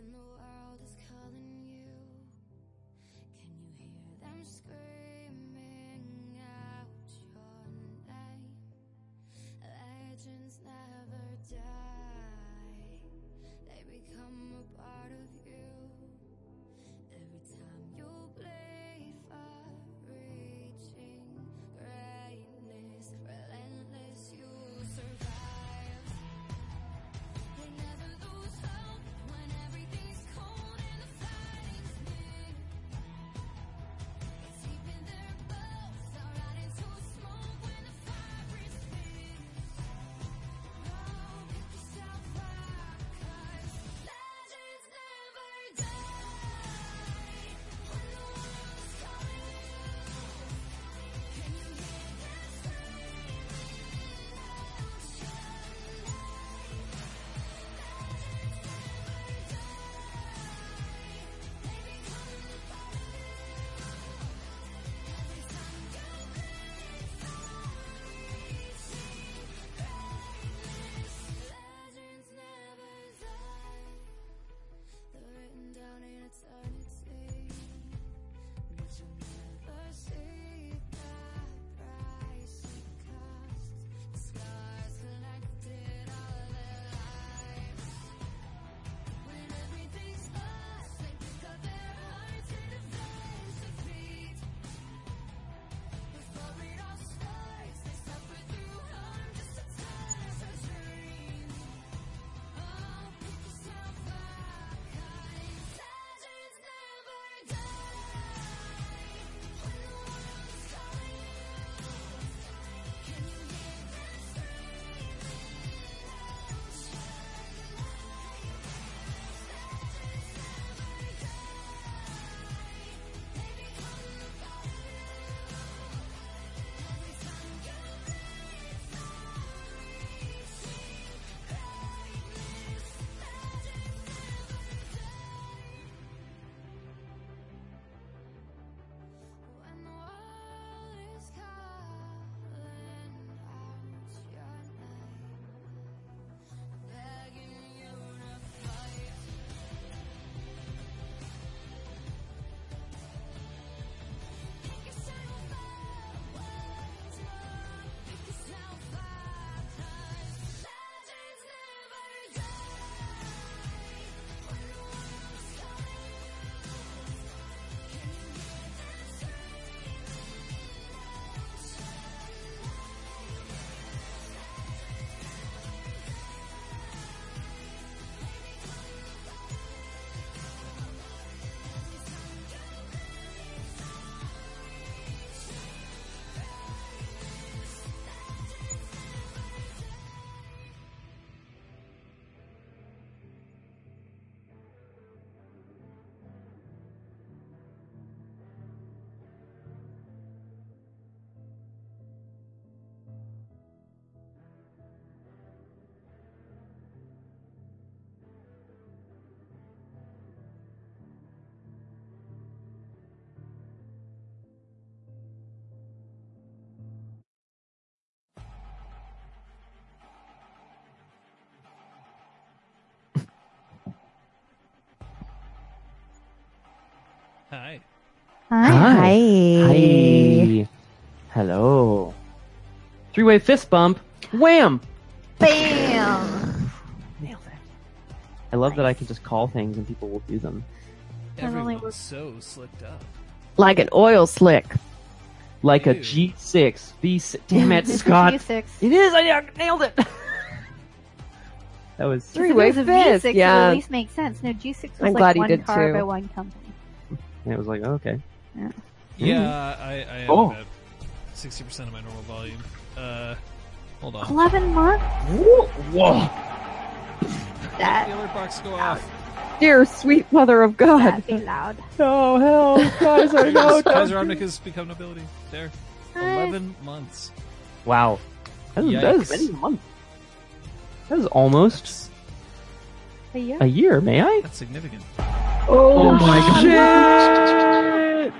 when the world is calling you. Can you hear them screaming out your name? Legends never die, they become Hi. Hi. Hi. Hi. Hello. Three way fist bump. Wham! Bam. Nailed it. I love that I can just call things and people will do them. That only Everyone's works- so slicked up. Like an oil slick. Like a Ew. G6. V6. Damn it, Scott. G6. It is. I nailed it. that was If Three-way it was a fist, V6, yeah. At least makes sense. No, G6 was I'm like glad he one did car too. by one company. And it was like, okay. Yeah, I, I am Oh. about 60% of my normal volume. Uh, hold on. 11 months? Whoa. Whoa. That, The alert box go off. Dear sweet mother of God. that'd be loud. Oh, hell. Kaiser, no, Kaiser don't. Omnic has become nobility. There. Nice. 11 months. Wow. That is, that is many months. That is almost That's, A year? a year, may I? that's significant. Oh, my shit.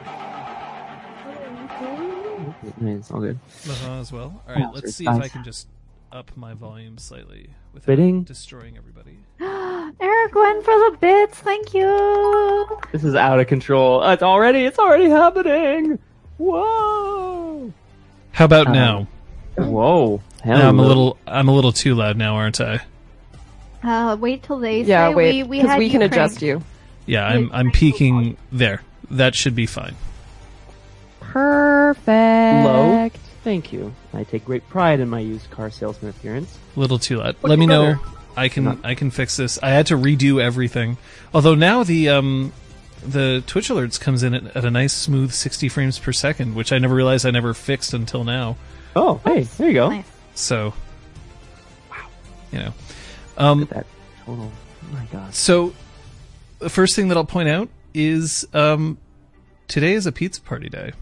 It's all good. Uh-huh, as well. Alright, Oh, let's so see if I can just up my volume slightly without Bidding? destroying everybody. Eric went for the bits. Thank you. This is out of control. Uh, It's already, it's already happening. Whoa. How about Um, now? Whoa. Hell Now I'm a little I'm a little too loud now, aren't I? Uh, wait till they Yeah, say wait, we, we, had we, can cranked. adjust you. Yeah, I'm I'm peaking there. That should be fine. Perfect. Low. Thank you. I take great pride in my used car salesman appearance. A little too loud. Let me know. I can I can fix this. I had to redo everything. Although now the um the Twitch alerts comes in at, at a nice smooth 60 frames per second, which I never realized I never fixed until now. Oh, hey, there you go. Nice. So, wow, you know. Um, That total. Oh my god. so the first thing that I'll point out is um today is a pizza party day.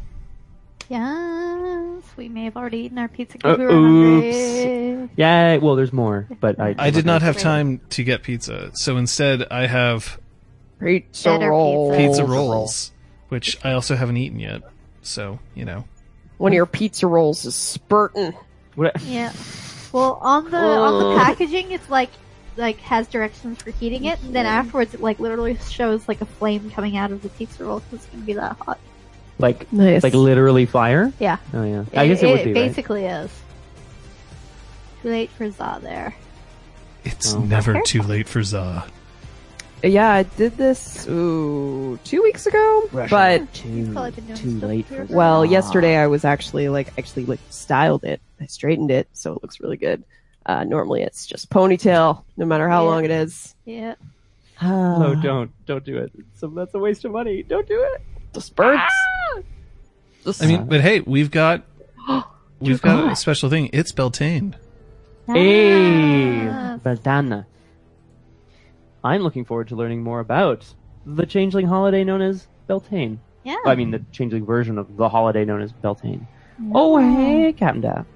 Yes, we may have already eaten our pizza Uh, because we were hungry. Yeah, well, there's more, but I. I did not have Great. time to get pizza, so instead I have Pizza Better roll. pizza. pizza rolls, which I also haven't eaten yet. So you know, One of your pizza rolls is spurting. What, Yeah. Well, on the on the packaging, it's like like has directions for heating it, and then mm-hmm. afterwards, it like literally shows like a flame coming out of the pizza roll because it's gonna be that hot. like, Nice. like literally fire? Yeah. Oh yeah. I guess it, would be. right? basically is. Too late for Za there. it's Oh. never too late for za. Yeah, I did this ooh, two weeks ago, but too, probably been doing too late for well, yesterday I was actually like actually like styled it. I straightened it so it looks really good. Uh, normally it's just ponytail, no matter how Yeah. long it is. Yeah. No, don't, don't do it. So that's a waste of money. Don't do it. The spurts. The I mean, but hey, we've got we've got a special thing. It's Beltane. Hey, Ah. Beltane. I'm looking forward to learning more about the changeling holiday known as Beltane. Yeah. I mean, the changeling version of the holiday known as Beltane. Oh, hey, Captain Daft.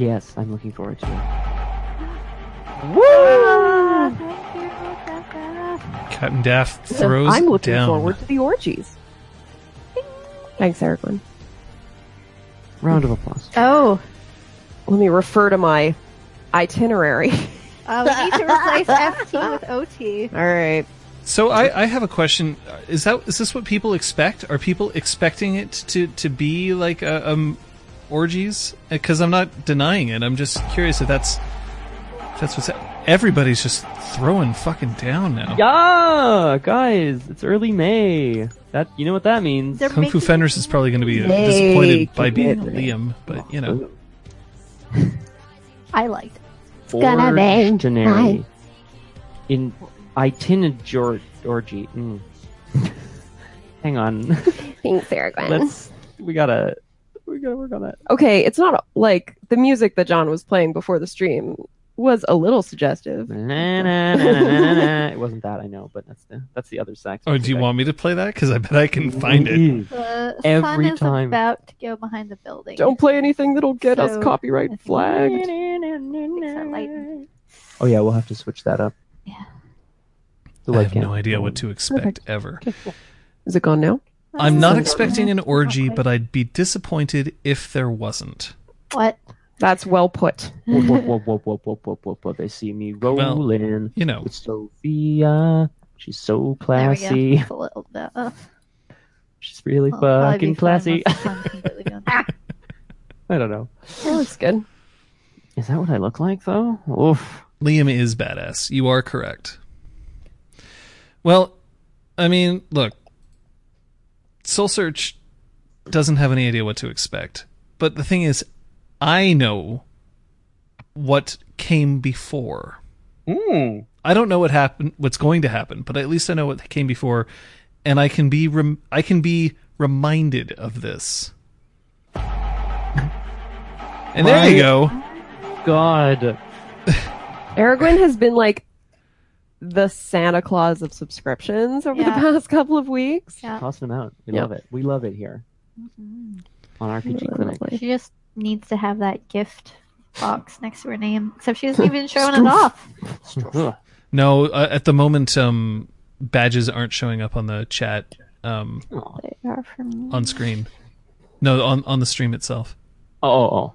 Yes, I'm looking forward to it. Woo! thank you, Daft. Captain Daft throws I'm looking down. forward to the orgies. Thanks, Eric. Round of applause. Oh, Let me refer to my itinerary. uh, we need to replace FT with OT. All right. So I, I have a question. Is that is this what people expect? Are people expecting it to, to be like a, um orgies? Because I'm not denying it. I'm just curious if that's if that's what's everybody's just throwing fucking down now. Yeah, guys, it's early May. That you know what that means. They're Kung Fu making- Fenders is probably going to be uh, Yay, disappointed by being commitment. Liam, but you know. I liked it. gonna be Ordinary. In itinerary orgy. Mm. Hang on. Thanks, Eric. Let's. We gotta. We gotta work on that. Okay, it's not like the music that John was playing before the stream was a little suggestive. Na, na, na, na, na, na. It wasn't that I know, but that's the that's the other sax. Oh, do you want me to play that? Because I bet I can mm-hmm. find it. The Every sun is time. about to go behind the building. Don't play anything that'll get us copyright I think- flagged. Fix that light. Oh yeah, we'll have to switch that up. Yeah. The I have webcam. no idea what to expect ever. Is it gone now? I'm not expecting an orgy, but I'd be disappointed if there wasn't. What? That's well put. They see me rolling. Well, you know, Sophia. She's so classy. There we go. A little bit. She's really fucking classy. Ah. I don't know. That looks good. Is that what I look like though? Oof. Liam is badass. You are correct. Well, I mean, look, Soul Search doesn't have any idea what to expect. But the thing is, I know what came before. Mm. I don't know what happened, what's going to happen, but at least I know what came before, and I can be rem- I can be reminded of this. And there you go. God. Aragorn has been like the Santa Claus of subscriptions over Yeah. the past couple of weeks. Yeah. Tossing them out. We Yep. love it. We love it here Mhm. on RPG Clinic. Lovely. She just needs to have that gift box next to her name. Except she isn't even showing it off. No, uh, at the moment, um, badges aren't showing up on the chat um, They are for me. on screen. No, on on the stream itself. Oh, oh, oh.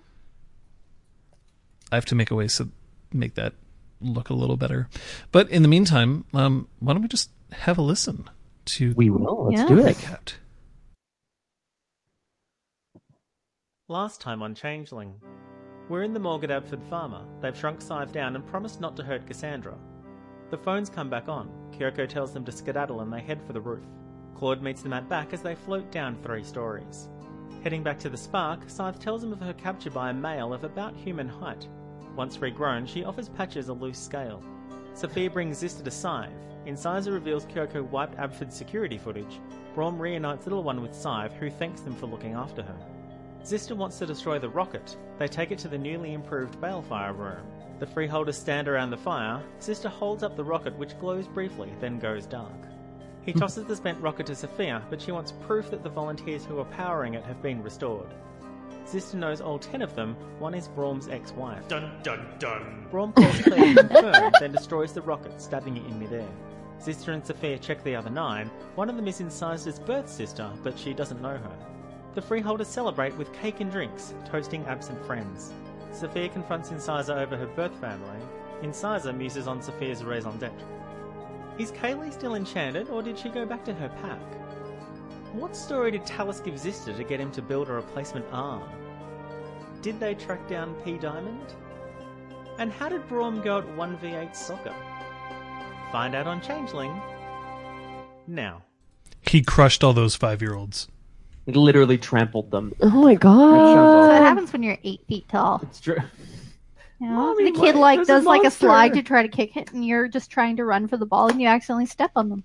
I have to make a way so make that look a little better. But in the meantime, um, why don't we just have a listen to We will. Let's Yeah. do it. Cat? Last time on Changeling. We're in the morgue at Abford Farmer. They've shrunk Scythe down and promised not to hurt Cassandra. The phones come back on. Kyoko tells them to skedaddle and they head for the roof. Claude meets them at back as they float down three stories. Heading back to the Spark, Scythe tells him of her capture by a male of about human height. Once regrown, she offers Patches a loose scale. Sophia brings Zista to Scythe. Incisor reveals Kyoko wiped Abford's security footage. Brom reunites Little One with Scythe, who thanks them for looking after her. Zista wants to destroy the rocket. They take it to the newly improved balefire room. The freeholders stand around the fire. Zista holds up the rocket, which glows briefly, then goes dark. He tosses the spent rocket to Sophia, but she wants proof that the volunteers who are powering it have been restored. Zista knows all ten of them. One is Brom's ex-wife. Dun dun dun. Braum calls Claire to confirm, then destroys the rocket, stabbing it in midair. Zista and Sophia check the other nine. One of them is Incisor's birth sister, but she doesn't know her. The freeholders celebrate with cake and drinks, toasting absent friends. Sophia confronts Incisor over her birth family. Incisor muses on Sophia's raison d'etre. Is Kaylee still enchanted, or did she go back to her pack? What story did Talus give Zista to get him to build a replacement arm? Did they track down P Diamond? And how did Brom go at 1v8 soccer? Find out on Changeling. Now. He crushed all those five year olds. He literally trampled them. Oh my god. That So sounds what happens when you're eight feet tall? It's true. You know? Mommy, the kid like There's a does like a slide to try to kick it, and you're just trying to run for the ball, and you accidentally step on them.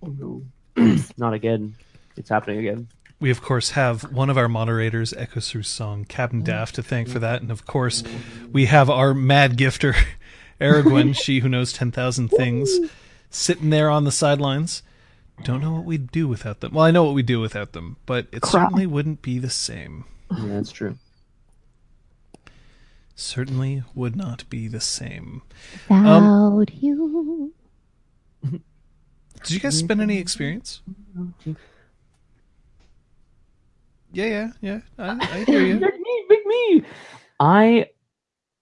Oh, no. Not again. It's happening again. We of course have one of our moderators, Echoes Through Song, Captain Daft, to thank for that, and of course we have our mad gifter, Aragwen, she who knows ten thousand things, sitting there on the sidelines. Don't know what we'd do without them. Well, I know what we'd do without them, but it Cry. certainly wouldn't be the same. Yeah, that's true. Certainly would not be the same. Um, Without you. Did you guys spend any experience? Yeah, yeah, yeah. I, I hear you. Big me, big me. I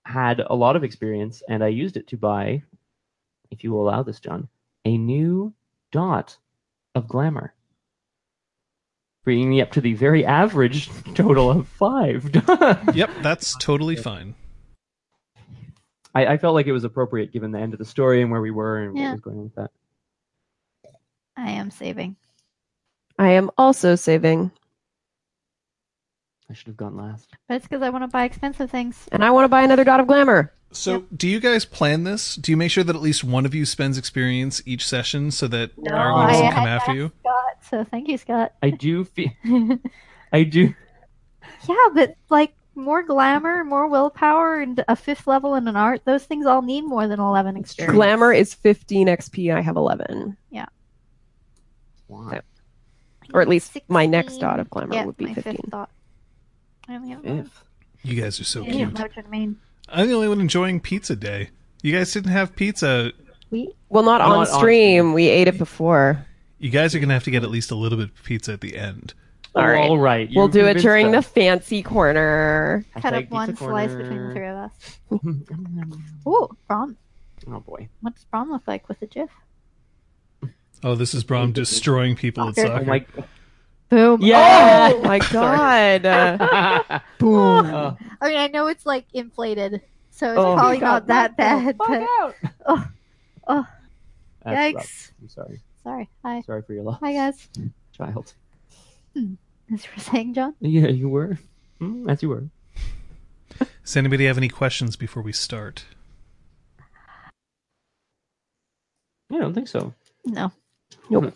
had a lot of experience, and I used it to buy, if you will allow this, John, a new dot of glamour, bringing me up to the very average total of five. Yep, that's totally fine. I, I felt like it was appropriate given the end of the story and where we were and Yeah. what was going on with that. I am saving. I am also saving, I should have gone last. But it's because I want to buy expensive things. and I want to buy another dot of glamour. So, do you guys plan this? Do you make sure that at least one of you spends experience each session so that No, Aragorn doesn't I come after asked you? Scott, so thank you, Scott. I do feel. I do. Yeah, but like more glamour, more willpower, and a fifth level in an art, those things all need more than 11 experience. Glamour is 15 XP, and I have 11. Yeah. Why? Or at least my next dot of glamour yeah, would be my 15. Fifth dot. I only one. You guys are so Yeah, cute. know what I mean. I'm the only one enjoying pizza day. You guys didn't have pizza. We Well, not Not on on stream. stream. We ate it before. You guys are gonna have to get at least a little bit of pizza at the end. All right. All right. we'll do it convinced during the fancy corner. cut up one pizza slice corner. between the three of us. Ooh, Brom. Oh boy. What does Brom look like with a GIF? Oh, this is Brom destroying people oh, at Okay. soccer. Oh my. Boom. Yeah. Oh my god. Uh, boom. Oh. I mean, I know it's like inflated, so it's Oh. probably not that bad. Fuck But out. oh, oh, That's yikes! rough. I'm sorry. Sorry. Hi, Sorry for your loss, hi guys. child. As you were saying, John. Yeah, you were. Mm, as you were. Does anybody have any questions before we start? I don't think so. No. Nope.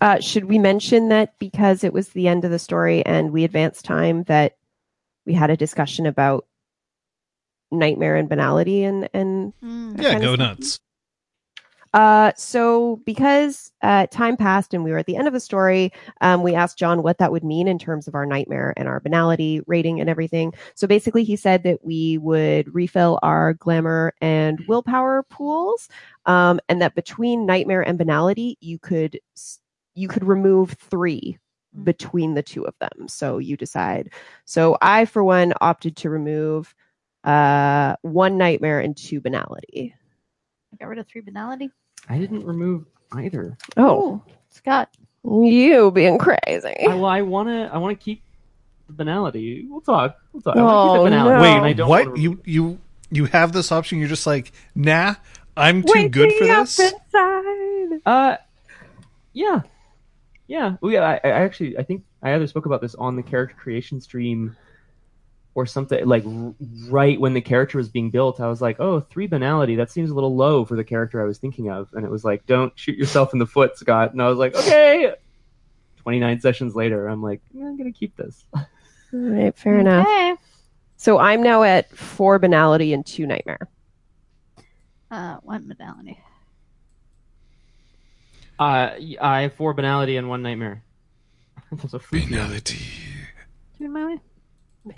No. Uh, should we mention that because it was the end of the story and we advanced time that we had a discussion about nightmare and banality and and Mm. Yeah, go nuts. uh so because uh time passed and we were at the end of the story um we asked john what that would mean in terms of our nightmare and our banality rating and everything so basically he said that we would refill our glamour and willpower pools um and that between nightmare and banality you could s- you could remove three between the two of them. So you decide. So I, for one, opted to remove uh, one nightmare and two banality. I got rid of three banality. I didn't remove either. Oh, Scott. you being crazy. I, well, I wanna I wanna keep the banality. We'll talk. We'll talk. I Oh, wanna keep the banality. no. Wait, I don't what? wanna You you you have this option. You're just like, nah, I'm too good for Waking up this. inside. Uh, yeah, yeah. Well, yeah. I, I actually, I think I either spoke about this on the character creation stream or something. Like r- right when the character was being built, I was like, "Oh, three banality. That seems a little low for the character I was thinking of." And it was like, "Don't shoot yourself in the foot, Scott." And I was like, "Okay." Twenty nine sessions later, I'm like, yeah, "I'm gonna keep this." All right, fair enough. Okay. So I'm now at four banality and two nightmare. Uh, one banality. Uh, I have four banality and one nightmare. There's a freak one. Banality. Two banality.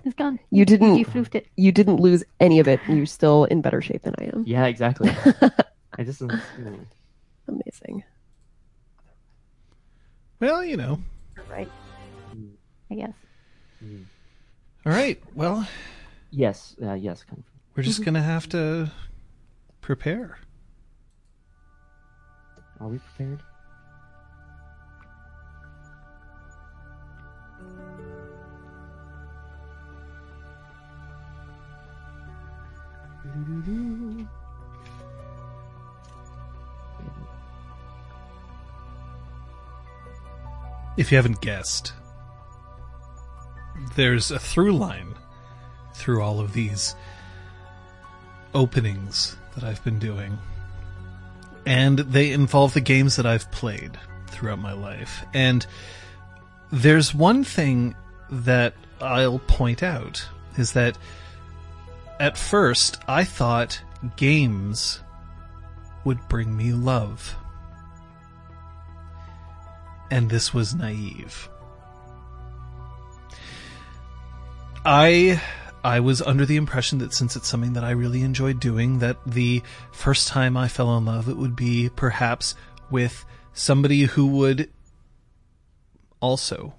It's gone. You didn't. You floofed it. You didn't lose any of it. and You're still in better shape than I am. Yeah, exactly. I just, you Amazing. Well, you know. Right. I guess. All right. Well, yes, uh, yes, kind of. we're just gonna have to prepare. Are we prepared? If you haven't guessed, there's a through line through all of these openings that I've been doing. And they involve the games that I've played throughout my life. And there's one thing that I'll point out is that at first I thought games would bring me love. And this was naive. I I was under the impression that since it's something that I really enjoyed doing, that the first time I fell in love, it would be perhaps with somebody who would also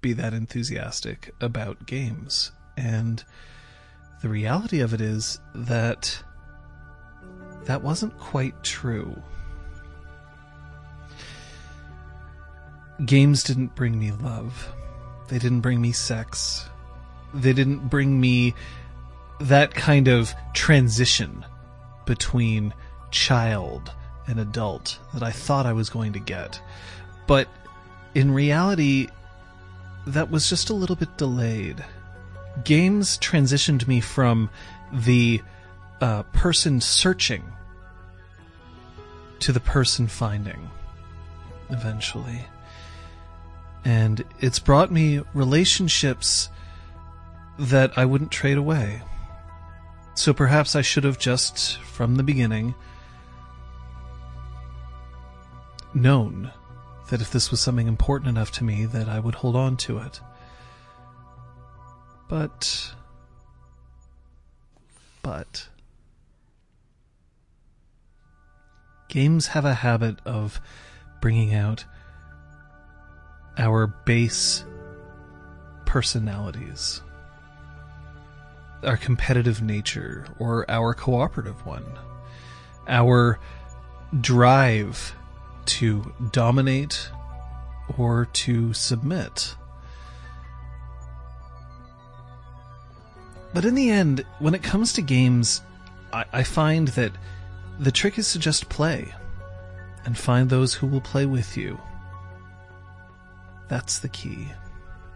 be that enthusiastic about games. And the reality of it is that that wasn't quite true. Games didn't bring me love. They didn't bring me sex they didn't bring me that kind of transition between child and adult that I thought I was going to get. But in reality, that was just a little bit delayed. Games transitioned me from the uh, person searching to the person finding eventually. And it's brought me relationships that I wouldn't trade away. So perhaps I should have just, from the beginning, known that if this was something important enough to me, that I would hold on to it. But. But. Games have a habit of bringing out our base personalities our competitive nature or our cooperative one, our drive to dominate or to submit. But in the end, when it comes to games, I, I find that the trick is to just play and find those who will play with you. That's the key.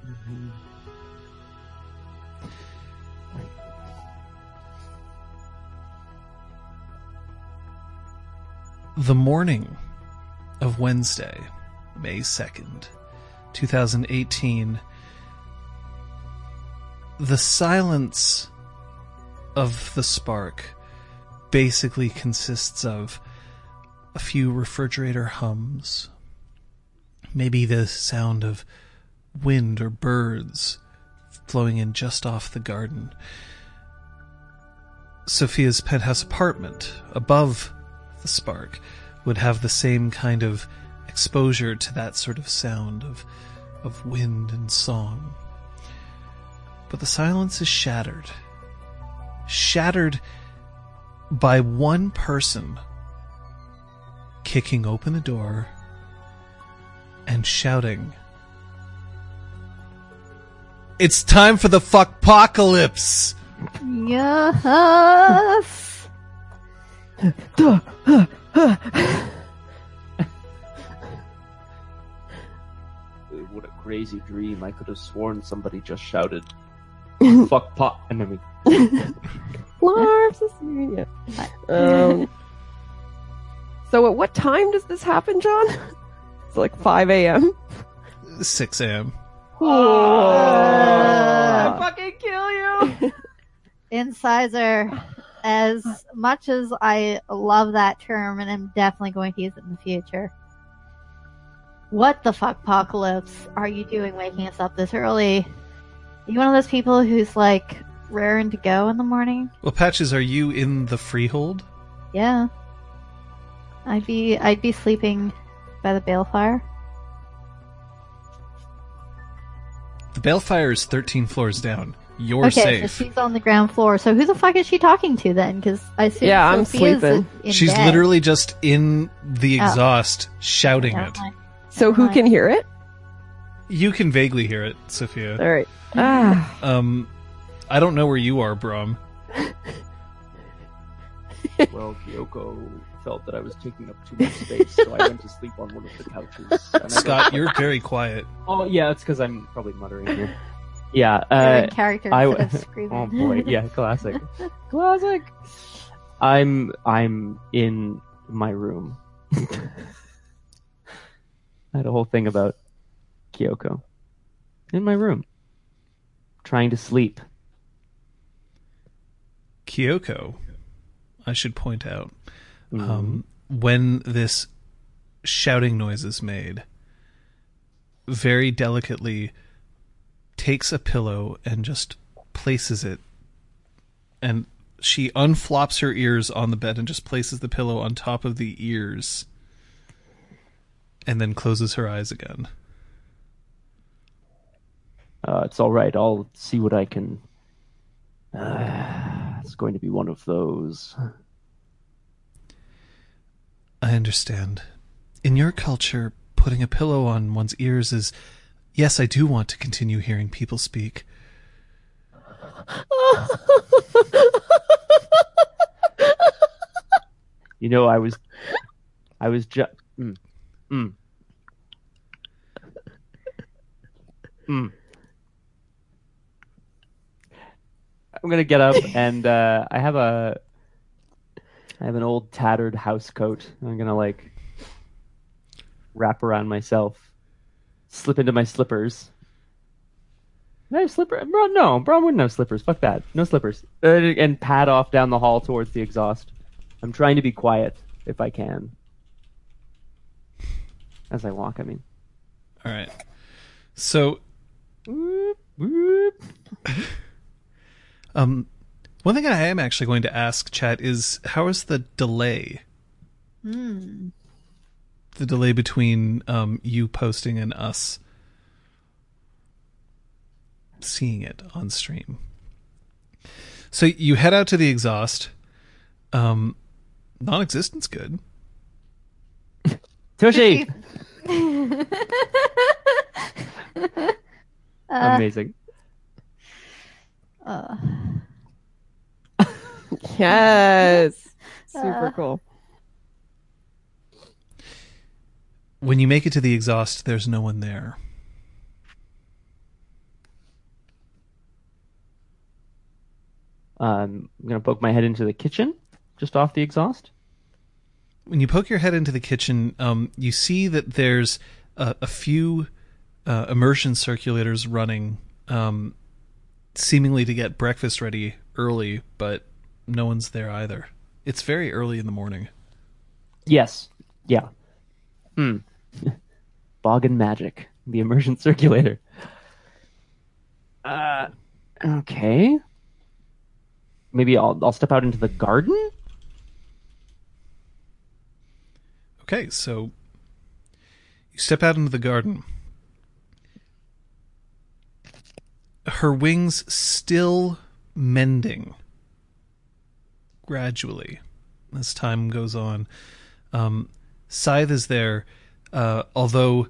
Mm-hmm. the morning of Wednesday, May 2nd, 2018, the silence of the spark basically consists of a few refrigerator hums, maybe the sound of wind or birds flowing in just off the garden. Sophia's penthouse apartment above the spark would have the same kind of exposure to that sort of sound of of wind and song. But the silence is shattered. Shattered by one person kicking open the door and shouting, It's time for the fuckpocalypse! Yes. What a crazy dream! I could have sworn somebody just shouted, "Fuck pot!" and then we Lars is yeah. Um, so at what time does this happen, John? It's like 5 a.m. 6 a.m. Oh, fucking kill you. Incisor. As much as I love that term and I'm definitely going to use it in the future. What the fuck apocalypse are you doing waking us up this early? You one of those people who's like raring to go in the morning? Well, Patches, are you in the freehold? Yeah. I'd be I'd be sleeping by the balefire. The balefire is 13 floors down. You're okay, safe. so she's on the ground floor. So who the fuck is she talking to then? Because I assume Yeah, I'm Sophia's sleeping. in She's bed. literally just in the Oh. exhaust shouting Never it. mind. So who Right. can hear it? You can vaguely hear it, Sophia. All right. Ah, Um, I don't know where you are, Brom. well, Kyoko felt that I was taking up too much space, so I went to sleep on one of the couches. Scott, you're very quiet. Oh yeah, it's because I'm probably muttering here. Yeah. Uh, character I instead of screaming. oh boy, yeah, classic, classic. I'm I'm in my room. I had a whole thing about Kyoko in my room, trying to sleep. Kyoko, I should point out, Mm-hmm. um, when this shouting noise is made, very delicately takes a pillow and just places it, and she unflops her ears on the bed and just places the pillow on top of the ears, and then closes her eyes again. Uh, it's all right. I'll see what I can. Uh, it's going to be one of those. I understand. In your culture, putting a pillow on one's ears is. Yes, I do want to continue hearing people speak. You know, I was, I was just. Mm, mm. Mm. I'm gonna get up and uh, I have a, I have an old tattered house coat. I'm gonna like wrap around myself, slip into my slippers. Do I have slipper? Bro, no, bro wouldn't have slippers. Fuck that. No slippers. Uh, and pad off down the hall towards the exhaust. I'm trying to be quiet if I can. As I walk, I mean. All right. So, Whoop, whoop. um, one thing I am actually going to ask, chat, is how is the delay? Hmm. The delay between um, you posting and us seeing it on stream. So you head out to the exhaust. Um, non-existent's good. Tushy! Uh, Amazing. Uh, yes. Super Uh. cool. When you make it to the exhaust, there's no one there. Um, I'm going to poke my head into the kitchen, just off the exhaust. when you poke your head into the kitchen, um, you see that there's a, a few uh, immersion circulators running, um, seemingly to get breakfast ready early, but no one's there either. It's very early in the morning. Yes. Yeah. Hmm. Boggan magic. The immersion circulator. Uh, okay. Maybe I'll I'll step out into the garden. Okay, so You step out into the garden. Her wings still mending gradually as time goes on. Um, Scythe is there, uh, although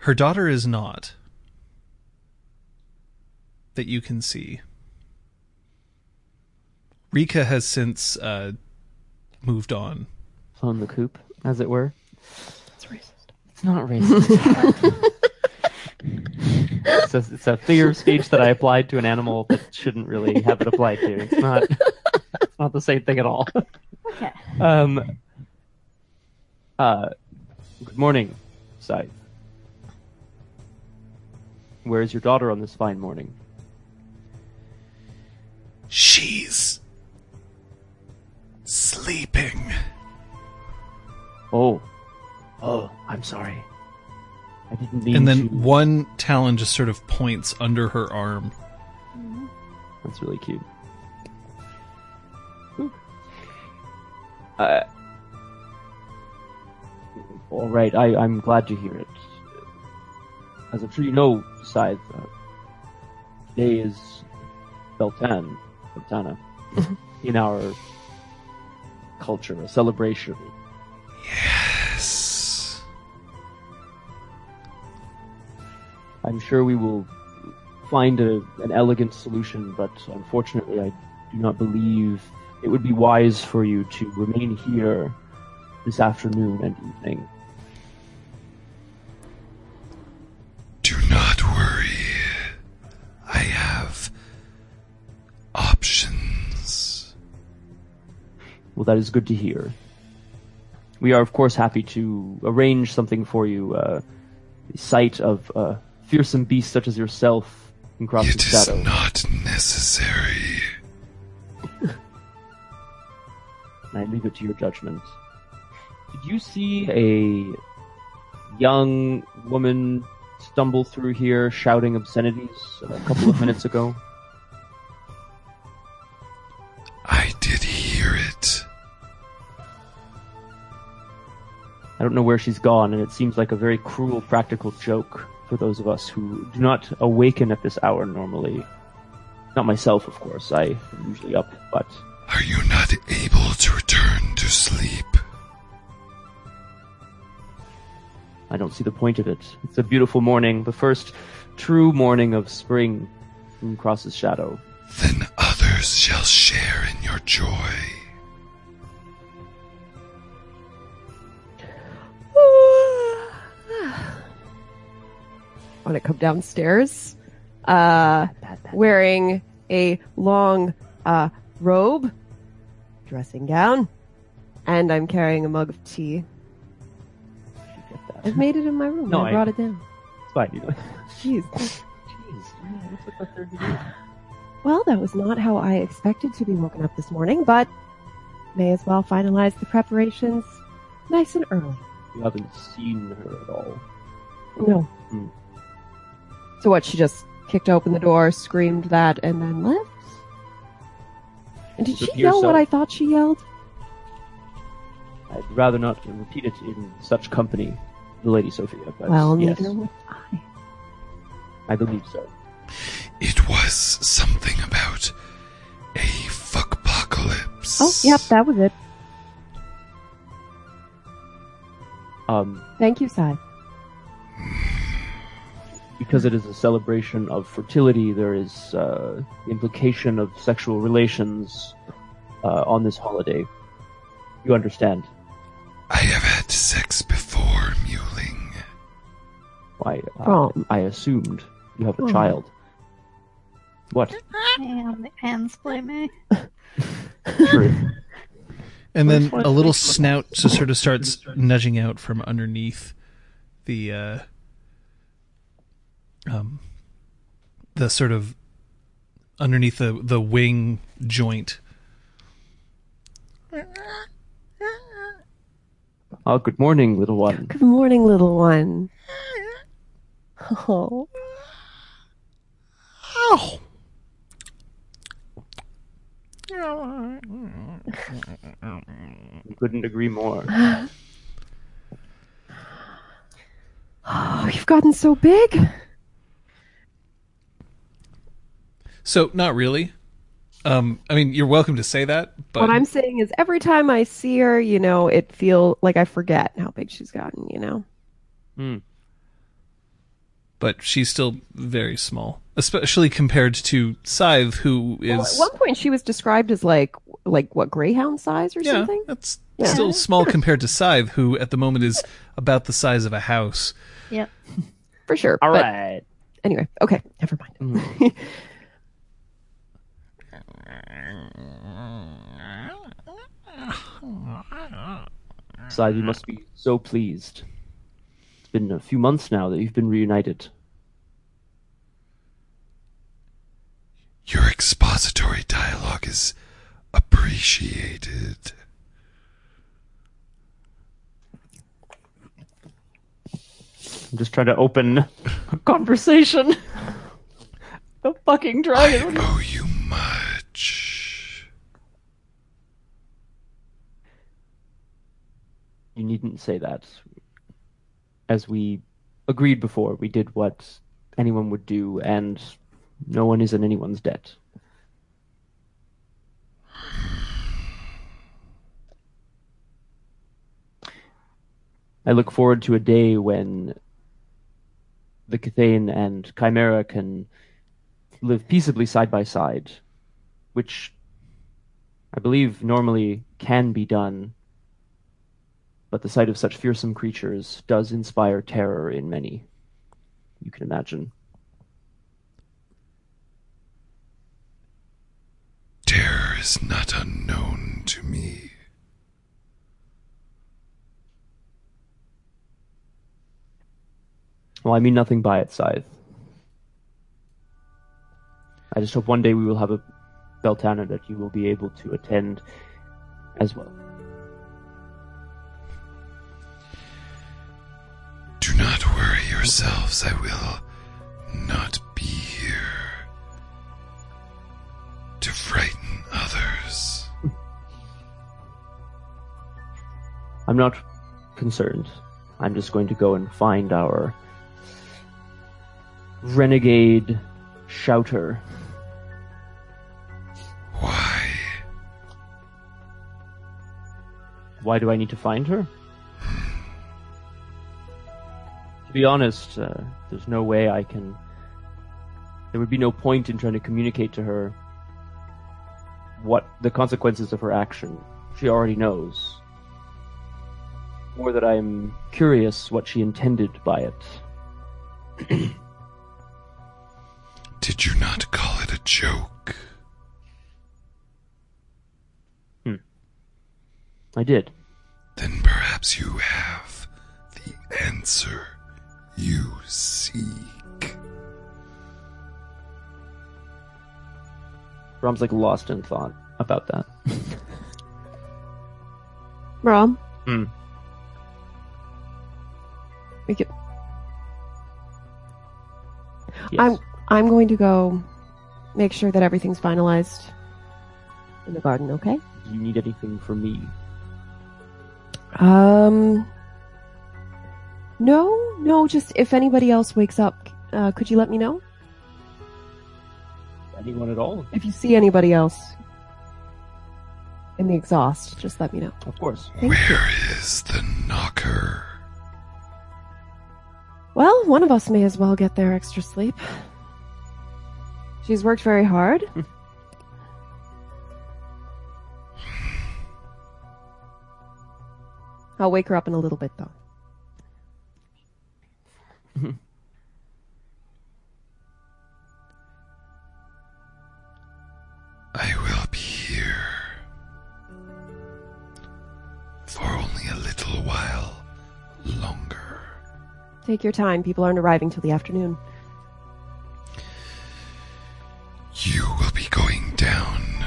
her daughter is not. That you can see. Rika has since uh, moved on. Flown the coop, as it were. It's racist. It's not racist. it's, a, it's a figure of speech that I applied to an animal that shouldn't really have it applied to. It's not. It's not the same thing at all. Okay. Um. Uh. Good morning, Scythe. Where is your daughter on this fine morning? She's sleeping. Oh. Oh, I'm sorry. I didn't mean And then to. one talon just sort of points under her arm. That's really cute. Uh, all right, I, I'm glad to hear it. As I'm sure you know, Scythe, uh, today is Beltan, Beltana, in our culture, a celebration. Yes. I'm sure we will find a, an elegant solution, but unfortunately, I do not believe it would be wise for you to remain here this afternoon and evening. Do not worry. I have options. Well, that is good to hear. We are, of course, happy to arrange something for you. Uh, the sight of uh, fearsome beasts such as yourself can cross It the is shadow. not necessary. and I leave it to your judgment. Did you see a young woman stumble through here shouting obscenities a couple of minutes ago? I did hear it. I don't know where she's gone, and it seems like a very cruel practical joke for those of us who do not awaken at this hour normally. Not myself, of course. I am usually up, but Are you not able to return to sleep? I don't see the point of it. It's a beautiful morning, the first true morning of spring from Cross's shadow. Then others shall share in your joy. Want to come downstairs, uh, wearing a long uh, robe, dressing gown, and I'm carrying a mug of tea. I've made it in my room. No, I I- brought it down. It's fine. You know. Jeez. Jeez, what's with the third degree? Well, that was not how I expected to be woken up this morning, but may as well finalize the preparations nice and early. You haven't seen her at all. No. Hmm. So what? She just kicked open the door, screamed that, and then left. And did she appears yell so. what I thought she yelled? I'd rather not repeat it in such company, the Lady Sophia. But well, yes, neither would I. I believe so. It was something about a fuckpocalypse. Oh, yep, that was it. Um, Thank you, Sai. Because it is a celebration of fertility, there is uh, implication of sexual relations uh, on this holiday. You understand? I have had sex before, Mewling. Why? Uh, Oh. I assumed you have a Oh. child. What? And the ends play me. Truth. And then a little snout just sort of starts nudging out from underneath the uh, um, the sort of underneath the the wing joint. Oh, good morning, little one. Good morning, little one. Oh, Ow! Couldn't agree more. Oh, you've gotten so big. So not really. Um, I mean, you're welcome to say that, but what I'm saying is, every time I see her, you know, it feel like I forget how big she's gotten. You know. Hmm. but she's still very small, especially compared to Scythe, who is Well, at one point, she was described as like like what greyhound size or yeah, something. that's Yeah. still small compared to Scythe, who at the moment is about the size of a house. Yeah, For sure. All but right. anyway, okay, never mind. Scythe, you must be so pleased. It's been a few months now that you've been reunited. Your expository dialogue is appreciated. I'm just trying to open a conversation. the fucking dragon. I owe you much. You needn't say that. As we agreed before, we did what anyone would do, and no one is in anyone's debt. I look forward to a day when the Kithain and Chimera can live peaceably side by side, which I believe normally can be done but the sight of such fearsome creatures does inspire terror in many. You can imagine. Terror is not unknown to me. Well, I mean nothing by it, Scythe. I just hope one day we will have a Beltane that you will be able to attend as well. Yourselves, I will not be here to frighten others. I'm not concerned. I'm just going to go and find our renegade shouter. Why? Why do I need to find her? Be honest, uh, there's no way I can. There would be no point in trying to communicate to her what the consequences of her action. She already knows. More that I'm curious what she intended by it. Did you not call it a joke? Hmm. I did. Then perhaps you have the answer you seek. Brom's like lost in thought about that. Rom. Hmm. We could, Yes. I'm I'm going to go make sure that everything's finalized in the garden. Okay. Do you need anything from me? Um. No, no. Just if anybody else wakes up, uh, could you let me know Anyone at all? if you see anybody else in the exhaust? Just let me know. Of course. Thank Where you. is the nocker? Well, one of us may as well get their extra sleep. She's worked very hard. I'll wake her up in a little bit, though. Take your time. People aren't arriving till the afternoon. You will be going down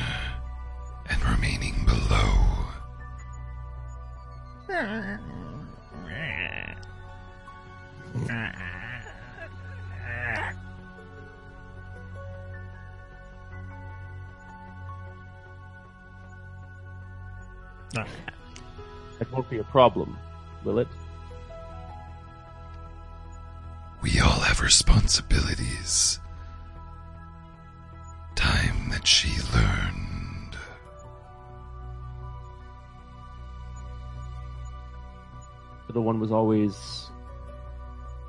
and remaining below. That won't be a problem, will it? Responsibilities. Time that she learned. The one was always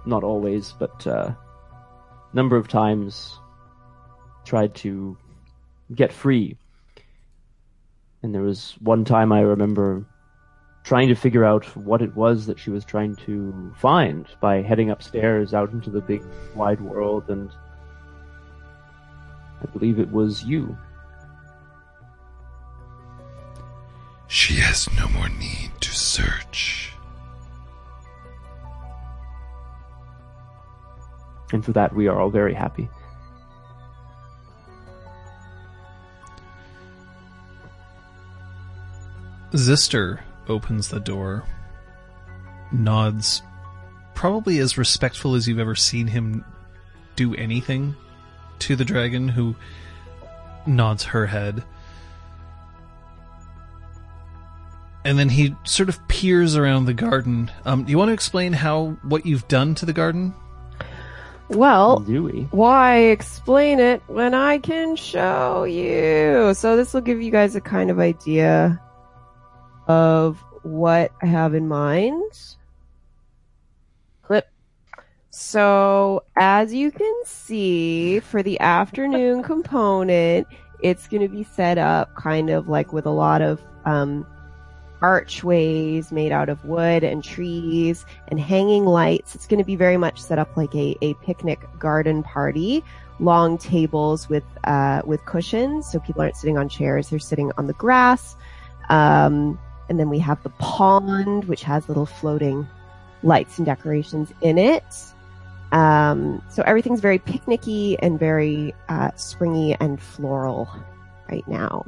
not always but uh number of times tried to get free and there was one time i remember trying to figure out what it was that she was trying to find by heading upstairs out into the big wide world and i believe it was you She has no more need to search. and for that we are all very happy Zista opens the door, nods, probably as respectful as you've ever seen him do anything to the dragon, who nods her head. And then he sort of peers around the garden. Um, do you want to explain how what you've done to the garden? Well, do we why explain it when I can show you? So this will give you guys a kind of idea of what I have in mind. Clip. So as you can see for the afternoon component, it's going to be set up kind of like with a lot of um, archways made out of wood and trees and hanging lights. It's going to be very much set up like a, a picnic garden party. Long tables with uh, with cushions, so people aren't sitting on chairs; they're sitting on the grass. Um, and then we have the pond, which has little floating lights and decorations in it. Um, so everything's very picnicky and very uh, springy and floral right now.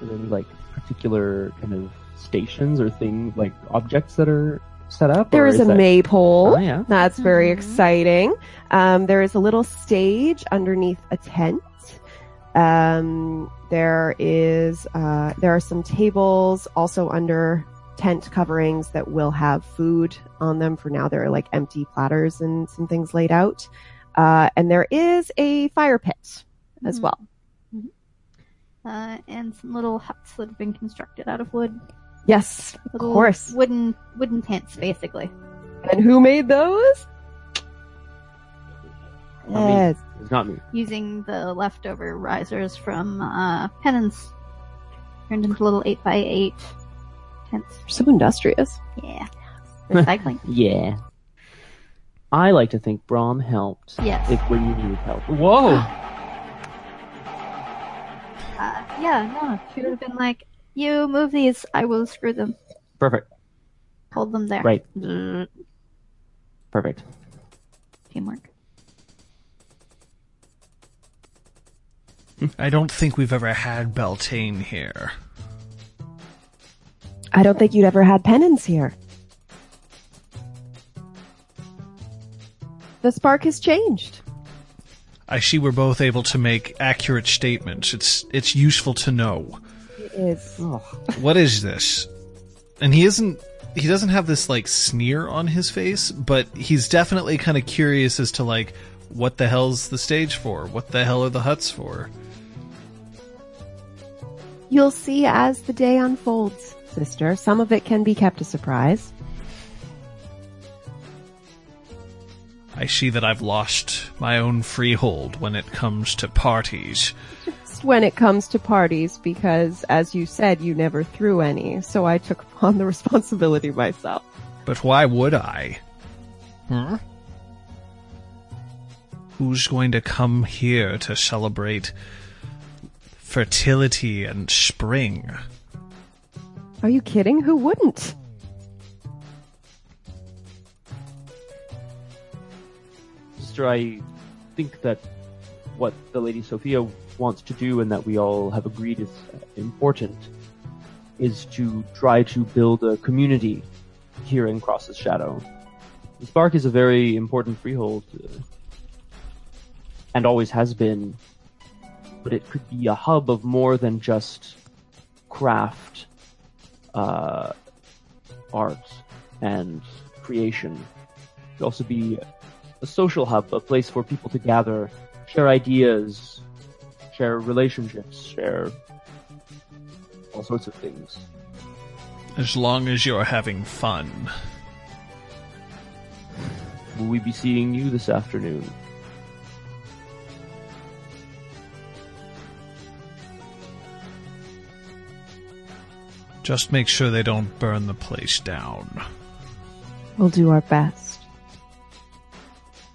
Are there any like particular kind of stations or things like objects that are set up? There is a that- maypole. Oh, yeah. That's very Mhm. exciting. Um, there is a little stage underneath a tent. Um, there is uh, there are some tables also under tent coverings that will have food on them. For now, there are like empty platters and some things laid out. Uh, and there is a fire pit as Mhm. well. Uh, and some little huts that have been constructed out of wood. Yes, of course. Wooden wooden tents, basically. And who made those? Yes. It's not me. Using the leftover risers from uh, penance. Turned into little 8x8 tents. So industrious. Yeah. Recycling. Yeah. I like to think Brom helped. yes. If when you needed help. Whoa! Uh, yeah, no. She would have been like, you move these, I will screw them. Perfect. Hold them there. Right. Perfect. Teamwork. I don't think we've ever had Beltane here. I don't think you'd ever had penance here. The spark has changed. I see we're both able to make accurate statements. It's it's useful to know. It is. Oh, What is this? And he isn't he doesn't have this like sneer on his face, but he's definitely kind of curious as to like what the hell's the stage for? What the hell are the huts for? You'll see as the day unfolds, Zista. Some of it can be kept a surprise. I see that I've lost my own freehold when it comes to parties. Just when it comes to parties, because as you said, you never threw any, so I took upon the responsibility myself. But why would I? Hmm? Who's going to come here to celebrate fertility and spring? Are you kidding? Who wouldn't? Zista, I think that what the Lady Sophia wants to do and that we all have agreed is uh, important is to try to build a community here in Cross's Shadow. The Spark is a very important freehold uh, and always has been, but it could be a hub of more than just craft, uh, art, and creation It could also be a social hub, a place for people to gather, share ideas, share relationships, share all sorts of things. As long as you're having fun. Will we be seeing you this afternoon? Just make sure they don't burn the place down. We'll do our best.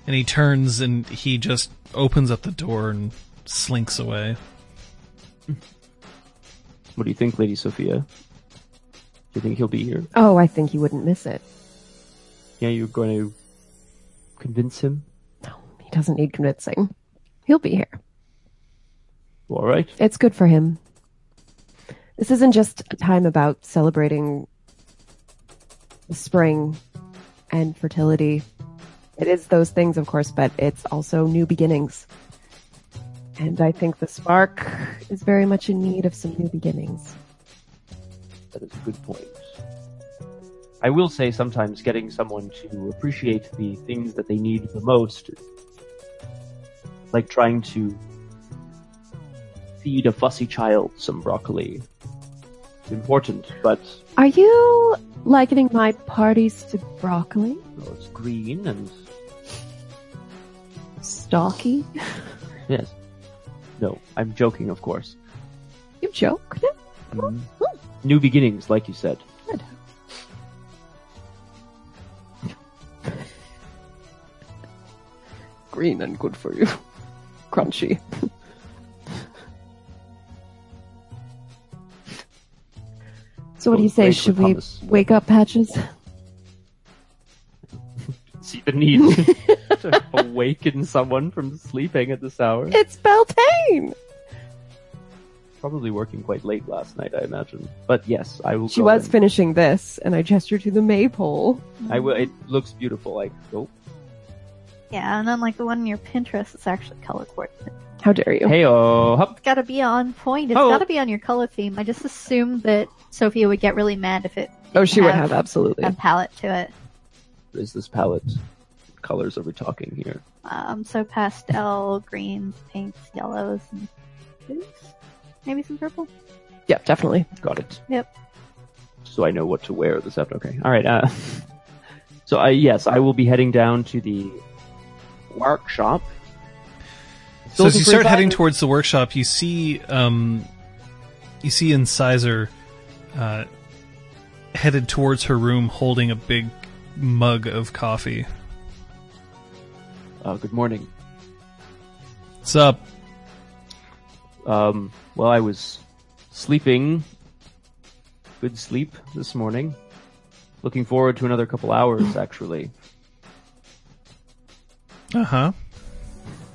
And he turns and he just opens up the door and slinks away. What do you think, Lady Sophia? Do you think he'll be here? Oh, I think he wouldn't miss it. Yeah, you're going to convince him? No, he doesn't need convincing. He'll be here. All right. It's good for him. This isn't just a time about celebrating spring and fertility. It is those things, of course, but it's also new beginnings. And I think the spark is very much in need of some new beginnings. That is a good point. I will say sometimes getting someone to appreciate the things that they need the most, like trying to feed a fussy child some broccoli, is important, but Are you likening my parties to broccoli? well, it's green and Stalky? yes. No, I'm joking, of course. You joke? Mhm. New beginnings, like you said. Good. Green and good for you. Crunchy. So what do you say? Should we Thomas. wake up Patches? See the need to awaken someone from sleeping at this hour. It's Beltane! Probably working quite late last night, I imagine. But yes, I will. She go was and- finishing this, and I gestured to the maypole. I will. It looks beautiful. Like, oh, Yeah, and then like the one in your Pinterest, it's actually color coordinated. How dare you? hey, oh. It's gotta be on point. It's Oh. gotta be on your color theme. I just assumed that Sophia would get really mad if it oh, she would have have, absolutely. a palette to it. Is this palette? What colors are we talking here? Um, so pastel, greens, pinks, yellows, and blues. Maybe some purple. Yeah, definitely. Got it. Yep. So I know what to wear this afternoon. Okay. All right. Uh, so I yes, I will be heading down to the workshop. So as you start heading inside? towards the workshop, you see um, you see Incisor uh, headed towards her room, holding a big mug of coffee. Uh, good morning. What's up? Um, well, I was sleeping. Good sleep this morning. Looking forward to another couple hours, actually. Uh huh.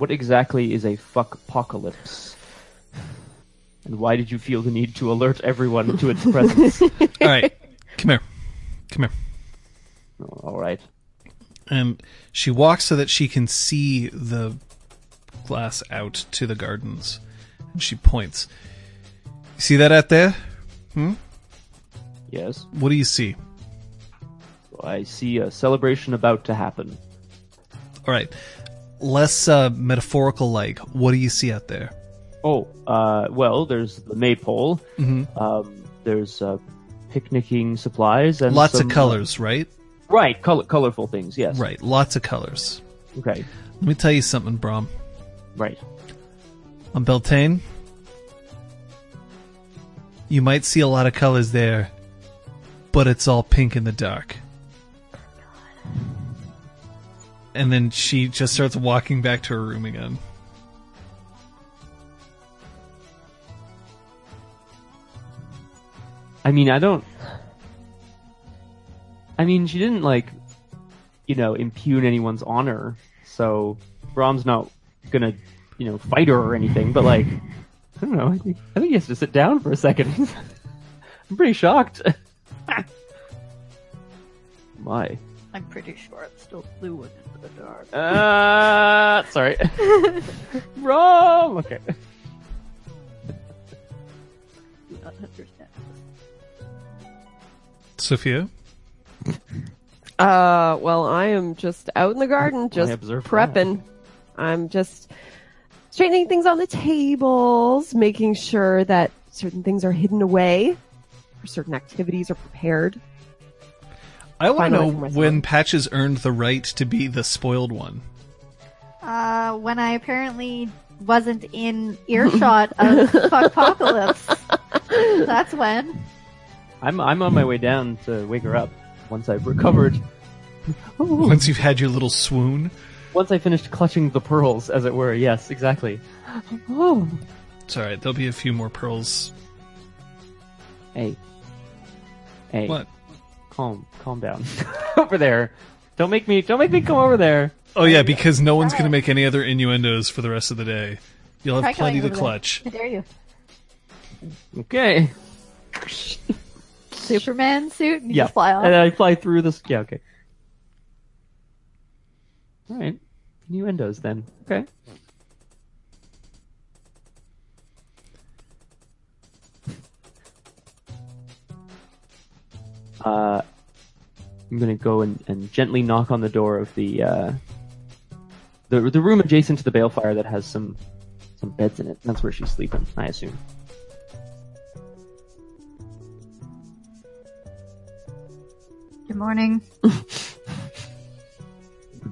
What exactly is a fuck apocalypse? And why did you feel the need to alert everyone to its presence? All right, come here, come here. All right. And she walks so that she can see the glass out to the gardens. And she points. You see that out there? Hmm? Yes. What do you see? I see a celebration about to happen. All right. Less uh, metaphorical like, what do you see out there? Oh, uh, well, there's the maypole. Mhm. Um, there's uh, picnicking supplies and Lots some, of colors, right? uh, right, color, colorful things. Yes. Right, lots of colors. Okay. Let me tell you something, Brom. Right. On Beltane, you might see a lot of colors there, but it's all pink in the dark. And then she just starts walking back to her room again. I mean, I don't. I mean, she didn't like, you know, impugn anyone's honor. So Brom's not gonna, you know, fight her or anything. But like, I don't know. I think, I think he has to sit down for a second. I'm pretty shocked. My. I'm pretty sure it's still blue and into the dark. Uh, sorry. Wrong. Okay. Do not understand. Sophia? Uh, well, I am just out in the garden, just observed prepping. I'm just straightening things on the tables, making sure that certain things are hidden away, or certain activities are prepared. I want to know Finalizing my song. when Patches earned the right to be the spoiled one. Uh, when I apparently wasn't in earshot of Fuckpocalypse. That's when. I'm I'm on my way down to wake her up once I've recovered. Once you've had your little swoon. Once I finished clutching the pearls, as it were. Yes, exactly. Oh, It's alright, there'll be a few more pearls. hey, hey, What? Calm, calm down over there. Don't make me, don't make me come over there. Oh yeah, because no one's gonna make any other innuendos for the rest of the day. You'll have plenty to clutch. How dare you? Okay. Superman suit and you Yeah, fly off. and I fly through this. Yeah, okay. All right, innuendos then. Okay. Uh, I'm gonna go and, and gently knock on the door of the uh, the the room adjacent to the balefire that has some some beds in it. That's where she's sleeping, I assume. Good morning. Good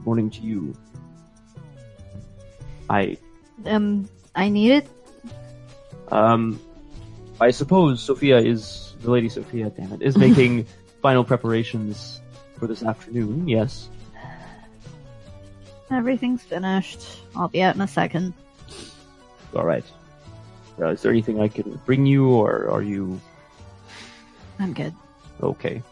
morning to you. I Um, I need it. Um, I suppose Sophia is the Lady Sophia. Damn it, is making final preparations for this afternoon. Yes. Everything's finished. I'll be out in a second. All right. Uh, is there anything I can bring you, or are you I'm good. okay?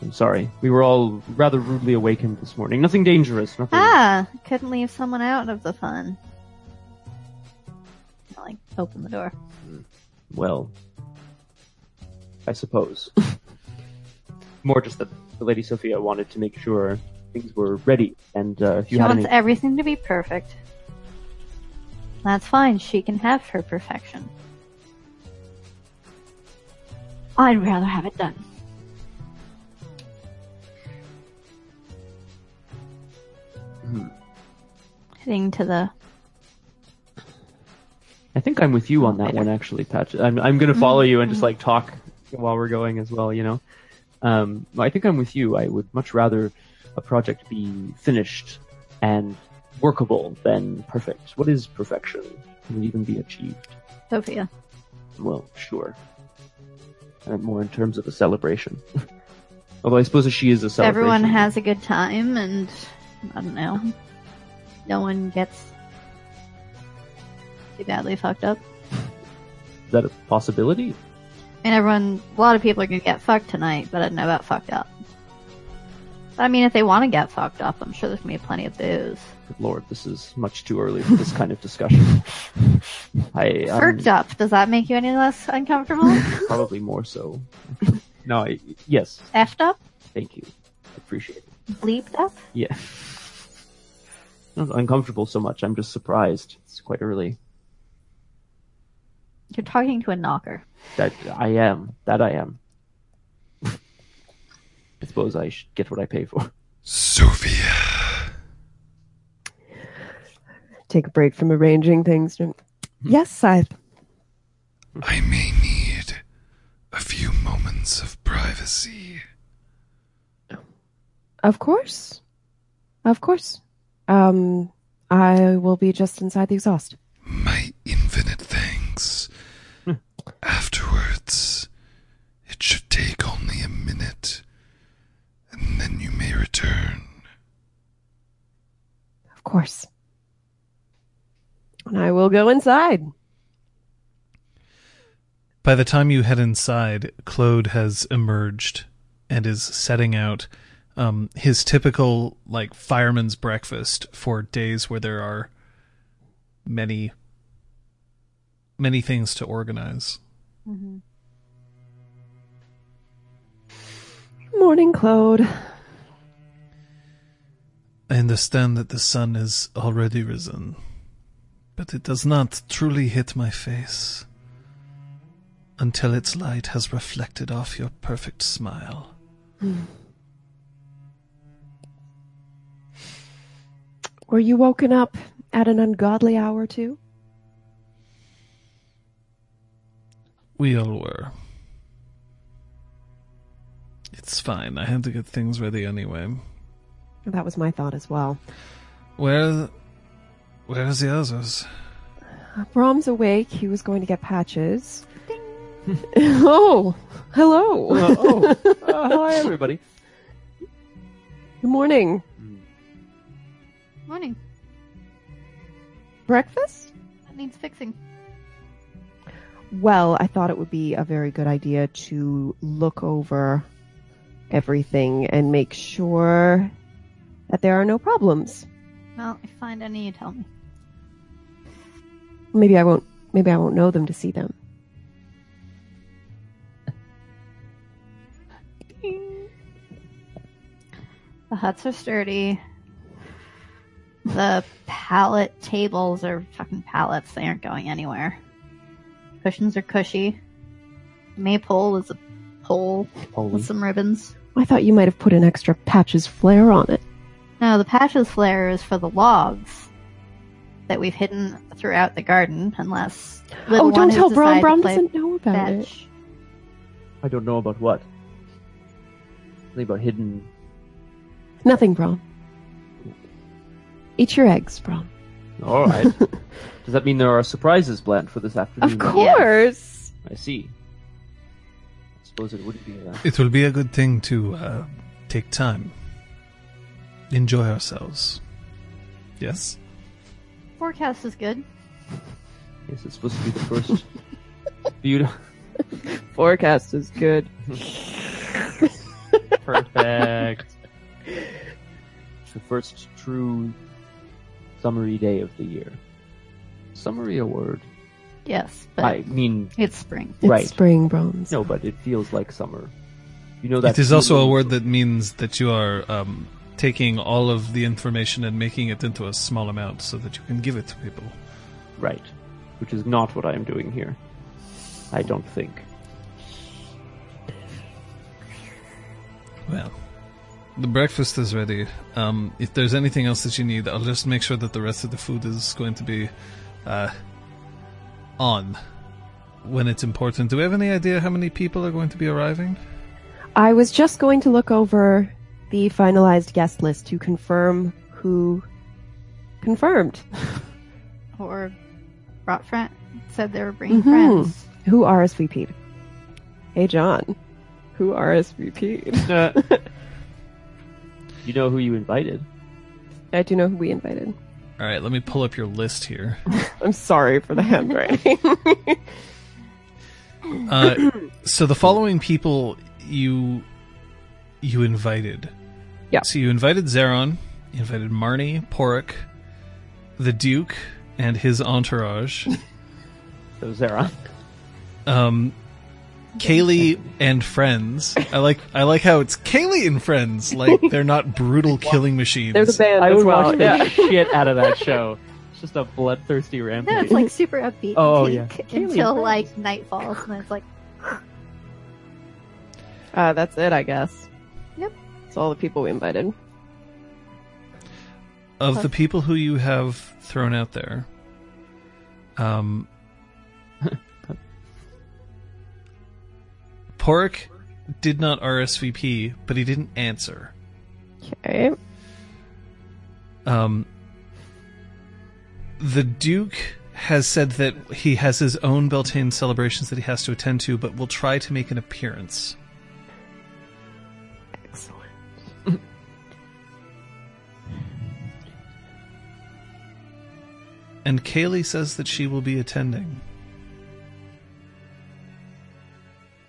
I'm sorry. We were all rather rudely awakened this morning. Nothing dangerous. Nothing. Ah, couldn't leave someone out of the fun. I like open the door. Well, I suppose. More just that the Lady Sophia wanted to make sure things were ready, and uh, if you She had wants any. everything to be perfect. That's fine. She can have her perfection. I'd rather have it done. Hmm. Heading to the I think I'm with you on that Later. one, actually, Patch. I'm, I'm going to follow you and just like talk while we're going as well. You know, um, I think I'm with you. I would much rather a project be finished and workable than perfect. What is perfection? Can it even be achieved? Sophia. Well, sure. Uh, more in terms of a celebration. Although I suppose she is a celebration. Everyone has a good time, and I don't know. No one gets too badly fucked up. Is that a possibility? And everyone, a lot of people are gonna get fucked tonight, but I don't know about fucked up. But I mean, if they want to get fucked up, I'm sure there's gonna be plenty of booze. Good lord, this is much too early for this kind of discussion. I um, Fucked up. Does that make you any less uncomfortable? probably more so. no, I, yes, Effed up? thank you. I appreciate it. Bleeped up? Yeah. Not uncomfortable so much. I'm just surprised. It's quite early. You're talking to a nocker. That I am. That I am. I suppose I should get what I pay for. Sophia. Take a break from arranging things. Yes, Scythe. I may need a few moments of privacy. Of course. Of course. Um, I will be just inside the exhaust. My infinite thanks. Afterwards, it should take only a minute, and then you may return. Of course. And I will go inside. By the time you head inside, Claude has emerged and is setting out um, his typical like fireman's breakfast for days where there are many many things to organize. Mm-hmm. Morning, Claude. I understand that the sun has already risen, but it does not truly hit my face until its light has reflected off your perfect smile. Hmm. Were you woken up at an ungodly hour, too? We all were. It's fine. I had to get things ready anyway. That was my thought as well. Where, where's the others? Brom's awake. He was going to get patches. oh, hello. Uh, oh, uh, hi everybody. Good morning. Morning. Breakfast? That needs fixing. Well, I thought it would be a very good idea to look over everything and make sure that there are no problems. Well, if you find any, you tell me. Maybe I won't. Maybe I won't know them to see them. The huts are sturdy. The pallet tables are fucking pallets. They aren't going anywhere. Cushions are cushy. Maypole is a pole Holy. with some ribbons. I thought you might have put an extra patches flare on it. No, the patches flare is for the logs that we've hidden throughout the garden, unless. Oh, little oh, one don't has tell Brom. decided to Brom doesn't know about it. I don't know about what. Something about hidden. Nothing, Brom. Eat your eggs, Brom. All right. Does that mean there are surprises planned for this afternoon? Of course. I see. I suppose it wouldn't be. Uh, It will be a good thing to uh, take time, enjoy ourselves. Yes. Forecast is good. yes, it's supposed to be the first. Beautiful. Forecast is good. Perfect. the first true summery day of the year. Summery a word? Yes, but I mean, it's spring. It's Right. spring, bronze. no, but it feels like summer. You know that. it is also a word that means that you are um, taking all of the information and making it into a small amount so that you can give it to people. Right. Which is not what I am doing here. I don't think. Well, the breakfast is ready. Um, if there's anything else that you need, I'll just make sure that the rest of the food is going to be uh, on when it's important. Do we have any idea how many people are going to be arriving? I was just going to look over the finalized guest list to confirm who confirmed. Or brought friend said they were bringing Mhm. friends. Who RSVP'd? Hey, John. Who RSVP'd? Uh, you know who you invited. I do know who we invited. All right, let me pull up your list here. I'm sorry for the handwriting. Uh, so the following people you you invited. Yeah. So you invited Zeron, you invited Marnie, Porik, the Duke, and his entourage. So Zara. um, Kaylee and friends. I like I like how it's Kaylee and friends. Like they're not brutal killing machines. They're the band I as would well. watch the shit out of that show. It's just a bloodthirsty rampage. No, rampage. it's like super upbeat Oh, yeah. until like night falls, and then it's like Uh, that's it, I guess. Yep. It's all the people we invited. of the people who you have thrown out there. Um, Porik did not RSVP, but he didn't answer. Okay. Um, the Duke has said that he has his own Beltane celebrations that he has to attend to, but will try to make an appearance. Excellent. And Kaylee says that she will be attending.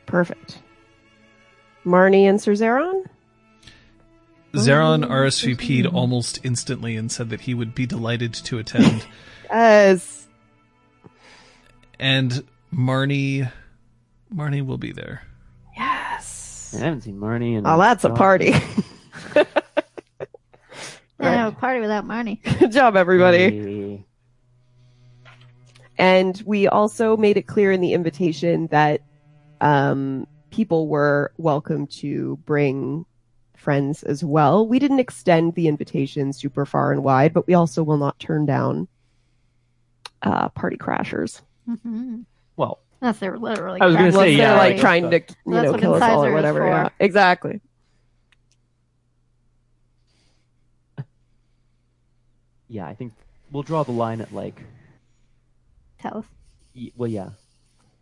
Perfect. Marnie and Sir Zeron? Zeron Oh, RSVP'd almost instantly and said that he would be delighted to attend. Yes. and Marnie, Marnie will be there. Yes. I haven't seen Marnie and Oh, that's a party. I have oh, a party without Marnie. Good job, everybody. And we also made it clear in the invitation that um, people were welcome to bring friends as well. We didn't extend the invitation super far and wide, but we also will not turn down uh, party crashers. hmm Well, Unless they're literally. I was gonna Unless say, they're yeah, like trying to, you That's know, what kill us all or whatever. Yeah, exactly. yeah, I think we'll draw the line at like, Tell us. y- well, yeah,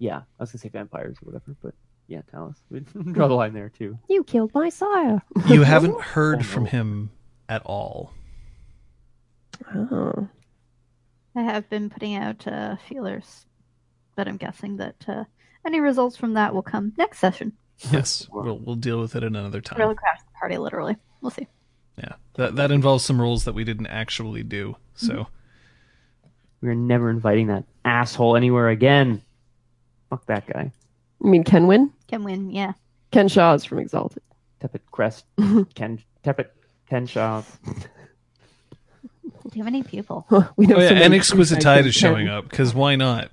yeah. I was gonna say vampires or whatever, but yeah, Talus. We draw the line there too. You killed my sire. You haven't heard Oh, from no. him at all. Oh. I have been putting out uh, feelers, but I'm guessing that uh, any results from that will come next session. Yes, we'll we'll deal with it at another time. Really crash the party, literally. We'll see. Yeah, that that involves some rules that we didn't actually do. So We're never inviting that asshole anywhere again. Fuck that guy. I mean Kenwin? Can win, yeah. Ken Shaw is from Exalted. Tepet Crest. Ken Tepid Ken Shaw. Too many people. we know oh, yeah, so many and Exquisite Tide is showing up because why not?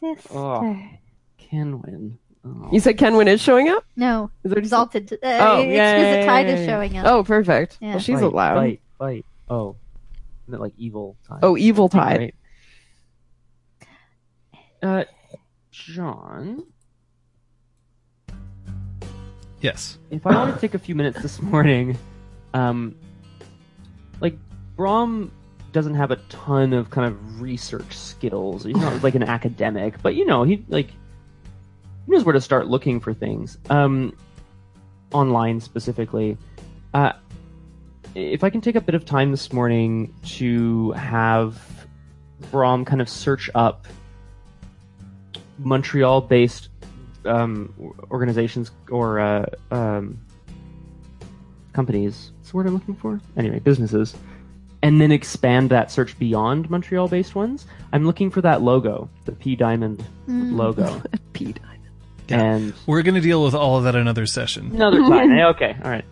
Sister. Oh. Kenwin. Oh. You said Kenwin is showing up? No, Is there exalted. Uh, Oh, Exquisite yeah, yeah, yeah, Tide yeah, is yeah. showing up. Oh, perfect. Yeah. Well, she's fight, allowed. Fight, fight. Oh. Isn't it like evil time? Oh, Evil Tide. Right. Uh, John, Yes. if I want to take a few minutes this morning, um, like Brom doesn't have a ton of kind of research skills. He's not like an academic, but you know, he like he knows where to start looking for things. Um, online specifically. Uh, if I can take a bit of time this morning to have Brom kind of search up Montreal-based um, organizations or uh, um, companies. What's the word I'm looking for? Anyway, businesses. And then expand that search beyond Montreal based ones. I'm looking for that logo, the P Diamond Mm. logo. P Diamond. Yeah. And We're going to deal with all of that another session. another time. okay, all right.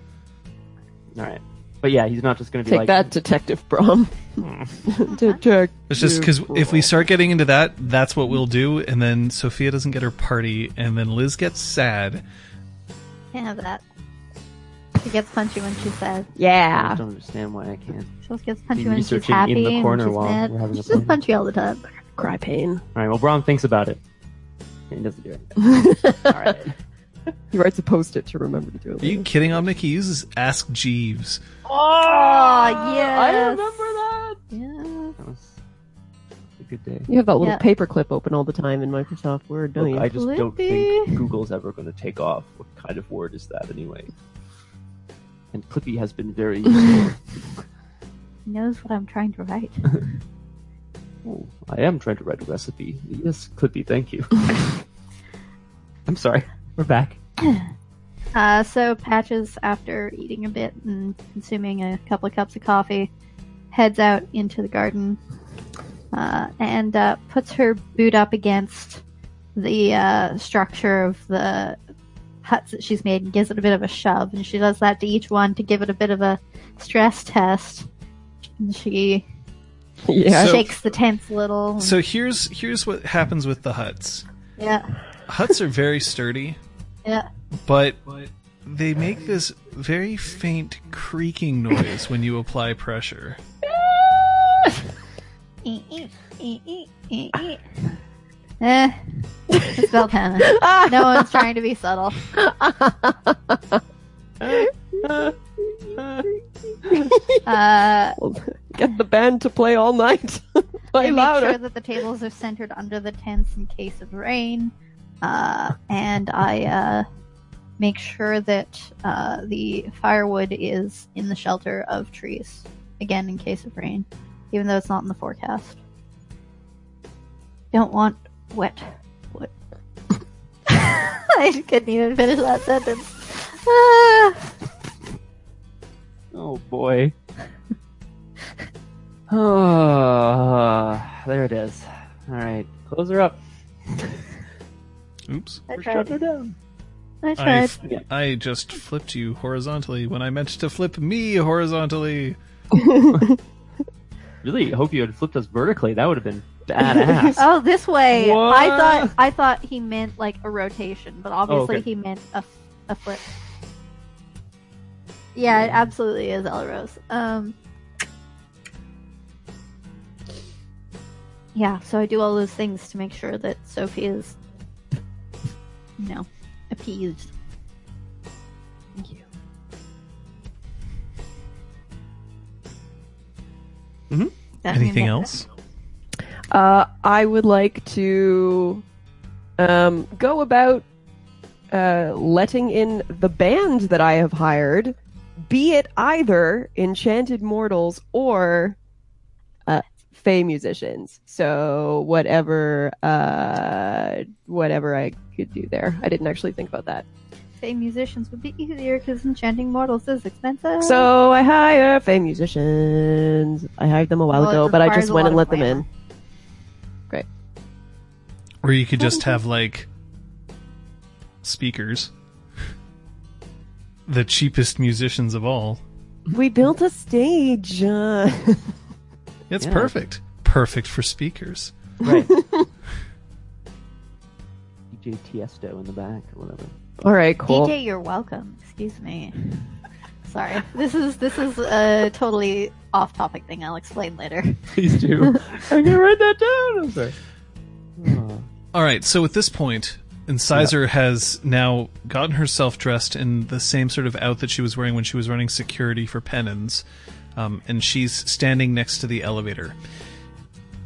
All right. But yeah, he's not just going to be Take like, that, Detective Brom. Hmm. Detective. It's just because if we start getting into that, that's what we'll do, and then Sophia doesn't get her party, and then Liz gets sad. Can't have that. She gets punchy when she's sad. Yeah. I Yeah. don't understand why I can't. She also gets punchy Be when she's researching in happy the corner when she's while mad. we're having a She's just party. punchy all the time. Cry pain. All right, well, Brom thinks about it. And he doesn't do it. All right. He writes a post-it to remember to do it. Are you later. kidding, Omnic? He uses Ask Jeeves. Oh, yeah. I remember that. Yeah. That was a good day. You have that little Yeah. paperclip open all the time in Microsoft Word, don't Look, you? I just don't think Google's ever going to take off. What kind of word is that anyway? And Clippy has been very useful. He knows what I'm trying to write. oh, I am trying to write a recipe. Yes, Clippy, thank you. I'm sorry. We're back. Uh, so Patches, after eating a bit and consuming a couple of cups of coffee, heads out into the garden uh, and uh, puts her boot up against the uh, structure of the huts that she's made and gives it a bit of a shove. And she does that to each one to give it a bit of a stress test. And she yeah. So- shakes the tents a little. So here's here's what happens with the huts. yeah, Huts are very sturdy, yeah. But they make this very faint creaking noise when you apply pressure. Eh, eh, it's Beltane. No one's trying to be subtle. Uh, Get the band to play all night. play I make louder. sure that the tables are centered under the tents in case of rain. Uh, and I uh, make sure that uh, the firewood is in the shelter of trees. Again, in case of rain, even though it's not in the forecast. Don't want wet wood. I couldn't even finish that sentence. Ah. Oh boy. Oh, there it is. All right, close her up. Oops. I We're tried. shutting her down. I I, tried. f- I just flipped you horizontally when I meant to flip me horizontally. Really, hope you had flipped us vertically. That would have been badass. Oh, this way. I thought I thought he meant like a rotation, but obviously okay. he meant a, a flip. Yeah, it absolutely is Elrose. Um, yeah, so I do all those things to make sure that Sophie is, you know, appeased. Thank you. That Anything else? Uh, I would like to um, go about uh, letting in the band that I have hired, be it either enchanted mortals or fey musicians. So whatever, uh, whatever I could do there. I didn't actually think about that. Say musicians would be easier because enchanting mortals is expensive. So I hire fey musicians. I hired them a while Well, ago, but I just went and let them in. Great. Or you could just have like speakers. The cheapest musicians of all. We built a stage. Uh, It's Yeah. perfect. Perfect for speakers. Right. DJ Tiesto in the back or whatever. all right, cool. DJ, you're welcome. Excuse me. Sorry, this is this is a totally off-topic thing. I'll explain later. Please do. I'm gonna write that down. I'm sorry. Oh. All right, so at this point, Incisor has now gotten herself dressed in the same sort of out that she was wearing when she was running security for Penance, um, and she's standing next to the elevator.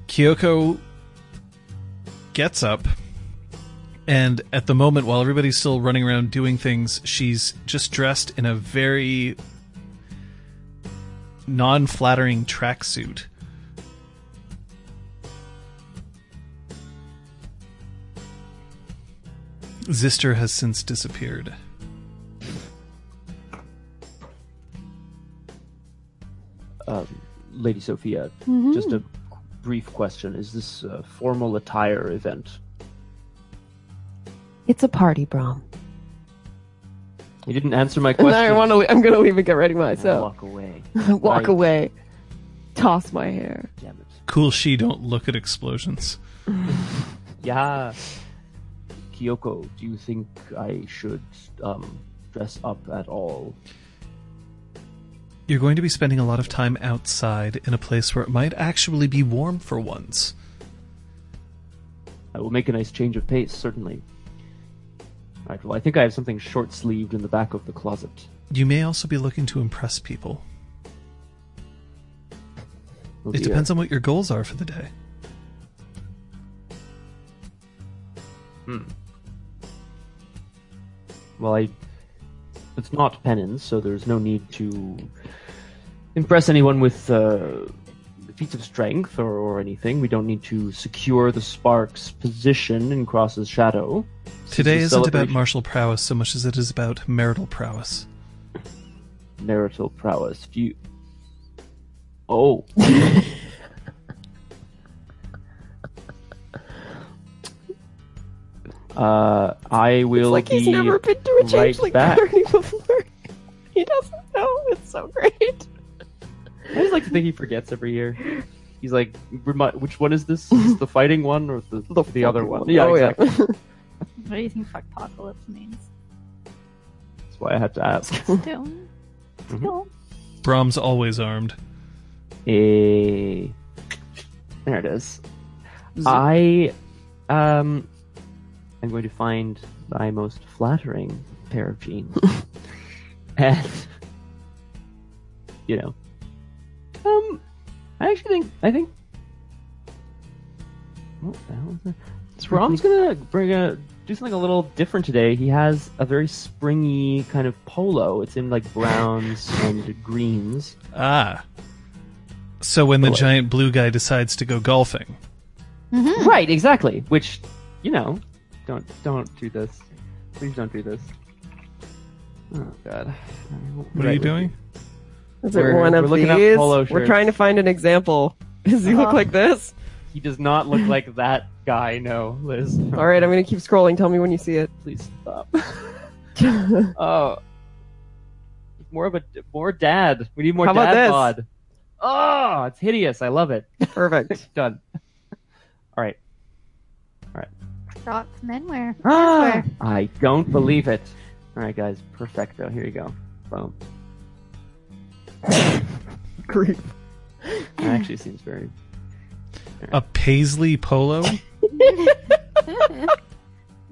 Kyoko gets up, and at the moment, while everybody's still running around doing things, she's just dressed in a very non flattering tracksuit. Zista has since disappeared. Um, Lady Sophia, Mhm. just a brief question: Is this a formal attire event? It's a party, Brom. You didn't answer my And question. I want to. I'm going to leave and get ready myself. walk away. Walk Right. away. Toss my hair. Damn it. Cool she don't look at explosions. Yeah. Kyoko, do you think I should um, dress up at all? You're going to be spending a lot of time outside in a place where it might actually be warm for once. I will make a nice change of pace, certainly. Alright, well, I think I have something short sleeved in the back of the closet. You may also be looking to impress people. Oh, It depends on what your goals are for the day. Hmm. Well, I. It's not penance, so there's no need to impress anyone with uh, feats of strength or, or anything. We don't need to secure the spark's position in Cross's shadow. This Today is isn't about martial prowess so much as it is about marital prowess. marital prowess. Do you? Oh, uh, I will It's like be he's never been to a right changeling back. party before. he doesn't know. It's so great. I just like to think he forgets every year. He's like, remi- which one is this? Is this the fighting one or the the, other one? Yeah, oh, exactly. yeah. What do you think fuckpocalypse means? That's why I had to ask. Still, still. Brom's always armed. Eh, there it is. I um am going to find my most flattering pair of jeans. and you know. Um I actually think I think what the hell is that? Brom's gonna bring a do something a little different today. He has a very springy kind of polo. It's in like browns and greens. Ah. So when the Hello. giant blue guy decides to go golfing, Mm-hmm. Right, exactly. Which, you know, don't don't do this. Please don't do this. Oh God. what are you doing? Is it We're- one of we're looking up these? polo We're trying to find an example. Does he look Uh, like this? He does not look like that guy. No, Liz. All right, I'm going to keep scrolling. Tell me when you see it. Please stop. oh, more of a more dad. We need more How about dad this? bod. Oh, it's hideous. I love it. Perfect. Done. All right. Crocs, menwear. Ah, Menswear. I don't believe it. All right, guys. Perfecto. Here you go. Boom. Grief. That actually seems very. A paisley polo?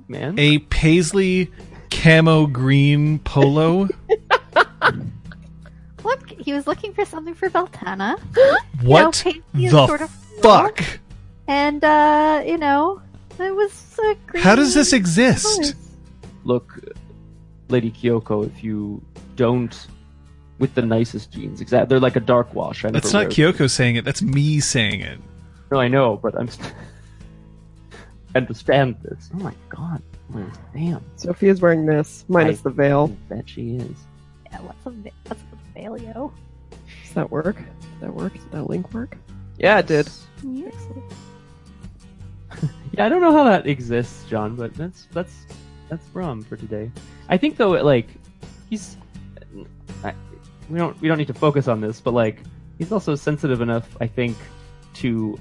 Man. A paisley camo green polo? Look, he was looking for something for Beltane. What paisley is the sort of- fuck? And, uh, you know, it was a green. How does this exist? Look, Lady Kyoko, if you don't. With the nicest jeans, exactly. They're like a dark wash. I That's never not wear- Kyoko saying it, that's me saying it. No, I know, but I'm. understand this. Oh my god. Oh, Damn. Sophia's wearing this, minus I- the veil. I bet she is. Yeah, what's a, va- what's a valio? Does that work? Does that work? Did that link work? Yeah, it did. Yeah. Excellent. Yeah, I don't know how that exists, John, but that's that's that's Brom for today. I think though, like he's I, we don't we don't need to focus on this, but like he's also sensitive enough, I think, to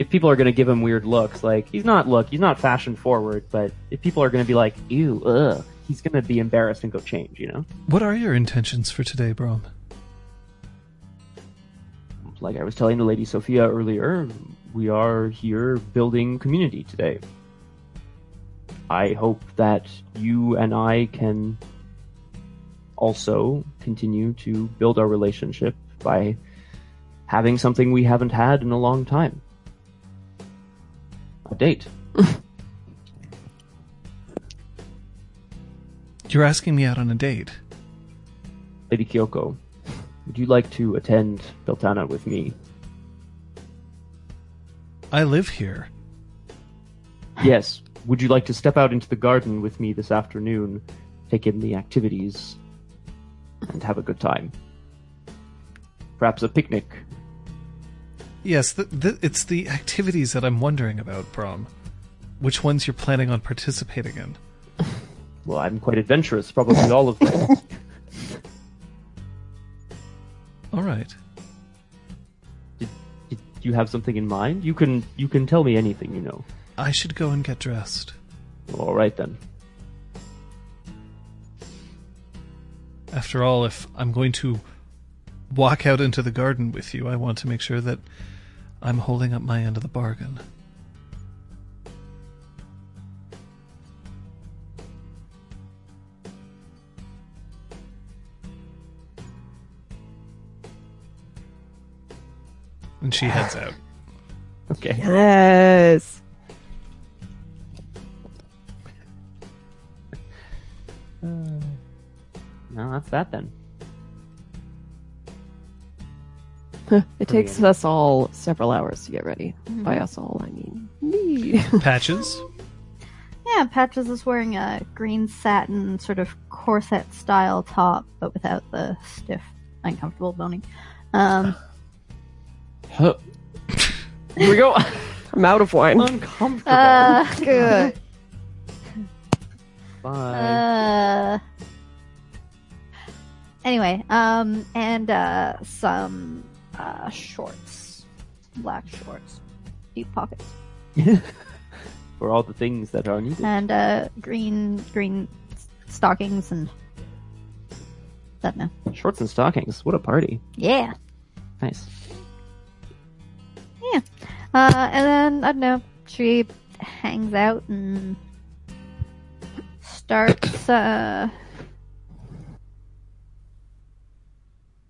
if people are going to give him weird looks, like he's not look, he's not fashion forward, but if people are going to be like, ew, ugh, he's going to be embarrassed and go change, you know. What are your intentions for today, Brom? like I was telling the lady Sophia earlier, we are here building community today. I hope that you and I can also continue to build our relationship by having something we haven't had in a long time. A date. You're asking me out on a date. Lady Kyoko, would you like to attend Beltane with me? I live here. Yes. Would you like to step out into the garden with me this afternoon, take in the activities, and have a good time? Perhaps a picnic. Yes, th- th- it's the activities that I'm wondering about, Brom. Which ones you're planning on participating in? Well, I'm quite adventurous, probably all of them. All right. Did you have something in mind? You can you can tell me anything you know. I should go and get dressed. All right then. After all, if I'm going to walk out into the garden with you, I want to make sure that I'm holding up my end of the bargain. And she heads out. Okay. Yes. No, that's that then. It takes us all several hours to get ready. By us all, I mean me. Patches? Yeah, Patches is wearing a green satin sort of corset style top, but without the stiff, uncomfortable boning. Um, Huh. Here we go. I'm out of wine. Uncomfortable. uh, Good. Bye. uh, anyway, um, and uh, some uh, shorts, black shorts, deep pockets, For all the things that are needed. and uh, green green stockings and that now. Shorts and stockings. What a party. Yeah. Nice. Uh, and then I don't know. She hangs out and starts. Uh,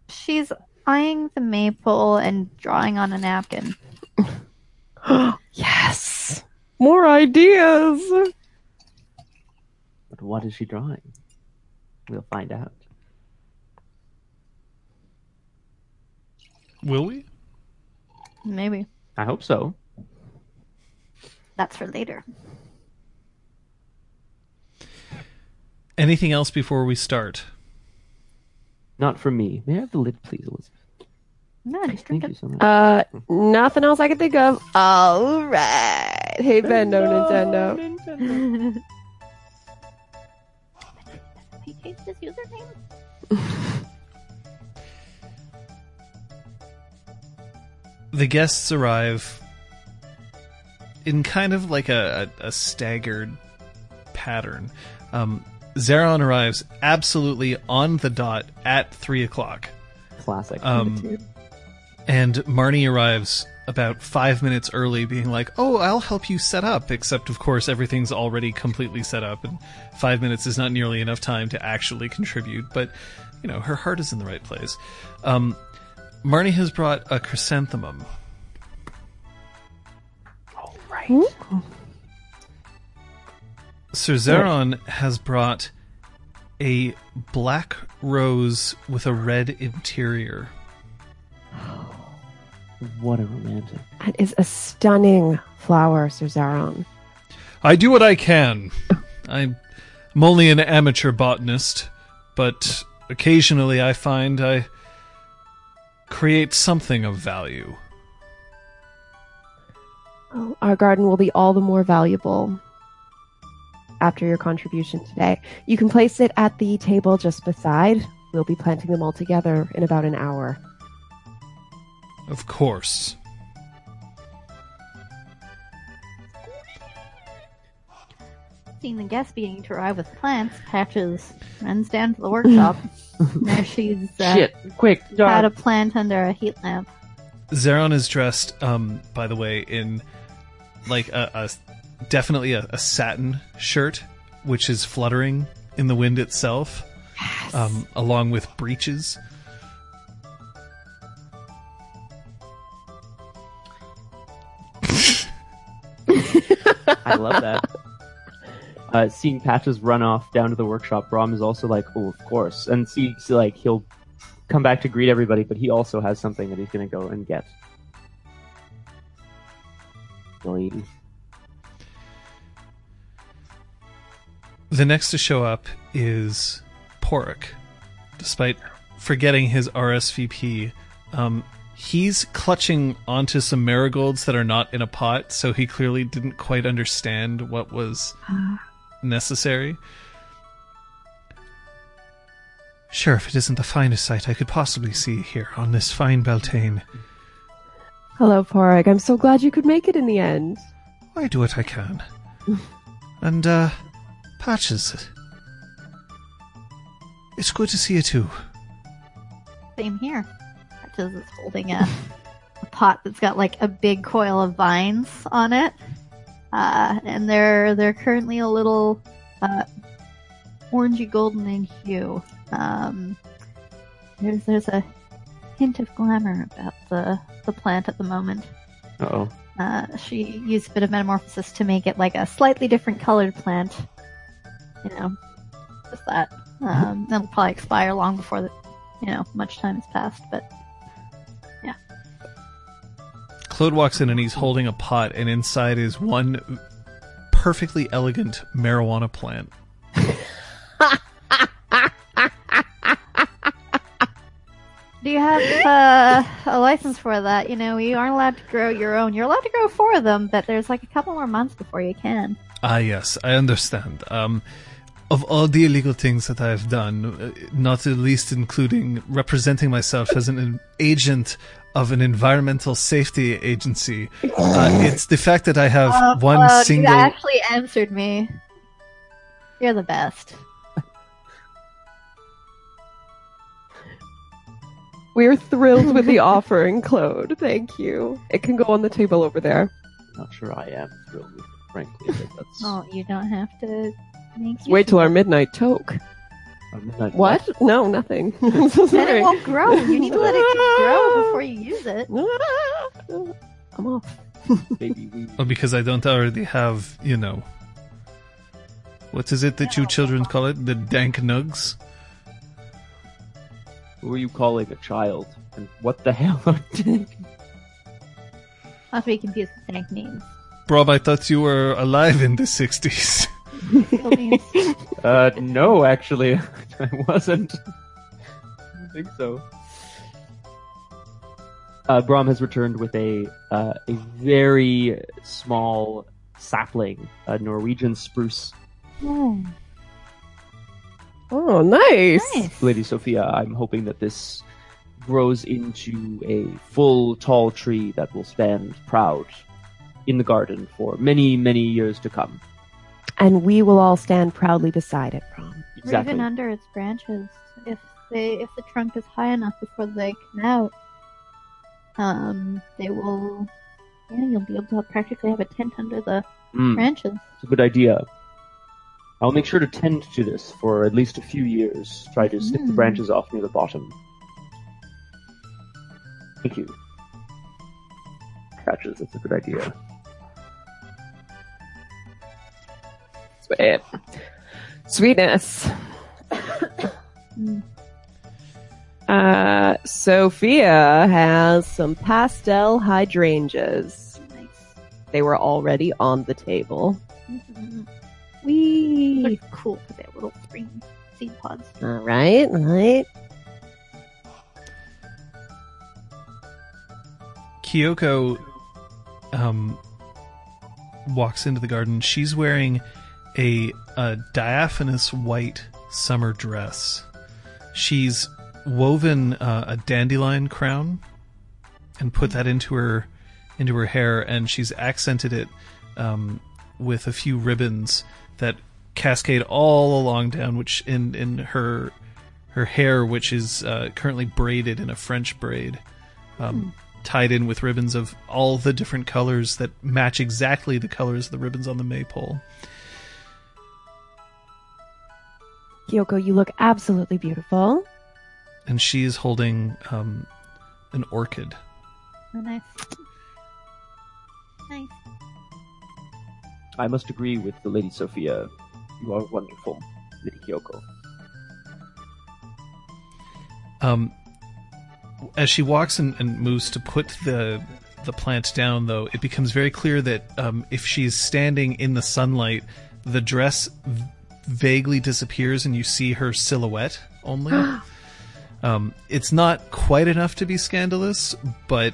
she's eyeing the maple and drawing on a napkin. yes. More ideas. But what is she drawing? We'll find out. Will we? Maybe I hope so. that's for later. Anything else before we start? Not for me. May I have the lid, please, Elizabeth? No, just drink Thank you it. so much. Uh, nothing else I can think of. All right. Hey, Bendo Nintendo. He changed his username. The guests arrive in kind of like a, a, a staggered pattern. Um, Zeron arrives absolutely on the dot at three o'clock. Classic. Um, and Marnie arrives about five minutes early, being like, "Oh, I'll help you set up." Except, of course, everything's already completely set up, and five minutes is not nearly enough time to actually contribute. But you know, her heart is in the right place. Um, Marnie has brought a chrysanthemum. Ooh. Sir Zeron has brought a black rose with a red interior. what a romantic. That is a stunning flower, Sir Zaron. I do what I can. I'm only an amateur botanist, but occasionally I find I create something of value. Well, our garden will be all the more valuable after your contribution today. You can place it at the table just beside. We'll be planting them all together in about an hour. Of course. Seeing the guests beginning to arrive with plants, Patches runs down to the workshop. there she's uh, Shit! Quick, had John. a plant under a heat lamp. Zeron is dressed, um, by the way, in like a, a definitely a, a satin shirt, which is fluttering in the wind itself, um, along with breeches. I love that. Uh, seeing Patches run off down to the workshop, Brom is also like, "Oh, of course," and see, see, like he'll come back to greet everybody, but he also has something that he's gonna go and get. Boy. The next to show up is Porik. Despite forgetting his RSVP, um, he's clutching onto some marigolds that are not in a pot, so he clearly didn't quite understand what was necessary. Sheriff, it isn't the finest sight I could possibly see here on this fine Beltane. Hello, Porrig. I'm so glad you could make it in the end. I do what I can. and, uh, Patches. It's good to see you too. Same here. Patches is holding a, a pot that's got like a big coil of vines on it, uh, and they're they're currently a little uh, orangey golden in hue. Um, there's there's a hint of glamour about the the plant at the moment. Oh, Uh, she used a bit of metamorphosis to make it like a slightly different colored plant. You know, just that. Um, that'll probably expire long before the, you know, much time has passed. But Claude walks in and he's holding a pot, and inside is one perfectly elegant marijuana plant. do you have uh, a license for that? You know, you aren't allowed to grow your own. You're allowed to grow four of them, but there's like a couple more months before you can. Ah, yes, I understand. Um, of all the illegal things that I've done, uh, not the least including representing myself as an, an agent of an environmental safety agency, uh, it's the fact that I have Uh, one Claude, single. You actually answered me. You're the best. We're thrilled with the offering, Claude. Thank you. It can go on the table over there. not sure I am thrilled with it, frankly. But that's Oh, you don't have to make. use Wait till our midnight toke. Our midnight What? No, nothing. I'm so Then it won't grow. You need to let it grow before you use it. I'm off. baby. We, Well, because I don't already have, you know. What is it that you children call it? The dank nugs? who are you calling a child? And what the hell are dank? Not to be confused with dank means. Rob, I thought you were alive in the 60s. Still means Uh, no, actually, I wasn't. I don't think so. Uh, Brom has returned with a uh, a very small sapling, a Norwegian spruce. oh, Oh, nice. nice. Lady Sophia, I'm hoping that this grows into a full, tall tree that will stand proud in the garden for many, many years to come. And we will all stand proudly beside it, Brom. Or even under its branches, if they if the trunk is high enough before they come out, um, they will. Yeah, you'll be able to practically have a tent under the Mm, branches. it's a good idea. I'll make sure to tend to this for at least a few years. Try to snip the Mm. branches off near the bottom. Thank you. Patches, that's a good idea. Sweet. Sweetness. Uh, Sophia has some pastel hydrangeas. Nice. They were already on the table. Mhm. Wee. They're cool because they have little green seed pods. All right, all right. Kyoko um, walks into the garden. She's wearing a, a diaphanous white summer dress. She's woven uh, a dandelion crown and put that into her into her hair, and she's accented it um, with a few ribbons that cascade all along down, which in in her her hair, which is uh, currently braided in a French braid um, tied in with ribbons of all the different colors that match exactly the colors of the ribbons on the maypole. Kyoko, you look absolutely beautiful. And she is holding um, an orchid. Oh, nice. Nice. I must agree with the Lady Sophia. You are wonderful, Lady Kyoko. Um, as she walks and, and moves to put the the plant down, though, it becomes very clear that um, if she's standing in the sunlight, the dress v- vaguely disappears and you see her silhouette only. um, it's not quite enough to be scandalous, but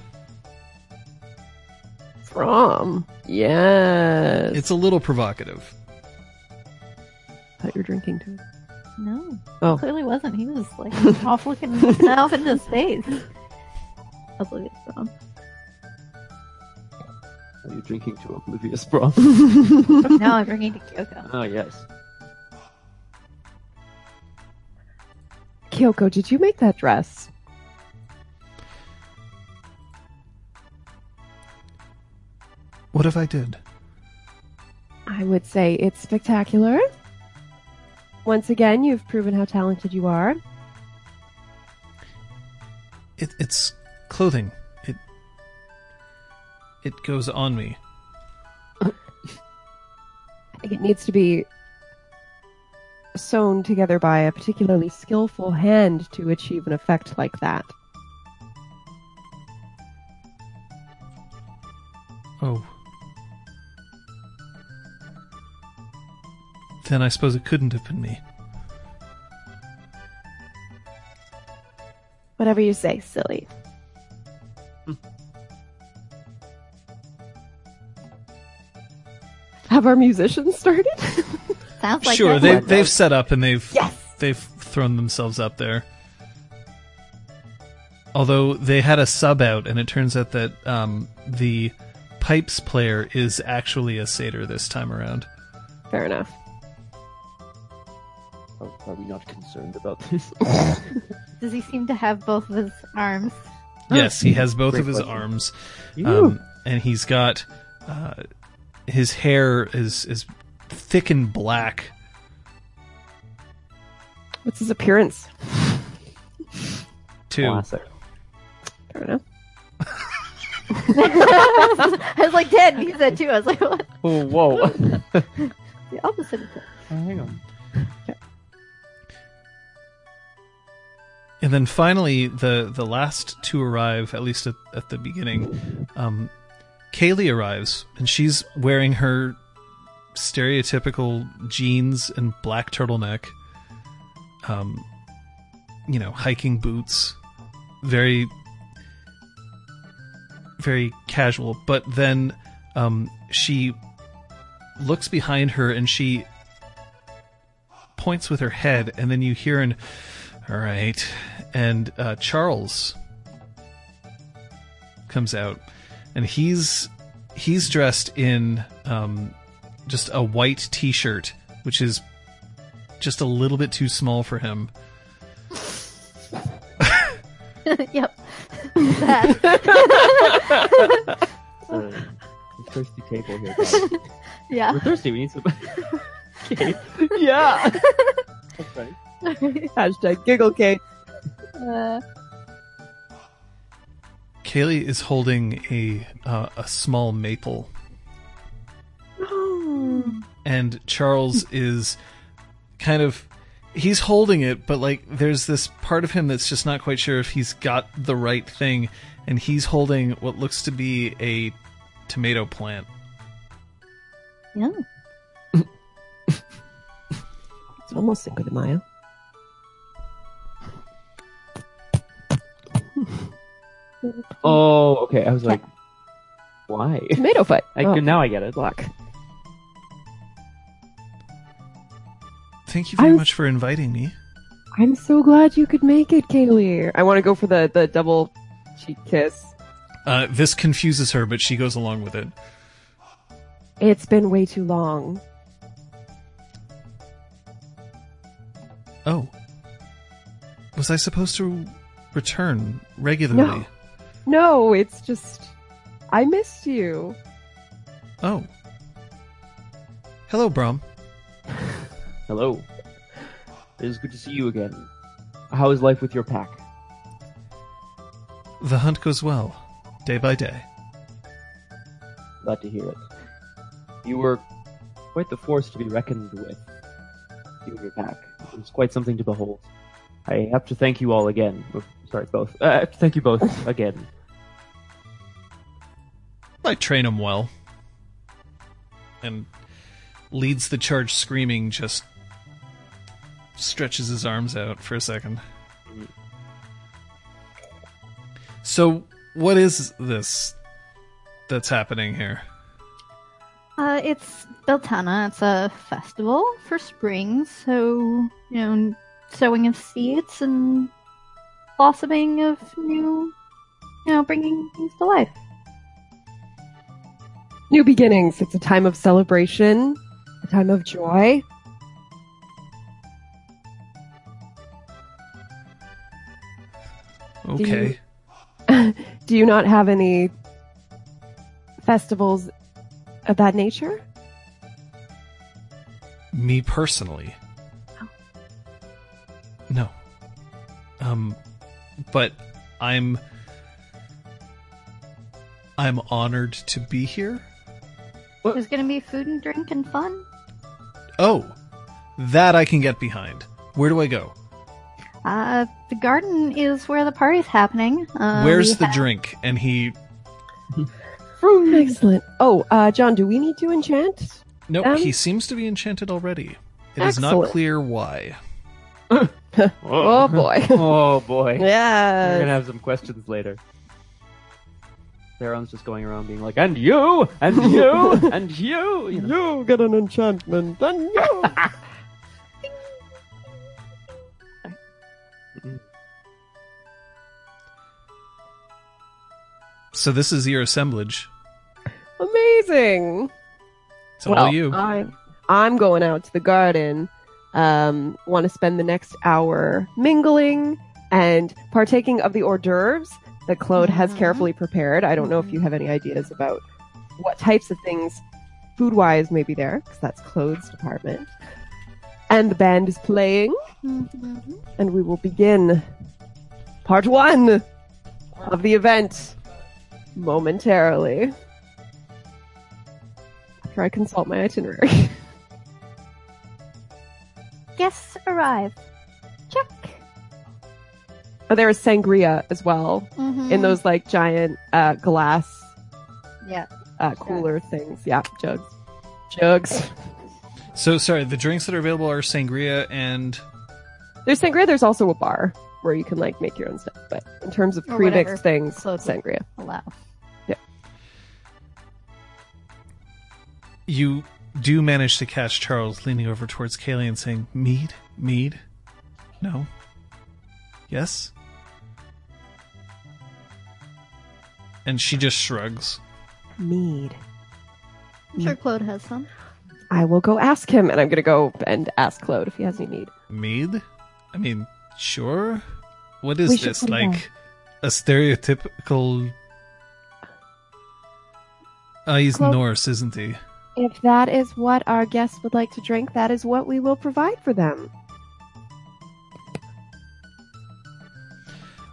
From. Yes. it's a little provocative. thought you were drinking too. No. Oh. Clearly wasn't. He was like off looking himself into space. Oblivious from. Are you drinking to oblivious, bro? No, I'm drinking to Kyoko. oh, yes. Kyoko, did you make that dress? What if I did? I would say it's spectacular. Once again, you've proven how talented you are. It, it's clothing. It it goes on me. I think it needs to be sewn together by a particularly skillful hand to achieve an effect like that. Oh. Then I suppose it couldn't have been me. Whatever you say, silly. Have our musicians started? Sounds like sure, they, they've set up and they've Yes! they've thrown themselves up there. Although they had a sub out, and it turns out that um, the pipes player is actually a satyr this time around. Fair enough. Are, are we not concerned about this? Does he seem to have both of his arms? Yes, he has both Great of his question. arms, um, and he's got uh, his hair is is thick and black. What's his appearance? Too. Classic. Fair enough. I was like, dead. He said too. I was like, what? Oh, whoa. The opposite of that. hang on. And then finally, the the last to arrive, at least at, at the beginning, um, Kaylee arrives, and she's wearing her stereotypical jeans and black turtleneck, um, you know, hiking boots, very, very casual. But then um, she looks behind her and she points with her head, and then you hear an all right. And uh, Charles comes out, and he's he's dressed in um, just a white T-shirt, which is just a little bit too small for him. yep. That. Uh, thirsty table here, guys. yeah. We're thirsty. We need some. okay. Yeah. That's right. Hashtag giggle cake. Uh, Kaylee is holding a uh, a small maple, and Charles is kind of he's holding it, but like there's this part of him that's just not quite sure if he's got the right thing, and he's holding what looks to be a tomato plant. yeah. It's almost Cinco de Mayo. Oh, okay. I was like, why? Tomato foot. I, Oh, Now I get it. luck. Thank you very I'm- much for inviting me. I'm so glad you could make it, Kaylee. I want to go for the, the double cheek kiss. Uh, this confuses her, but she goes along with it. It's been way too long. Oh, was I supposed to return regularly? No. No, it's just I missed you. Oh, hello, Brom. Hello. It is good to see you again. How is life with your pack? The hunt goes well, day by day. Glad to hear it. You were quite the force to be reckoned with. You and your pack. It was quite something to behold. I have to thank you all again. Sorry, both. Uh, I have to thank you both again. I train him well. And leads the charge screaming, just stretches his arms out for a second. So, what is this that's happening here? Uh, it's Beltane. It's a festival for spring, so you know, sowing of seeds and blossoming of new, you know, bringing things to life. New beginnings. It's a time of celebration, a time of joy. Do Okay. you- Do you not have any festivals of that nature? Me personally. No. Um but I'm I'm honored to be here. There's gonna be food and drink and fun. Oh, that I can get behind. Where do I go? Uh, the garden is where the party's happening. Uh, Where's the have- drink? And he Excellent. Oh, uh, John, do we need to enchant? No, Um, he seems to be enchanted already. It is not clear why. Oh boy. Oh boy. Yeah. We're gonna have some questions later. Theron's just going around being like, and you, and you, and you. you know. You get an enchantment, and you. So this is your assemblage. Amazing. It's all you. I, I'm going out to the garden. Um, want to spend the next hour mingling and partaking of the hors d'oeuvres that Claude has Mhm. carefully prepared. I don't know if you have any ideas about what types of things food wise may be there, because that's Claude's department. And the band is playing, Mhm. and we will begin part one of the event momentarily. After I consult my itinerary. Guests arrive. Check. Oh, there is sangria as well Mhm. in those like giant uh, glass Yeah. uh, cooler things. Yeah, jugs. Jugs. So sorry, the drinks that are available are sangria and There's sangria. There's also a bar where you can like make your own stuff. But in terms of Or pre-mixed things, Claude would sangria. Allow. You do manage to catch Charles leaning over towards Kaylee and saying, Mead? Mead? No? Yes? And she just shrugs. Mead. I'm sure Claude has some. I will go ask him, and I'm gonna go and ask Claude if he has any mead. Mead? I mean, sure. What is We this? Like down. a stereotypical. Uh, he's Cloak- Norse, isn't he? If that is what our guests would like to drink, that is what we will provide for them.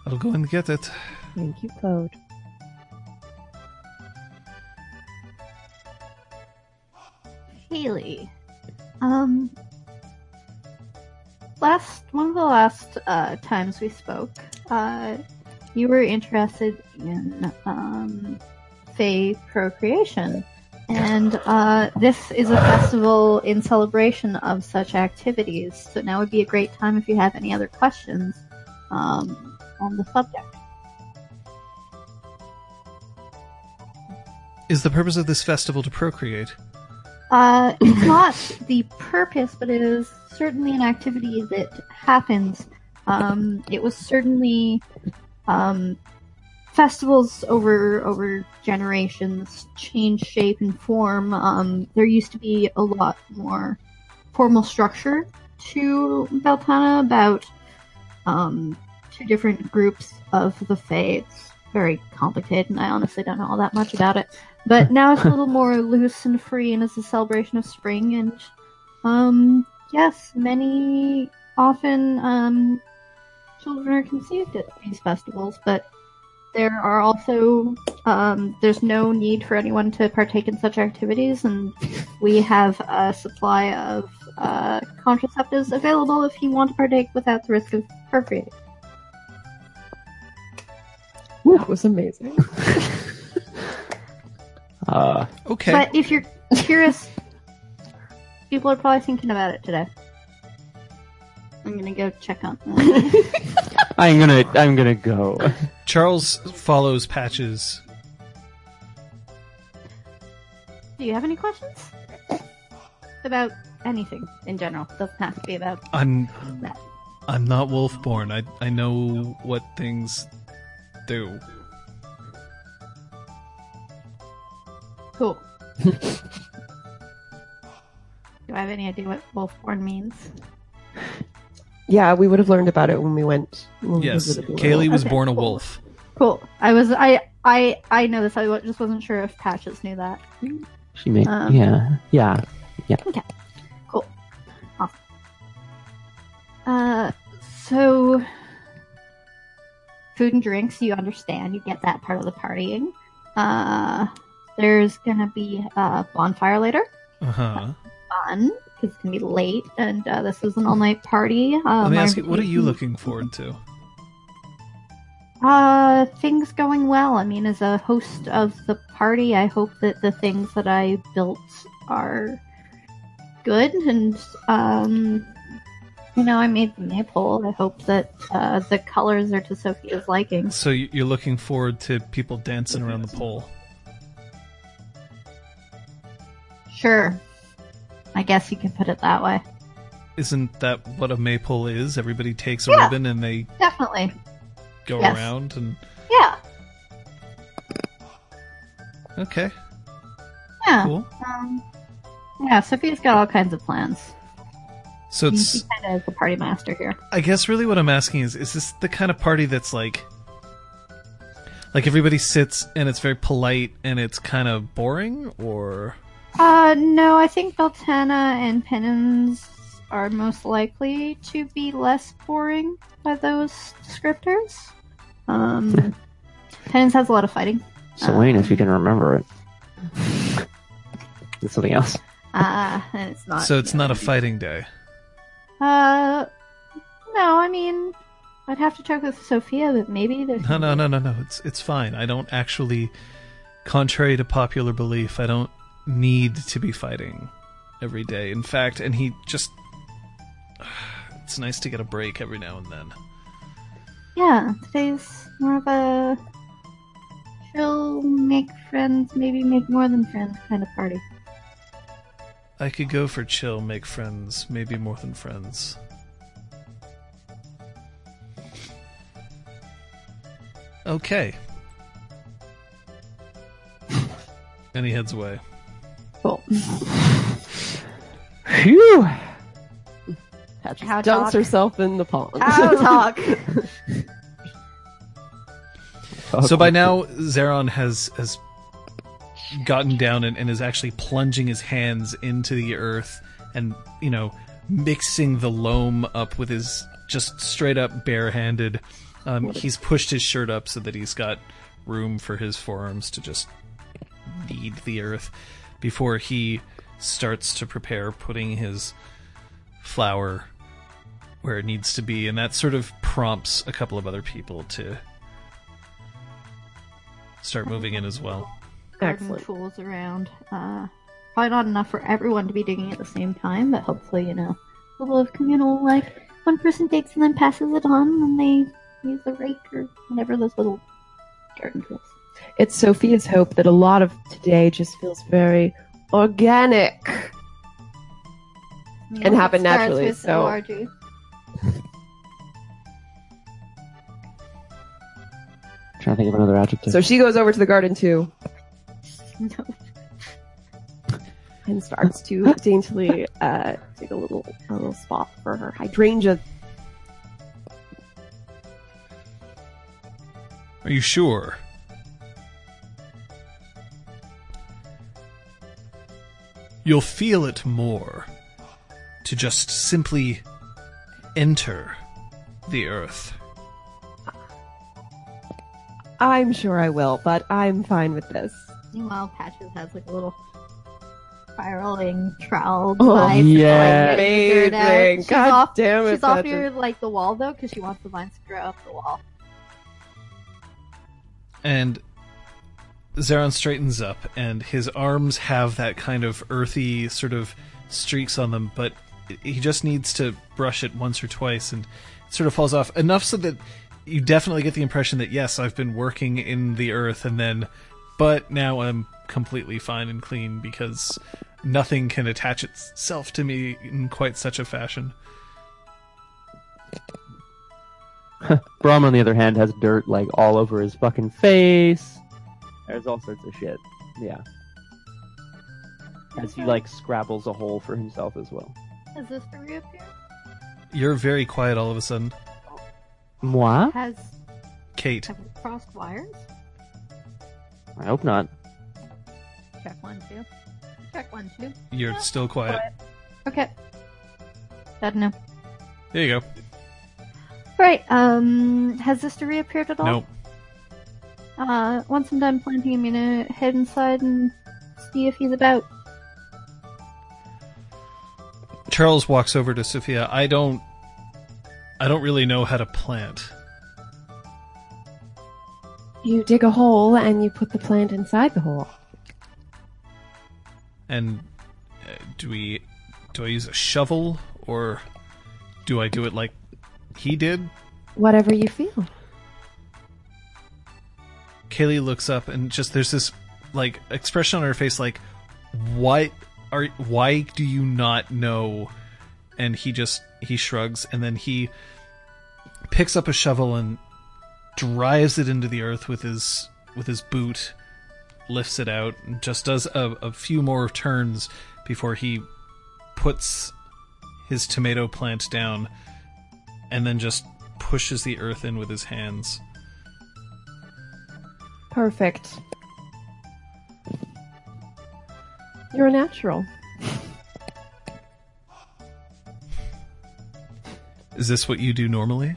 I'll go and get it. Thank you, Claude. Haley. Um, last one of the last uh, times we spoke, uh, you were interested in um, Fae procreation, and uh, this is a festival in celebration of such activities. So now would be a great time if you have any other questions um, on the subject. Is the purpose of this festival to procreate? Uh, it's not the purpose, but it is certainly an activity that happens. Um, it was certainly um, festivals over over generations change shape and form. Um, there used to be a lot more formal structure to Beltane about um, two different groups of the Fae. It's very complicated, and I honestly don't know all that much about it. But now it's a little more loose and free, and it's a celebration of spring. And um, yes, many often um, children are conceived at these festivals, but there are also um, there's no need for anyone to partake in such activities, and we have a supply of uh, contraceptives available if you want to partake without the risk of procreating. That was amazing. Uh, Okay. But if you're curious, people are probably thinking about it today. I'm gonna go check on. I'm gonna I'm gonna go. Charles follows Patches. Do you have any questions about anything in general? Doesn't have to be about I'm that. I'm not Wolfborn. I I know what things do. Cool. Do I have any idea what Wolfborn means? Yeah, we would have learned about it when we went. When Yes, visited the Kaylee was Okay, born a wolf. Cool. I was I I I know this. I just wasn't sure if Patches knew that. She made Um, yeah yeah Yeah. Okay. Cool. Awesome. Uh, so food and drinks, you understand. You get that part of the partying. Uh, there's gonna be a bonfire later. Uh huh. Fun because it's gonna be late, and uh, this is an all-night party. Uh, Let me ask you, what are you looking forward to? Uh, things going well. I mean, as a host of the party, I hope that the things that I built are good, and um, you know, I made the maypole. I hope that uh, the colors are to Sophia's liking. So you're looking forward to people dancing around the pole. Sure, I guess you could put it that way. Isn't that what a maypole is? Everybody takes a Yeah. ribbon and they Definitely, go Yes. around and yeah, okay, yeah. cool. Um, yeah, Sophia's got all kinds of plans. So She it's kind of the party master here. I guess really what I'm asking is is this the kind of party that's like like everybody sits and it's very polite and it's kind of boring or Uh, no, I think Beltane and Penance are most likely to be less boring by those descriptors. Um, Penance has a lot of fighting. Selene, if you can remember it. It's something else. Uh, and it's not. so it's not a fighting day. Uh, no, I mean, I'd have to check with Sophia, but maybe there's. No, no, no, no, no. It's it's fine. I don't actually contrary to popular belief, I don't need to be fighting every day. In fact, and he just it's nice to get a break every now and then. Yeah, today's more of a chill, make friends, maybe make more than friends kind of party. I could go for chill, make friends, maybe more than friends. Okay. and he heads away. Cool. Phew. Patches Cow dunks talk. herself in the pond. Cow talk. So by now, Zeron has has gotten down and, and is actually plunging his hands into the earth and you know mixing the loam up with his just straight up barehanded. Um, he's pushed his shirt up so that he's got room for his forearms to just knead the earth before he starts to prepare putting his flower where it needs to be, and that sort of prompts a couple of other people to start moving in as well. garden Excellent. tools around. Uh, probably not enough for everyone to be digging at the same time, but hopefully, you know, a little of communal, like, one person digs and then passes it on, and they use the rake or whatever those little garden tools. It's Sophia's hope that a lot of today just feels very organic. You And happen naturally, so- ORG. trying to think of another adjective. So she goes over to the garden too No. and starts to daintily uh, dig a little a little spot for her hydrangea. Are you sure? You'll feel it more to just simply enter the earth. I'm sure I will, but I'm fine with this. Meanwhile, Patches has, like, a little spiraling trowel Oh, device. yeah. Like, figured out. Amazing. She's God off, damn it, She's off Patches. near, like, the wall, though, because she wants the vines to grow up the wall. And Zeron straightens up, and his arms have that kind of earthy sort of streaks on them, but he just needs to brush it once or twice, and it sort of falls off enough so that you definitely get the impression that yes, I've been working in the earth, and then, but now I'm completely fine and clean because nothing can attach itself to me in quite such a fashion. Brom, on the other hand, has dirt like all over his fucking face. There's all sorts of shit. Yeah. As he like scrabbles a hole for himself as well. Has this to reappear? You're very quiet all of a sudden, Moi? Has Kate. have we crossed wires? I hope not. Check one, two. Check one, two. You're still quiet. Okay. Good to know. There you go. Right. Um, has this to reappeared at all? Nope. Uh, once I'm done planting, I'm gonna head inside and see if he's about. Charles walks over to Sophia. I don't I don't really know how to plant. You dig a hole and you put the plant inside the hole. And uh, do we do I use a shovel or do I do it like he did? Whatever you feel. Kaylee looks up and just there's this like expression on her face like what are why do you not know? And he just he shrugs and then he picks up a shovel and drives it into the earth with his with his boot lifts it out and just does a, a few more turns before he puts his tomato plant down and then just pushes the earth in with his hands Perfect. You're a natural. Is this what you do normally?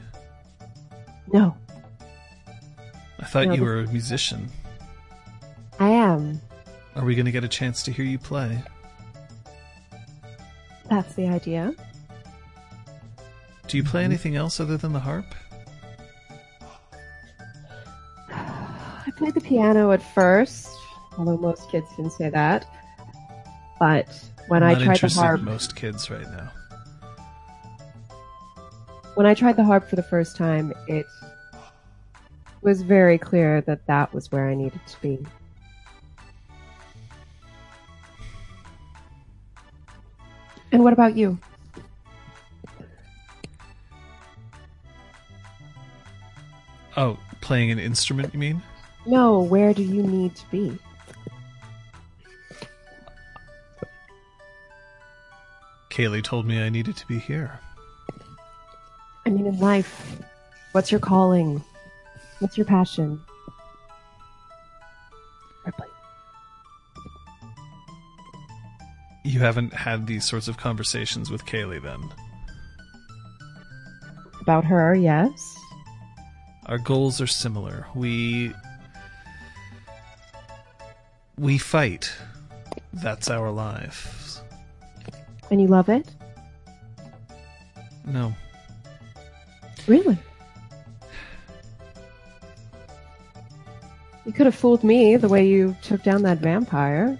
No, I thought No, you were a musician. I am. Are we going to get a chance to hear you play? That's the idea. Do you play anything else other than the harp? Played the piano at first, although most kids can say that. But when I'm I tried the harp, most kids right now. when I tried the harp for the first time, it was very clear that that was where I needed to be. And what about you? Oh, playing an instrument, you mean? No, where do you need to be? Kaylee told me I needed to be here. I mean, in life, what's your calling? What's your passion? You haven't had these sorts of conversations with Kaylee then? About her, yes. Our goals are similar. We we fight. That's our lives. And you love it? No. Really? You could have fooled me the way you took down that vampire.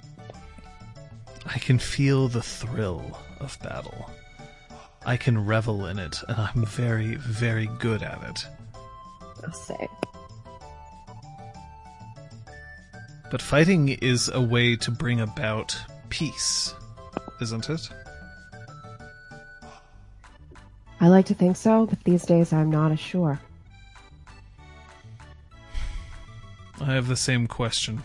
I can feel the thrill of battle. I can revel in it, and I'm very, very good at it. Oh, I'll say. But fighting is a way to bring about peace, isn't it? I like to think so, but these days I'm not as sure. I have the same question.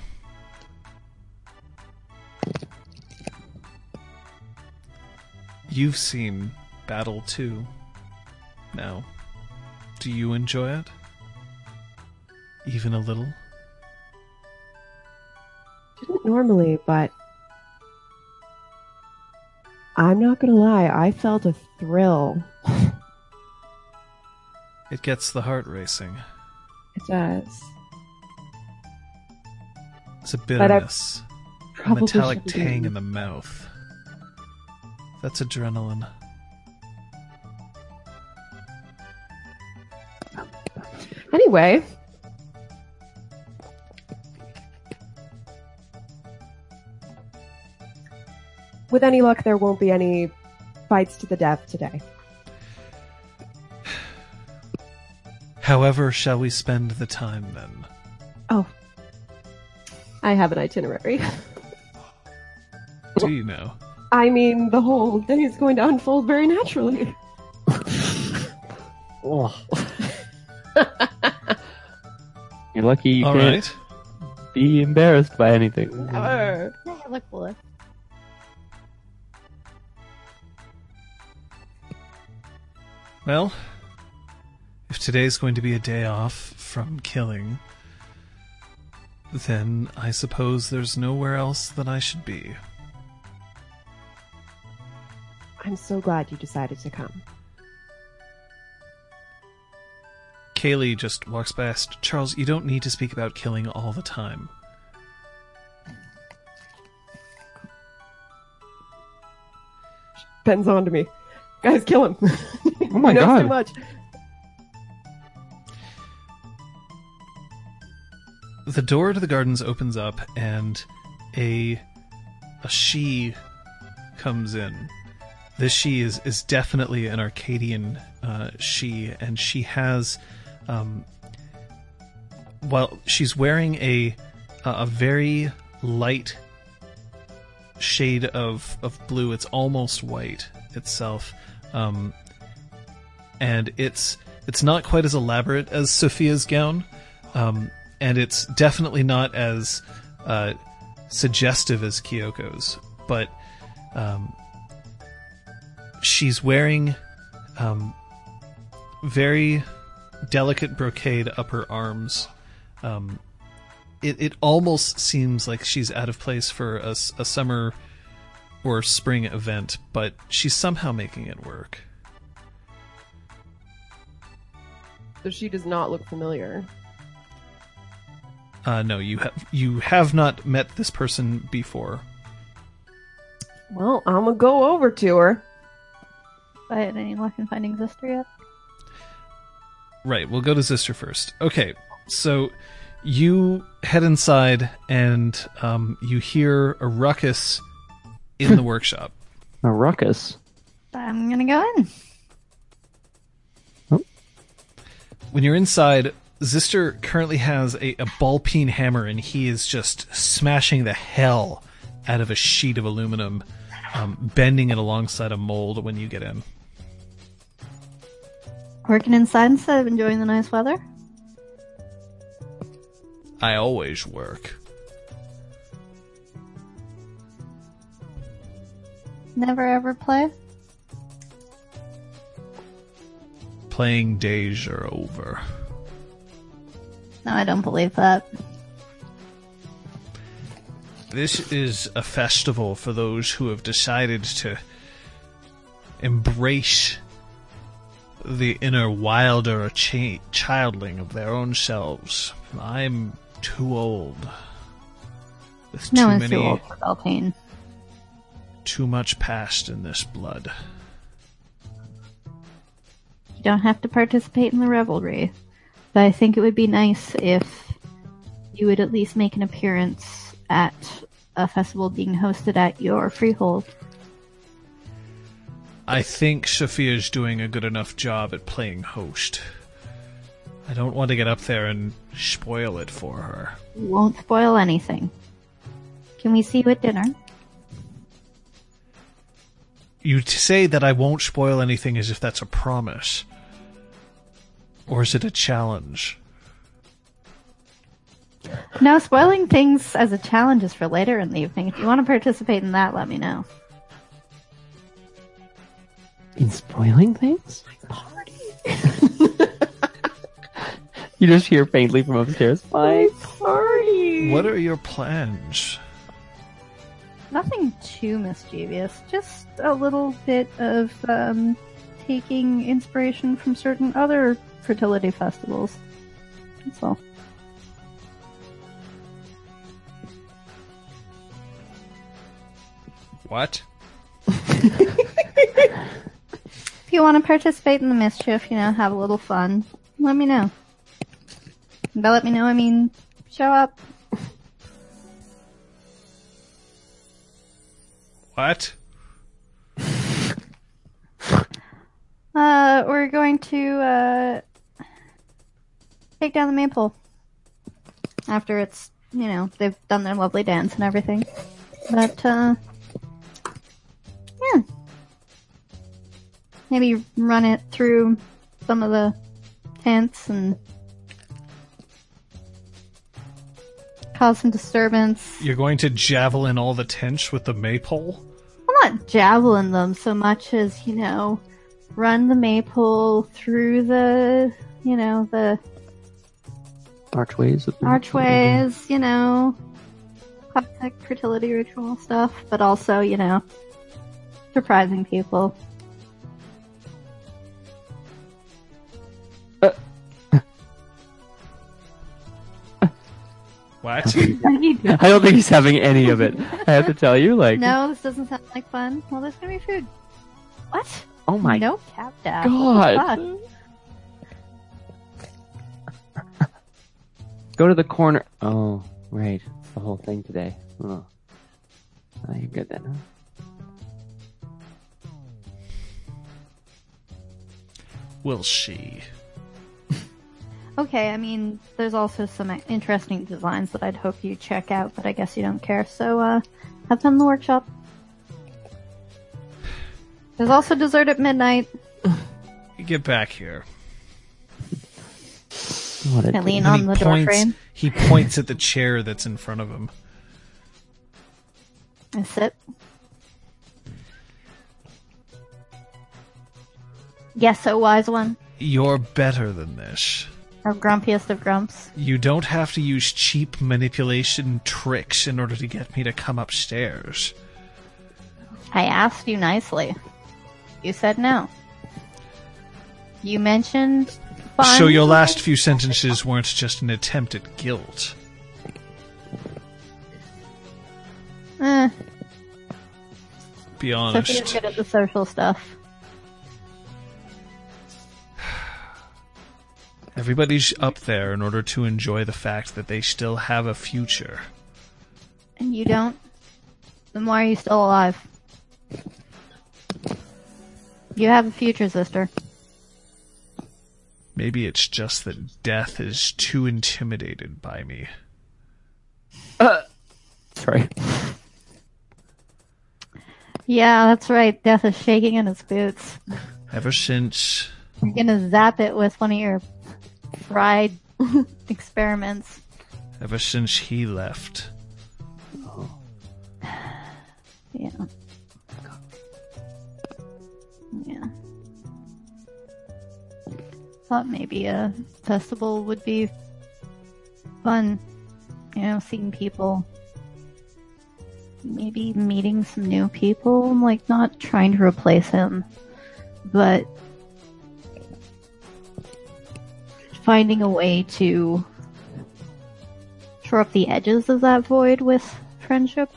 You've seen Battle 2 now. Do you enjoy it? Even a little? Didn't normally, but I'm not gonna lie, I felt a thrill. It gets the heart racing. It does. It's a bitterness, a metallic tang in the mouth. That's adrenaline. Anyway. With any luck, there won't be any fights to the death today. However, shall we spend the time then? Oh. I have an itinerary. Do you know? I mean, the whole day is going to unfold very naturally. Oh. You're lucky you All can't right. be embarrassed by anything. Oh, Well, if today's going to be a day off from killing, then I suppose there's nowhere else that I should be. I'm so glad you decided to come. Kaylee just walks past. Charles, you don't need to speak about killing all the time. Ben's on to me. Guys, kill him. Oh my he knows God. too much. The door to the gardens opens up, and a a she comes in. This she is is definitely an Arcadian uh, she, and she has, um, well, she's wearing a a very light shade of of blue. It's almost white itself, um, and it's it's not quite as elaborate as Sophia's gown, um, and it's definitely not as uh, suggestive as Kyoko's, but um, she's wearing um, very delicate brocade up her arms. Um, it, it almost seems like she's out of place for a, a summer or spring event, but she's somehow making it work. So she does not look familiar. Uh, no, you have you have not met this person before. Well, I'm gonna go over to her. I had any luck in finding Zista yet? Right, we'll go to Zista first. Okay, so you head inside and um, you hear a ruckus in the workshop. A ruckus. I'm gonna go in. When you're inside, Zista currently has a, a ball peen hammer and he is just smashing the hell out of a sheet of aluminum, um, bending it alongside a mold when you get in. Working inside instead of enjoying the nice weather. I always work. Never ever play. Playing days are over. No, I don't believe that. This is a festival for those who have decided to embrace the inner wilder childling of their own selves. I'm too old. With No too one's many, too old for Beltane. Too much past in this blood. You don't have to participate in the revelry, but I think it would be nice if you would at least make an appearance at a festival being hosted at your freehold. I think Sophia's doing a good enough job at playing host. I don't want to get up there and spoil it for her. Won't spoil anything. Can we see you at dinner? You say that I won't spoil anything as if that's a promise. Or is it a challenge? No, spoiling things as a challenge is for later in the evening. If you want to participate in that, let me know. In spoiling things? My party. you just hear faintly from upstairs. My party. What are your plans? Nothing too mischievous, just a little bit of um, taking inspiration from certain other fertility festivals. That's all. What? If you want to participate in the mischief, you know, have a little fun, let me know. By let me know, I mean, show up. What? Uh, we're going to, uh, take down the maypole. After it's, you know, they've done their lovely dance and everything. But, uh, yeah. Maybe run it through some of the tents and cause some disturbance. You're going to javelin all the tents with the maypole? I'm not javelin them so much as, you know, run the maypole through the, you know, the Archways. of- archways, you know, classic fertility ritual stuff, but also, you know, surprising people. What? I don't think he's having any of it. I have to tell you, like, no, this doesn't sound like fun. Well, there's gonna be food. What? oh my no cap dash. God. Go to the corner. Oh, right. It's the whole thing today. Oh. Oh, you're good then, huh? Will she? Okay, I mean, there's also some interesting designs that I'd hope you check out, but I guess you don't care. So, uh, have fun in the workshop. There's also dessert at midnight. Get back here. What a I lean on he the door points, frame. he points at the chair that's in front of him. I sit. Yes, so wise one. You're better than this. Or grumpiest of grumps. You don't have to use cheap manipulation tricks in order to get me to come upstairs. I asked you nicely. You said no. You mentioned fun. So your last few sentences weren't just an attempt at guilt. Eh, Be honest. Sophia's good at the social stuff. Everybody's up there in order to enjoy the fact that they still have a future. And you don't? Then why are you still alive? You have a future, Zista. Maybe it's just that death is too intimidated by me. Uh, Sorry. Yeah, that's right. Death is shaking in its boots. Ever since You're gonna zap it with one of your fried experiments. ever since he left. Yeah. Yeah. Thought maybe a festival would be fun. You know, seeing people maybe meeting some new people. Like not trying to replace him, but finding a way to shore up the edges of that void with friendship.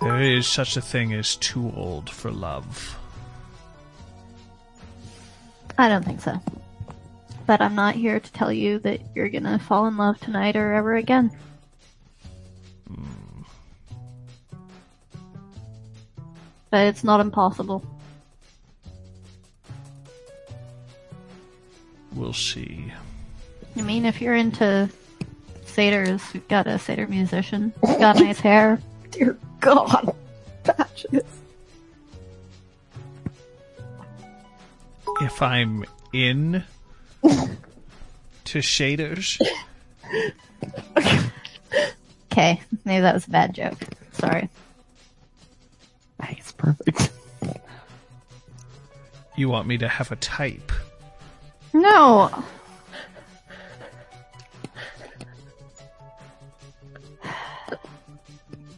There is such a thing as too old for love. I don't think so. But I'm not here to tell you that you're gonna fall in love tonight or ever again. Hmm. But it's not impossible. We'll see. I mean, if you're into satyrs, we've got a satyr musician. He's got nice hair. Dear God. Patches. If I'm in to shaders, Okay, maybe that was a bad joke. Sorry. Hey, it's perfect. you want me to have a type. No!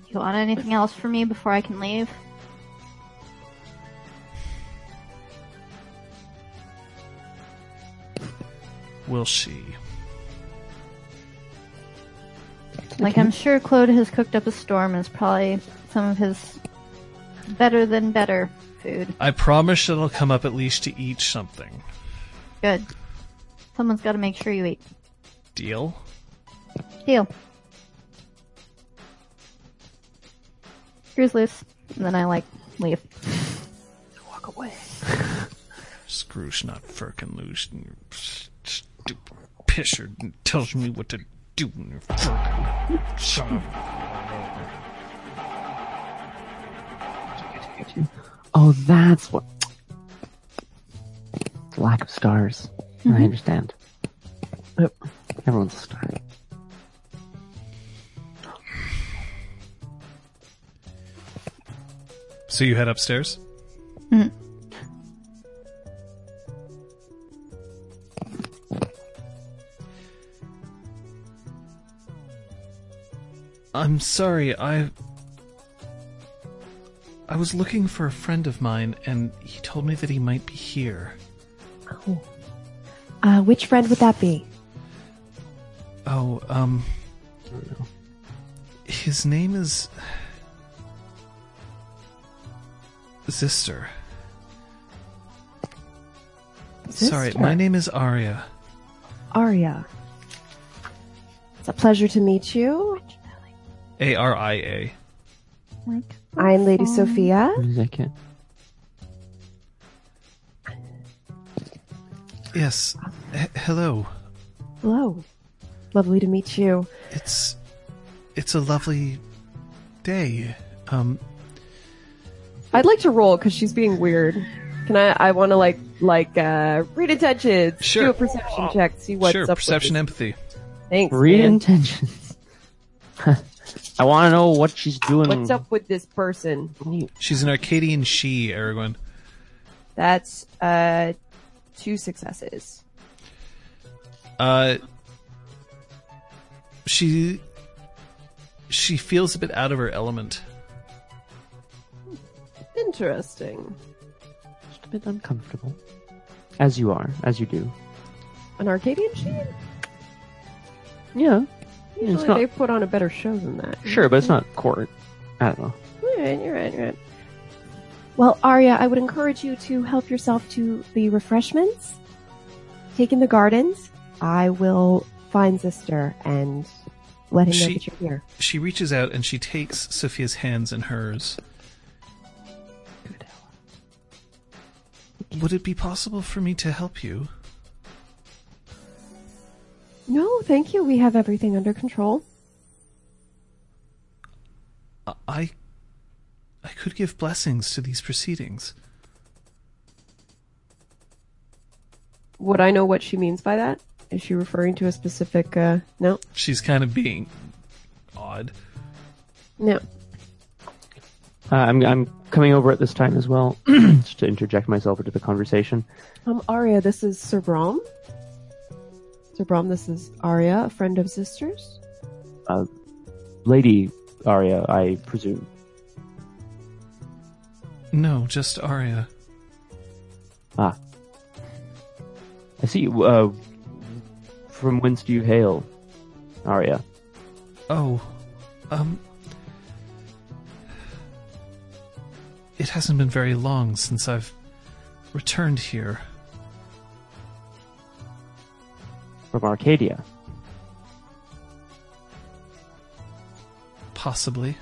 You want anything else from me before I can leave? We'll see. Like, I'm sure Claude has cooked up a storm as probably some of his better than better food. I promise it'll come up at least to eat something. Good. Someone's got to make sure you eat. Deal? Deal. Screws loose, and then I like leave. Walk away. Screw's not firkin loose. And your stupid pisser tells me what to do. And you're firkin. Son of Oh, that's what. Lack of stars. I mm-hmm. understand. Yep. Everyone's a star. So you head upstairs? Mm-hmm. I'm sorry, I. I was looking for a friend of mine, and he told me that he might be here. Oh. Uh, which friend would that be? Oh, um. His name is. Zista. Sorry, my name is Aria. Aria. It's a pleasure to meet you. A R I A. Like, I'm Lady Sophia. Music, yeah. Yes. H- hello. Hello. Lovely to meet you. It's it's a lovely day. Um I'd like to roll because she's being weird. Can I? I want to like like uh read intentions. Sure. Do a perception check. See what's sure, up. with perception this. empathy. Thanks. Read man. intentions. I want to know what she's doing. What's up with this person? She's an Arcadian Sidhe, Aragorn. That's uh two successes. Uh she she feels a bit out of her element. Interesting. Just a bit uncomfortable. As you are, as you do. An Arcadian Sidhe? Yeah. Usually it's not- they put on a better show than that. Sure, but it's not court. I don't know. You're right, you're right, you're right. Well, Aria, I would encourage you to help yourself to the refreshments. Take in the gardens. I will find Zista and let him know that you're here. She reaches out and she takes Sophia's hands in hers. Would it be possible for me to help you? No, thank you. We have everything under control. I I could give blessings to these proceedings. Would I know what she means by that? Is she referring to a specific, uh, no? She's kind of being odd. No. Uh, I'm I'm coming over at this time as well, just to interject myself into the conversation. Um, Aria, this is Sir Brom. Sir Brom, this is Aria, a friend of Zista's. Lady Aria, I presume. No, just Aria. Ah. I see. Uh, from whence do you hail, Aria? Oh, um. It hasn't been very long since I've returned here. From Arcadia. Possibly.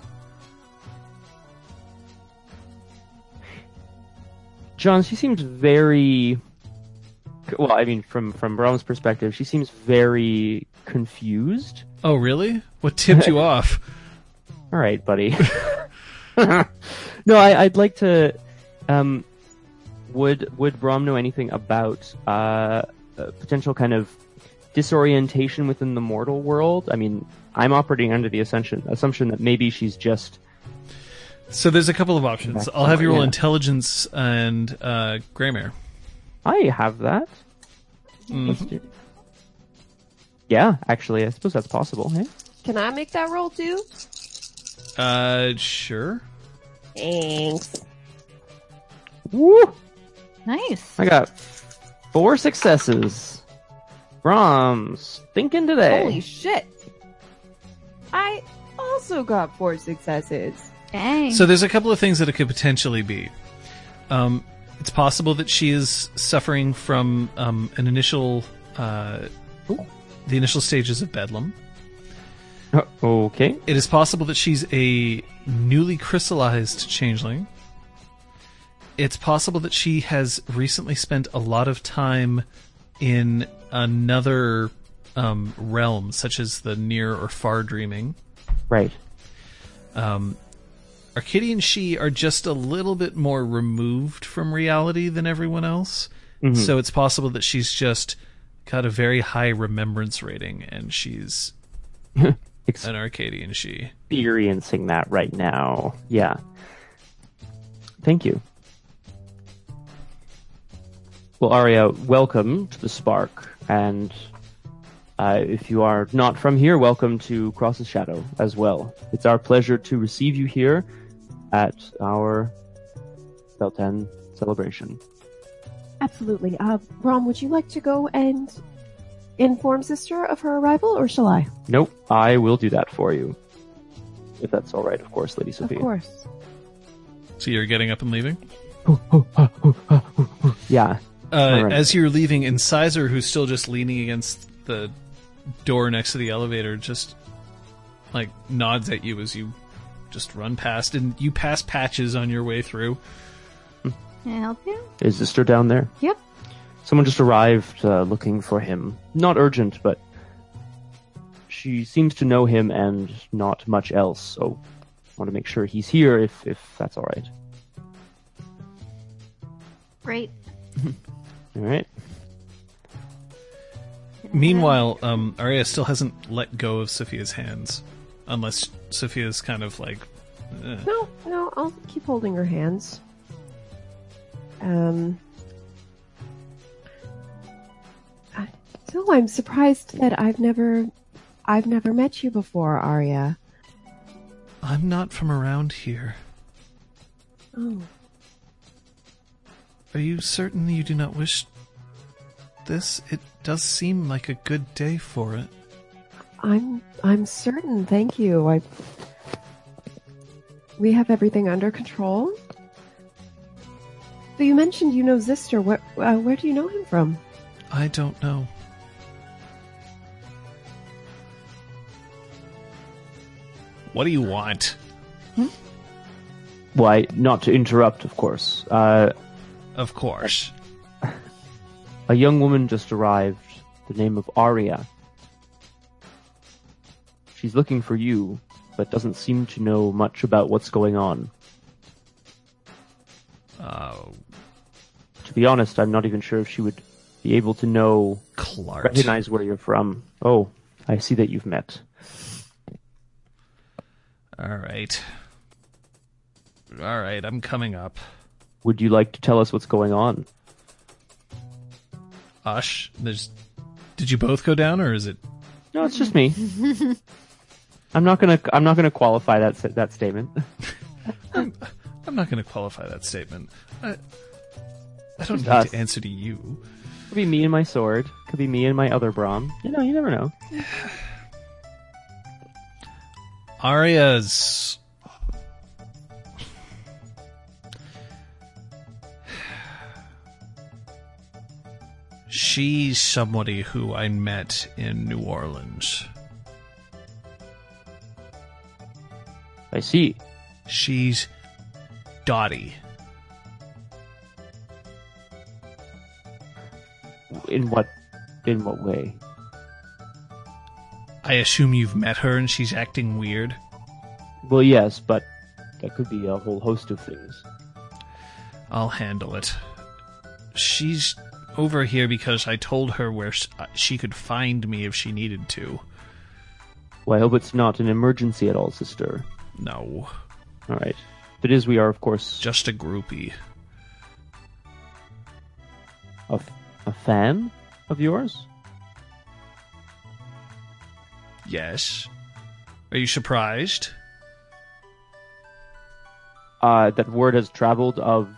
John, she seems very. Well, I mean, from from Brom's perspective, she seems very confused. Oh, really? What tipped you off? All right, buddy. no, I, I'd like to. Um, would would Brom know anything about uh, a potential kind of disorientation within the mortal world? I mean, I'm operating under the assumption assumption that maybe she's just So there's a couple of options. I'll have you roll yeah. intelligence and uh, Gremayre. I have that. Mhm. Yeah, actually, I suppose that's possible. Hey? Can I make that roll too? Uh, sure. Thanks. Woo! Nice. I got four successes. Brom's thinking today. Holy shit. I also got four successes. Dang. So there's a couple of things that it could potentially be. Um, it's possible that she is suffering from um, an initial, uh, the initial stages of bedlam. Uh, okay. It is possible that she's a newly crystallized changeling. It's possible that she has recently spent a lot of time in another um, realm, such as the near or far dreaming. Right. Um, Arcadian Sidhe are just a little bit more removed from reality than everyone else. Mhm. So it's possible that she's just got a very high remembrance rating and she's an Arcadian Sidhe. experiencing that right now. Yeah. Thank you. Well, Aria, welcome to the Spark, and uh, if you are not from here, welcome to Cross's Shadow as well. It's our pleasure to receive you here at our Beltane celebration. Absolutely. Uh, Brom, would you like to go and inform Zista of her arrival, or shall I? Nope, I will do that for you. If that's all right, of course, Lady Sophia. Of course. So you're getting up and leaving? Yeah. Uh, Alright. As you're leaving, Incisor, who's still just leaning against the door next to the elevator, just like nods at you as you just run past, and you pass patches on your way through. Can I help you? Is Zista down there? Yep. Someone just arrived uh, looking for him. Not urgent, but she seems to know him and not much else, so I want to make sure he's here if, if that's all right. Great. All right. Meanwhile, um, Aria still hasn't let go of Sophia's hands, unless Sophia's kind of like. eh. No, no, I'll keep holding her hands. Um. I- So I'm surprised that I've never, I've never met you before, Aria. I'm not from around here. Oh, Are you certain you do not wish this? It does seem like a good day for it. I'm, I'm certain. Thank you. I. We have everything under control. So you mentioned you know Zista. Where, uh, where do you know him from? I don't know. What do you want? Why, not to interrupt, of course. Uh, Of course. a young woman just arrived, the name of Aria. She's looking for you, but doesn't seem to know much about what's going on. Oh, To be honest, I'm not even sure if she would be able to know Clark. recognize where you're from. Oh, I see that you've met. All right. All right, I'm coming up. Would you like to tell us what's going on? Ush, there's Did you both go down, or is it? No, it's just me. I'm not gonna. I'm not gonna qualify that that statement. I'm not going to qualify that statement. I, I don't need us. to answer to you. Could be me and my sword. Could be me and my other Brom. You know, you never know. Aria's. She's somebody who I met in New Orleans. I see. She's Dottie. In what? In what way? I assume you've met her and she's acting weird. Well, yes, but that could be a whole host of things. I'll handle it. She's over here because I told her where uh, she could find me if she needed to. Well, I hope it's not an emergency at all, Zista. No, All right. If it is, we are, of course, just a groupie. a, f- a fan of yours. Yes. Are you surprised? Uh, that word has traveled of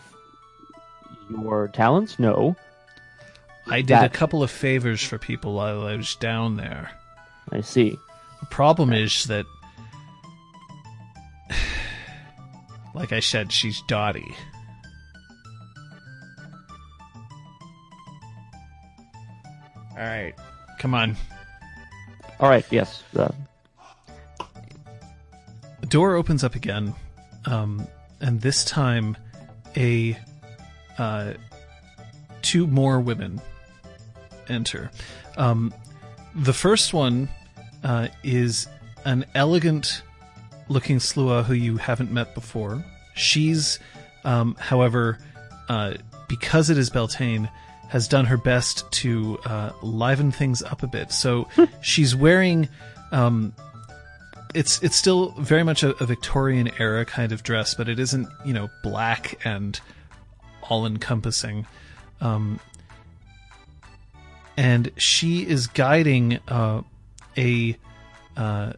your talents? No. I did That- a couple of favors for people while I was down there. I see. The problem is that, like I said, she's Dottie. All right, come on. All right. Yes. Uh, The door opens up again, um, and this time, a uh, two more women enter. Um, the first one uh, is an elegant-looking Slua who you haven't met before. She's, um, however, uh, because it is Beltane, has done her best to uh, liven things up a bit. So she's wearing. Um, it's it's still very much a, a Victorian era kind of dress, but it isn't you know black and all encompassing. Um, and she is guiding uh, a uh,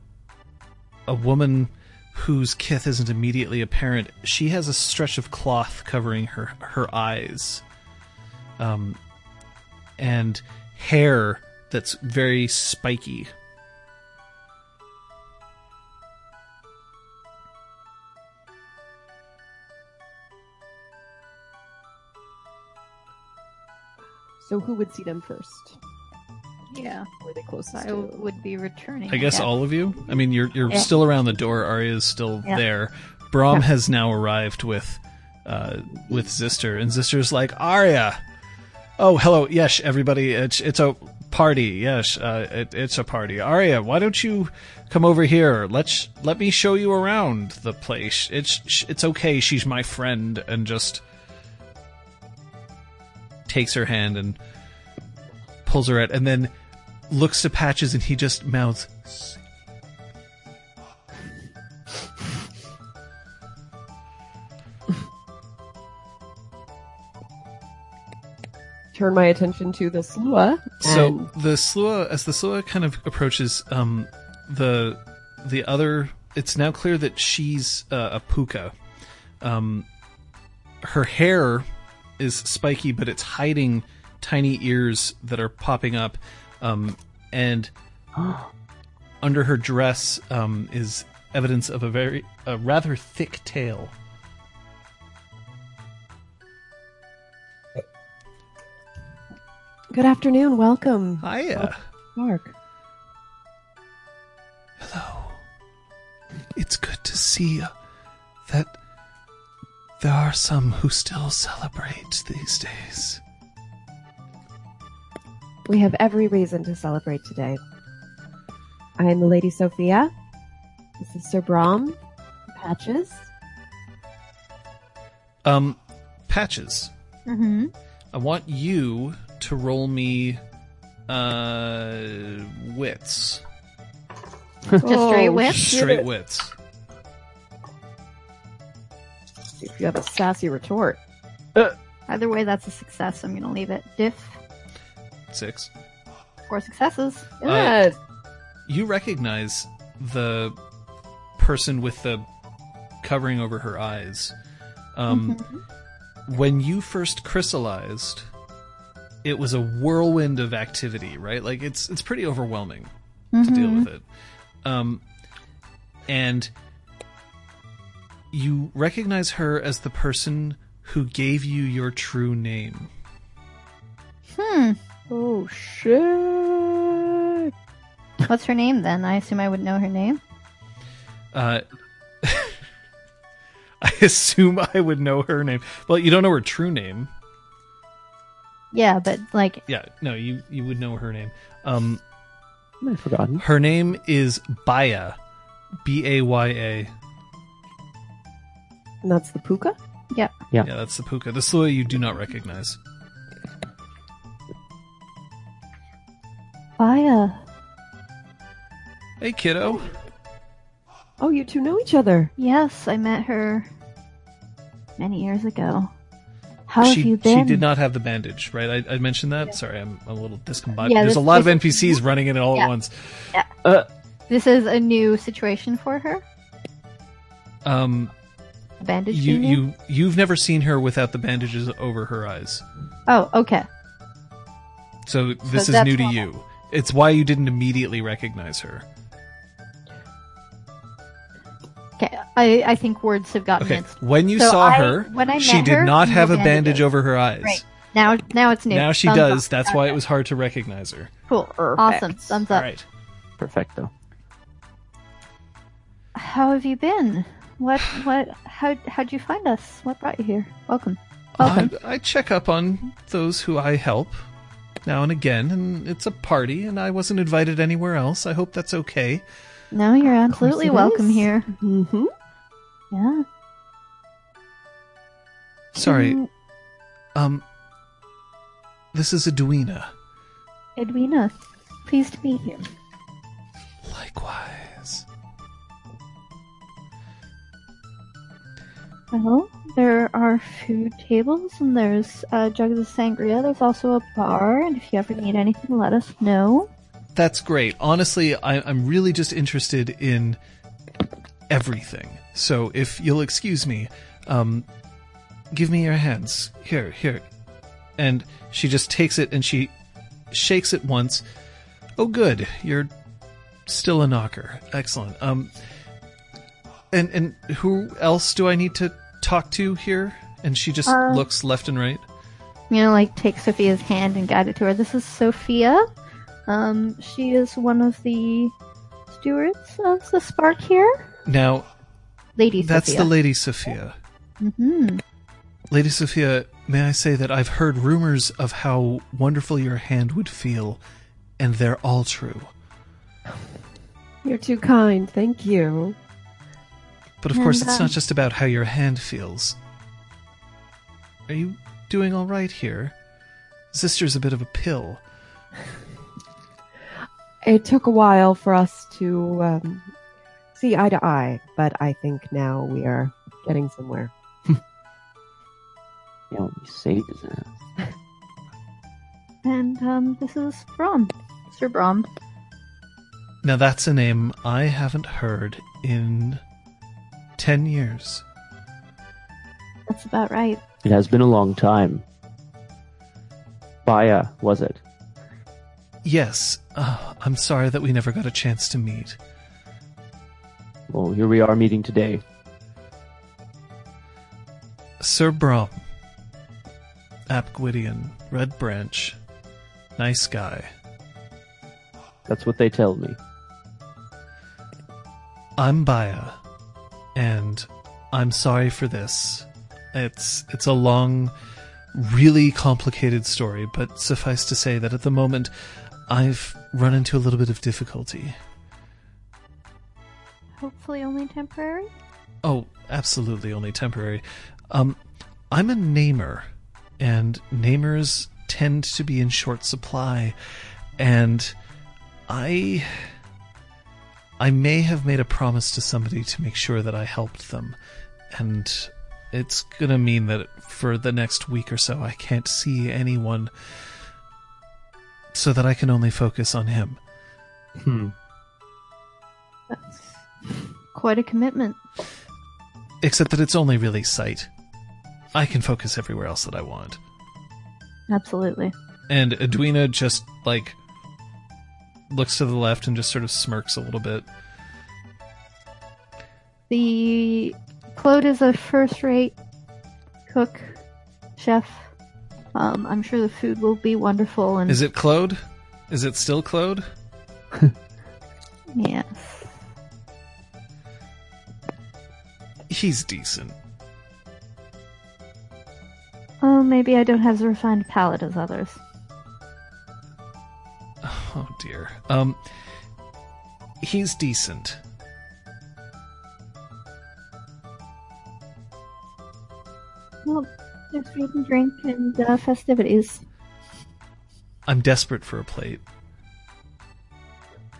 a woman whose kith isn't immediately apparent. She has a stretch of cloth covering her her eyes, um, and hair that's very spiky. So who would see them first? Yeah, Were they closest I to? would be returning. I guess yeah. all of you. I mean, you're you're Yeah. still around the door. Aria is still Yeah. there. Brom Yeah. has now arrived with uh, with Zista, and Zista's like Aria. Oh, hello. Yes, everybody. It's it's a party. Yes, uh, it, it's a party. Aria, why don't you come over here? Let's let me show you around the place. It's it's okay. She's my friend, and just takes her hand and pulls her out, and then looks to Patches, and he just mouths. Turn my attention to the Slua. So the Slua, as the Slua kind of approaches, um, the the other, it's now clear that she's uh, a pooka. Um, her hair is spiky, but it's hiding tiny ears that are popping up, um, and under her dress um, is evidence of a very a rather thick tail. Good afternoon. Welcome. Hiya. Mark. Hello. It's good to see that there are some who still celebrate these days. We have every reason to celebrate today. I am the Lady Sophia. This is Sir Brom. Patches. Um, Patches, Mm-hmm. I want you to roll me uh wits. Just straight Oh, whip. shit. Straight wits. If you have a sassy retort. Either way, that's a success. I'm gonna leave it. Diff. Six. Four successes. Good. You recognize the person with the covering over her eyes. Um, When you first crystallized, it was a whirlwind of activity, right? Like it's it's pretty overwhelming to deal with it. Um, and you recognize her as the person who gave you your true name. Hmm. Oh shit. What's her name then? I assume I would know her name. Uh, I assume I would know her name. Well, you don't know her true name. Yeah, but like, Yeah, no, you you would know her name. Um, I've forgotten. her name is Baya, B A Y A. And that's the pooka? Yeah. Yeah, that's the pooka. The Slua you do not recognize. Aya. Hey, kiddo. Oh, you two know each other. Yes, I met her many years ago. How she have you been? she did not have the bandage, right? I, I mentioned that. Sorry, I'm a little discombobulated. Yeah, There's this- a lot of NPCs running in all Yeah. at once. Uh, This is a new situation for her. Um, Bandage. you being in? you you've never seen her without the bandages over her eyes. Oh, okay. So this is new to why. you. It's why you didn't immediately recognize her. Okay. I I think words have gotten Okay, mixed. when you So saw I- her, when I she did her, not have a bandage over her eyes. Right. Now now it's new. Now she Thumbs does. up. That's why it was hard to recognize her. cool. Perfect. Awesome. Thumbs up. right. perfecto. How have you been? What what how how'd you find us? What brought you here? Welcome. Welcome. I, I check up on those who I help now and again, and it's a party, and I wasn't invited anywhere else. I hope that's okay. no, you're absolutely welcome is. here. Mm-hmm. Yeah. Sorry. Mm, Um, this is Edwina. Edwina, pleased to meet you. Likewise. Well, there are food tables and there's uh, jugs of sangria. There's also a bar, and if you ever need anything, let us know. That's great. Honestly, I, I'm really just interested in everything. So if you'll excuse me, um, give me your hands. Here, here. And she just takes it and she shakes it once. Oh, good. You're still a nocker. Excellent. Um, and and who else do I need to talk to here? And she just Uh, looks left and right. You know, like take Sophia's hand and guide it to her. This is Sophia. Um, she is one of the stewards of the Spark here. Now Lady that's Sophia. the Lady Sophia. hmm Lady Sophia, may I say that I've heard rumors of how wonderful your hand would feel, and they're all true. You're too kind. Thank you. But of course, it's um, not just about how your hand feels. Are you doing all right here? Zista's a bit of a pill. It took a while for us to um, see eye to eye, but I think now we are getting somewhere. Yeah, we saved his ass. And um, this is Brom, Sir Brom. Now, that's a name I haven't heard in ten years. That's about right. It has been a long time. Baya, was it? Yes, uh, I'm sorry that we never got a chance to meet. Well, here we are meeting today. Sir Brom. ap Gwydion, Red Branch. Nice guy. That's what they tell me. I'm Baya, and I'm sorry for this. It's it's a long, really complicated story, but suffice to say that at the moment I've run into a little bit of difficulty. Hopefully, only temporary. Oh, absolutely only temporary. Um I'm a namer, and namers tend to be in short supply, and I I may have made a promise to somebody to make sure that I helped them, and it's gonna mean that for the next week or so I can't see anyone. so that I can only focus on him. Hmm. That's quite a commitment. Except that it's only really sight. I can focus everywhere else that I want. Absolutely. And Edwina just, like, looks to the left and just sort of smirks a little bit. The Claude is a first-rate cook, chef. Um, I'm sure the food will be wonderful. And Is it Claude? Is it still Claude? yes, He's decent. oh, maybe I don't have as refined palate as others. Oh dear. Um, he's decent. Well, there's food and drink and uh, festivities. I'm desperate for a plate.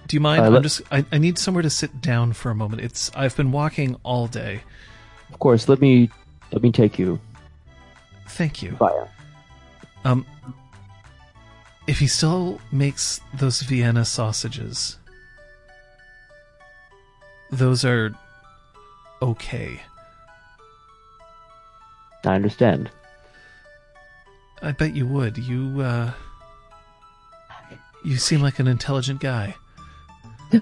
Do you mind? Uh, I'm just. I, I need somewhere to sit down for a moment. It's. I've been walking all day. Of course, let me let me take you Thank you. via. Um, if he still makes those Vienna sausages, those are okay. I understand. I bet you would. You, uh, you seem like an intelligent guy.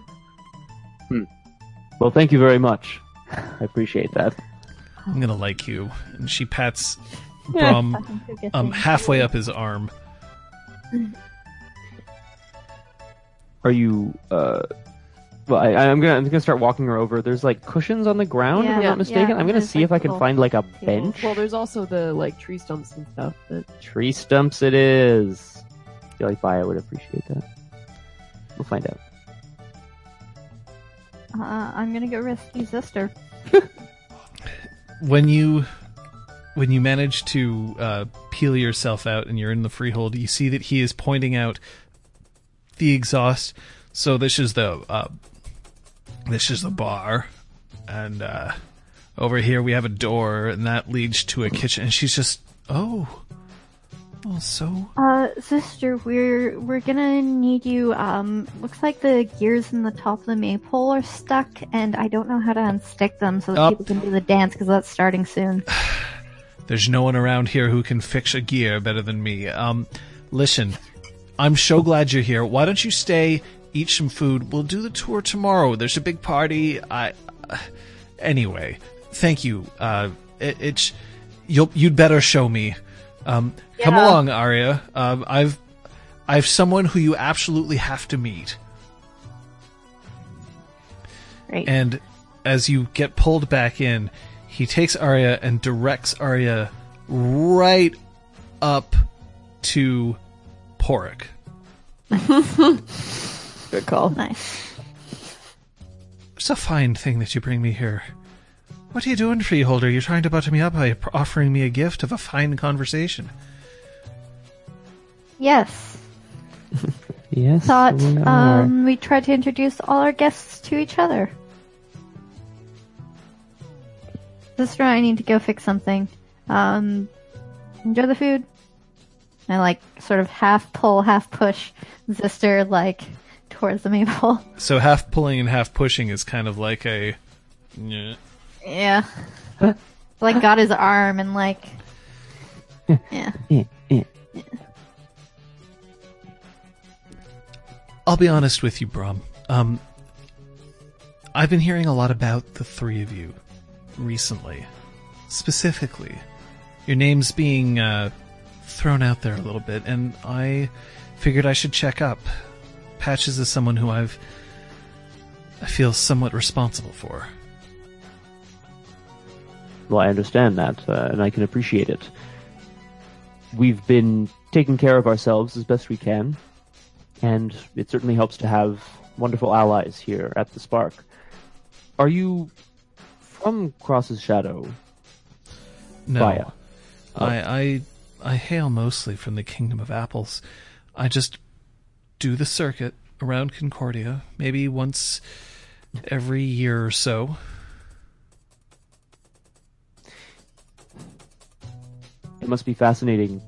Well, thank you very much. I appreciate that. I'm gonna like you. And she pats Brom Fucking who gets um halfway up his arm. Are you? uh Well, I, I'm gonna I'm gonna start walking her over. There's like cushions on the ground, if I'm Yeah, not mistaken. yeah, I'm gonna there's, see like, if I can little find like a tables. bench. Well, there's also the like tree stumps and stuff. That Tree stumps it is. I feel like Baya would appreciate that. We'll find out. Uh, I'm gonna go rescue Zista. when you when you manage to uh, peel yourself out and you're in the freehold, you see that he is pointing out the exhaust. So this is the uh, this is the bar, and uh, over here we have a door, and that leads to a kitchen. And she's just, oh, well, so Uh, Zista, we're we're gonna need you. Um, looks like the gears in the top of the maypole are stuck, and I don't know how to unstick them so that Up. people can do the dance because that's starting soon. There's no one around here who can fix a gear better than me. Um, listen, I'm so glad you're here. Why don't you stay, eat some food? We'll do the tour tomorrow. There's a big party. I, uh, anyway, thank you. Uh, it, it's you'll you'd better show me. Um, come along, Aria. Um, I've I've someone who you absolutely have to meet. Right. And as you get pulled back in, he takes Aria and directs Aria right up to Porik. good call. nice. It's a fine thing that you bring me here. What are you doing, Freeholder? You're trying to butter me up by offering me a gift of a fine conversation. Yes. Yes. Thought we um we tried to introduce all our guests to each other. Zista, I need to go fix something. Um, enjoy the food. I like sort of half pull, half push Zista like towards the maypole. So half pulling and half pushing is kind of like a. Yeah. Yeah. like got his arm and like Yeah. Eh. I'll be honest with you, Brom. Um, I've been hearing a lot about the three of you recently. Specifically, your names being uh, thrown out there a little bit, and I figured I should check up. Patches is someone who I've I feel somewhat responsible for. Well, I understand that, uh, and I can appreciate it. We've been taking care of ourselves as best we can, and it certainly helps to have wonderful allies here at the Spark. Are you from Cross's Shadow? No, Via. I, I I hail mostly from the Kingdom of Apples. I just do the circuit around Concordia, maybe once every year or so. It must be fascinating.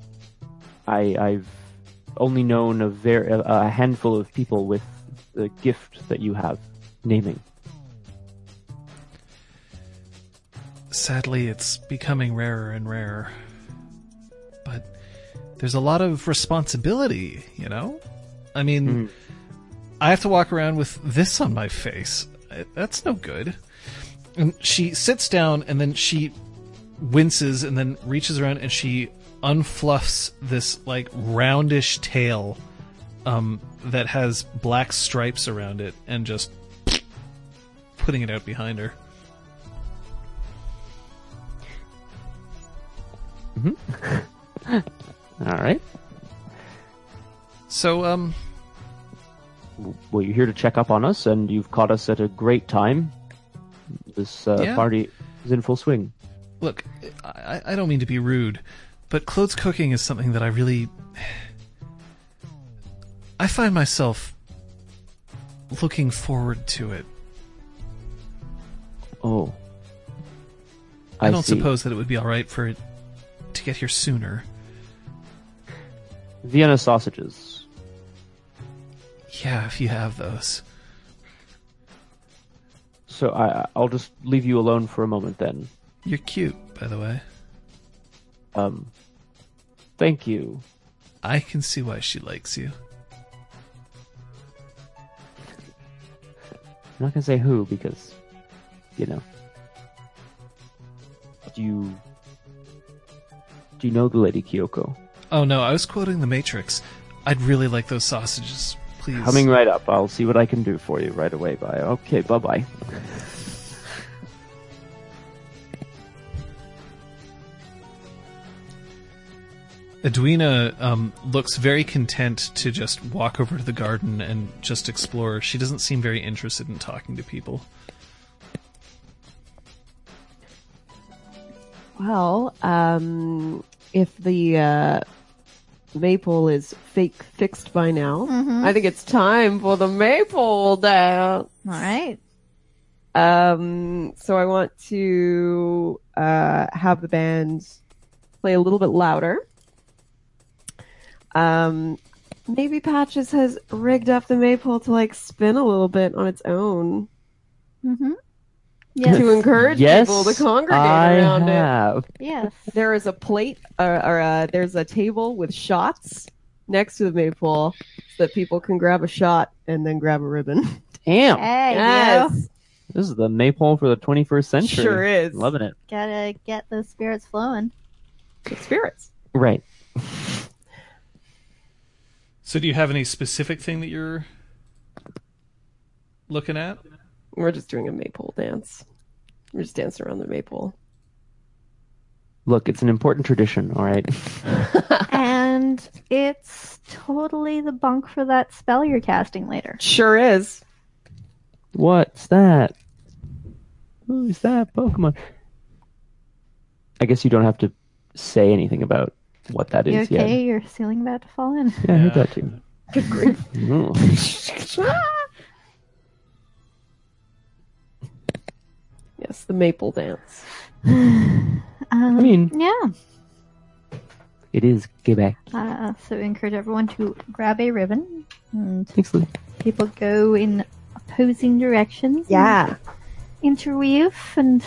I, I've only known a very a handful of people with the gift that you have, naming. Sadly, it's becoming rarer and rarer. But there's a lot of responsibility, you know? I mean, Mm. I have to walk around with this on my face. That's no good. And she sits down and then she winces and then reaches around and she unfluffs this like roundish tail um, that has black stripes around it and just putting it out behind her. All right. So, um, Well, you're here to check up on us, and you've caught us at a great time. This uh, Yeah. party is in full swing. look, I, I don't mean to be rude, but Claude's cooking is something that I really. I find myself looking forward to it. Oh, I, don't see. suppose that it would be alright for it to get here sooner. Vienna sausages. Yeah, if you have those. So I, I'll just leave you alone for a moment then. You're cute, by the way. Um, thank you. I can see why she likes you. I'm not gonna say who because, you know. Do you do you know the Lady Kyoko? Oh no, I was quoting The Matrix. I'd really like those sausages, please. Coming right up. I'll see what I can do for you right away. Bye. Okay. Bye bye. Edwina um, looks very content to just walk over to the garden and just explore. She doesn't seem very interested in talking to people. Well, um, if the uh, maypole is fake fixed by now, Mhm. I think it's time for the maypole dance. All right. Um, so I want to uh, have the band play a little bit louder. Um, maybe Patches has rigged up the maypole to like spin a little bit on its own Mm-hmm. Yes. to encourage yes, people to congregate I around it. have. Yes. There is a plate, uh, or uh, there's a table with shots next to the maypole so that people can grab a shot and then grab a ribbon. Damn. Hey, yo. yes, This is the maypole for the 21st century. sure is. Loving it. Gotta get those spirits flowing. Good spirits. Right. So, do you have any specific thing that you're looking at? We're just doing a maypole dance. We're just dancing around the maypole. Look, it's an important tradition. All right. and it's totally the bunk for that spell you're casting later. Sure is. What's that? Who's that Pokemon? I guess you don't have to say anything about what that You is okay? yet. Your ceiling about to fall in. Yeah, I heard that too. Good grief. Mm-hmm. yes, the maypole dance. Um, I mean, yeah. it is Quebec. Uh, so we encourage everyone to grab a ribbon, and Thanks, Lou. people go in opposing directions. Yeah. interweave and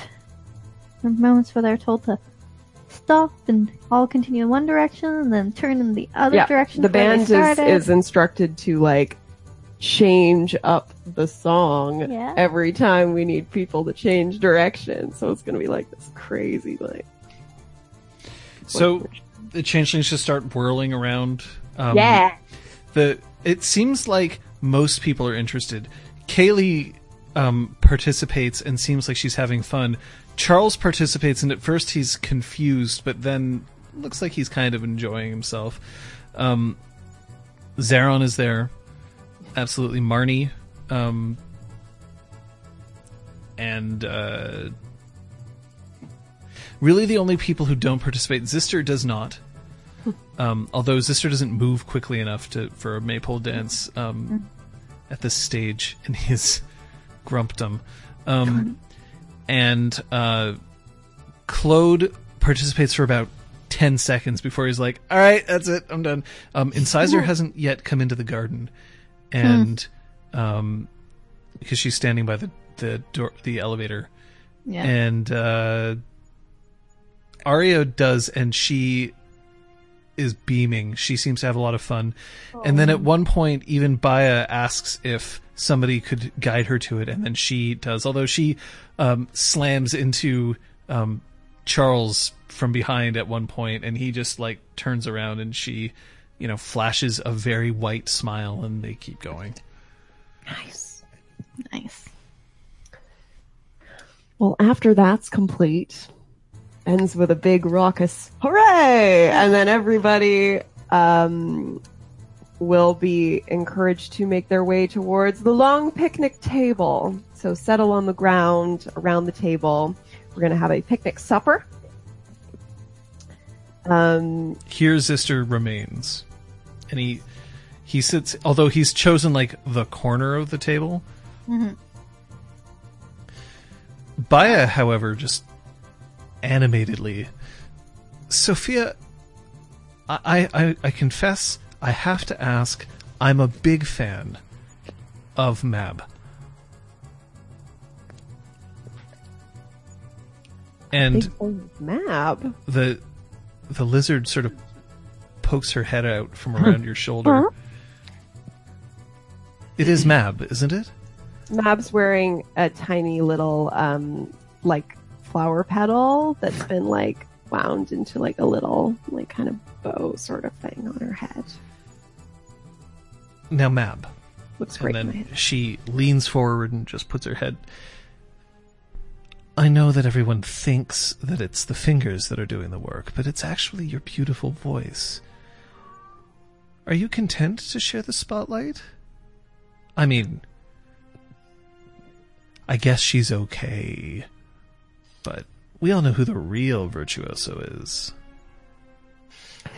there are moments where they're told to stop and all continue in one direction and then turn in the other Yeah. direction The to where they band is, is instructed to like change up the song Yeah. every time we need people to change direction. So it's going to be like this crazy, like. So, the changelings just start whirling around. Um, yeah. the it seems like most people are interested. Kaylee um, participates and seems like she's having fun. Charles participates and at first he's confused, but then looks like he's kind of enjoying himself. Um, Zaron is there, absolutely. Marnie, um, and uh, really the only people who don't participate. Zista does not. Um, although Zista doesn't move quickly enough to for a maypole dance um, at this stage in his grumpdom, um, and uh, Claude participates for about ten seconds before he's like, "All right, that's it, I'm done." Um, Incisor hasn't yet come into the garden, and um, because she's standing by the the door, the elevator, Yeah. and uh, Aria does, and she is beaming. She seems to have a lot of fun. And then at one point, even Baya asks if somebody could guide her to it, and then she does. Although she um, slams into um, Charles from behind at one point, and he just like turns around, and she, you know, flashes a very white smile, and they keep going. Nice. nice. Well, after that's complete, ends with a big raucous hooray, and then everybody um, will be encouraged to make their way towards the long picnic table. So settle on the ground around the table. We're going to have a picnic supper. Um, Here, Zista remains, and he he sits. Although he's chosen like the corner of the table. Baya, however, just animatedly. Sophia, I, I I confess I have to ask. I'm a big fan of Mab. And map. the the lizard sort of pokes her head out from around your shoulder. It is Mab, isn't it? Mab's wearing a tiny little, um, like flower petal that's been like wound into like a little, like kind of bow sort of thing on her head. Now Mab. Looks And great. in my then head. she leans forward and just puts her head. I know that everyone thinks that it's the fingers that are doing the work, but it's actually your beautiful voice. Are you content to share the spotlight? I mean, I guess she's okay. But we all know who the real virtuoso is.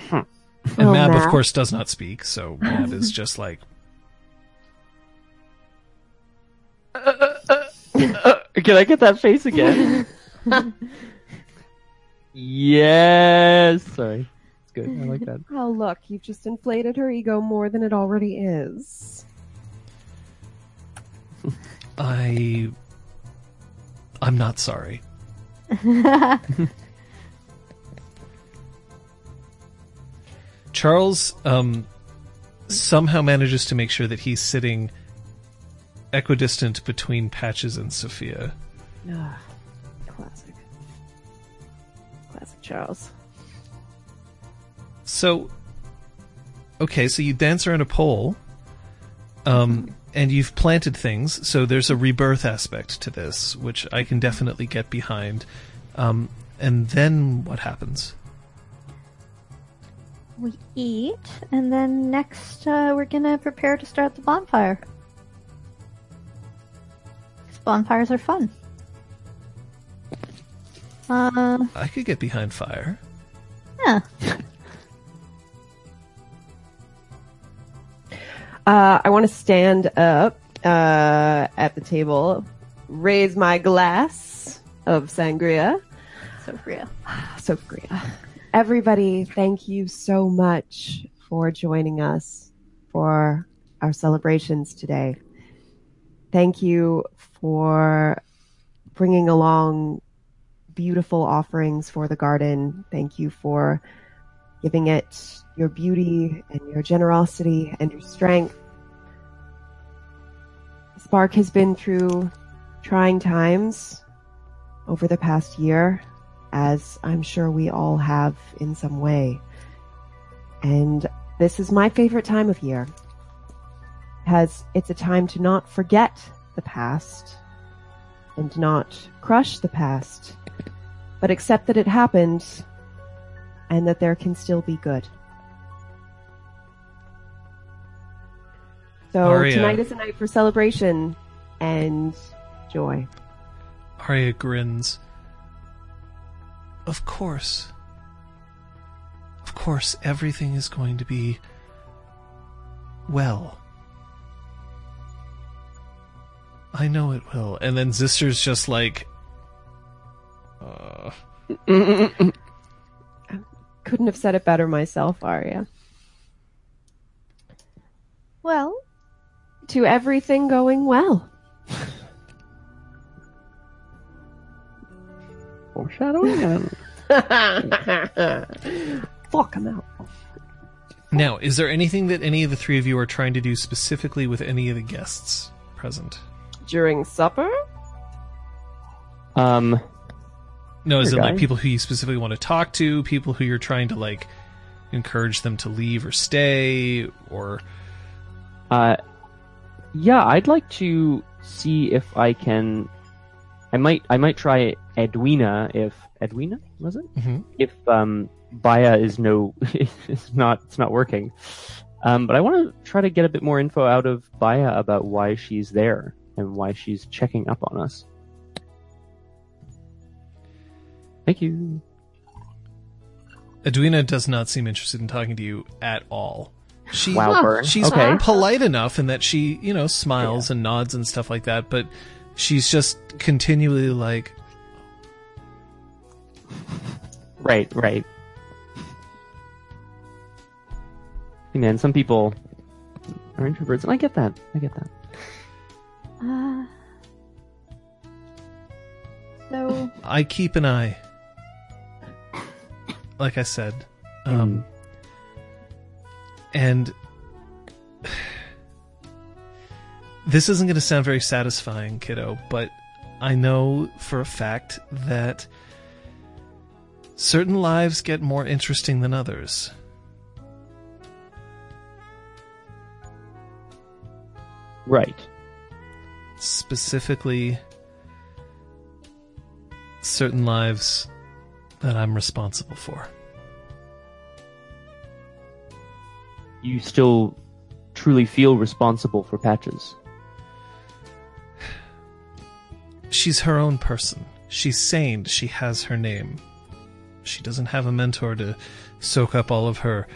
Hmm. And Oh, Mab, of course, does not speak, so Mab is just like, Can I get that face again? yes. Sorry. It's good. I like that. Oh, look, you've just inflated her ego more than it already is. I. I'm not sorry. Charles um, somehow manages to make sure that he's sitting equidistant between Patches and Sophia. Ah, classic. Classic Charles. So, okay, so you dance around a pole, um, and you've planted things. So there's a rebirth aspect to this, which I can definitely get behind. Um, and then what happens? we eat, and then next uh, we're gonna prepare to start the bonfire. bonfires are fun. Uh, I could get behind fire. yeah. Uh, I want to stand up uh, at the table, raise my glass of sangria. So real. Sangria. Everybody, thank you so much for joining us for our celebrations today. Thank you for bringing along beautiful offerings for the garden. Thank you for giving it your beauty and your generosity and your strength. Spark has been through trying times over the past year, as I'm sure we all have in some way. And this is my favorite time of year, because it's a time to not forget the past and not crush the past, but accept that it happened and that there can still be good. So Aria. tonight is a night for celebration and joy. Aria grins. Of course. Of course, everything is going to be well. I know it will. And then Zista's just like, uh, couldn't have said it better myself, Aria. Well, To everything going well. Foreshadowing. Fuck, I'm out. Now, is there anything that any of the three of you are trying to do specifically with any of the guests present? During supper? um, No, is Sure, it like people who you specifically want to talk to, people who you're trying to like encourage them to leave or stay, or uh, yeah, I'd like to see if I can. I might, I might try Edwina if Edwina was it? Mhm. If um, Baya is no, it's not, it's not working. Um, but I want to try to get a bit more info out of Baya about why she's there and why she's checking up on us. Thank you. Edwina does not seem interested in talking to you at all. She Wow, burn. she's Okay. polite enough in that she, you know, smiles and nods and stuff like that, but she's just continually like, Right, right. Hey man, some people are introverts, and I get that. I get that. uh, so I keep an eye. Like I said. Um, and this isn't going to sound very satisfying, kiddo, but I know for a fact that certain lives get more interesting than others. Right. Specifically, certain lives that I'm responsible for. You still truly feel responsible for Patches. She's her own person. She's sane. She has her name. She doesn't have a mentor to soak up all of her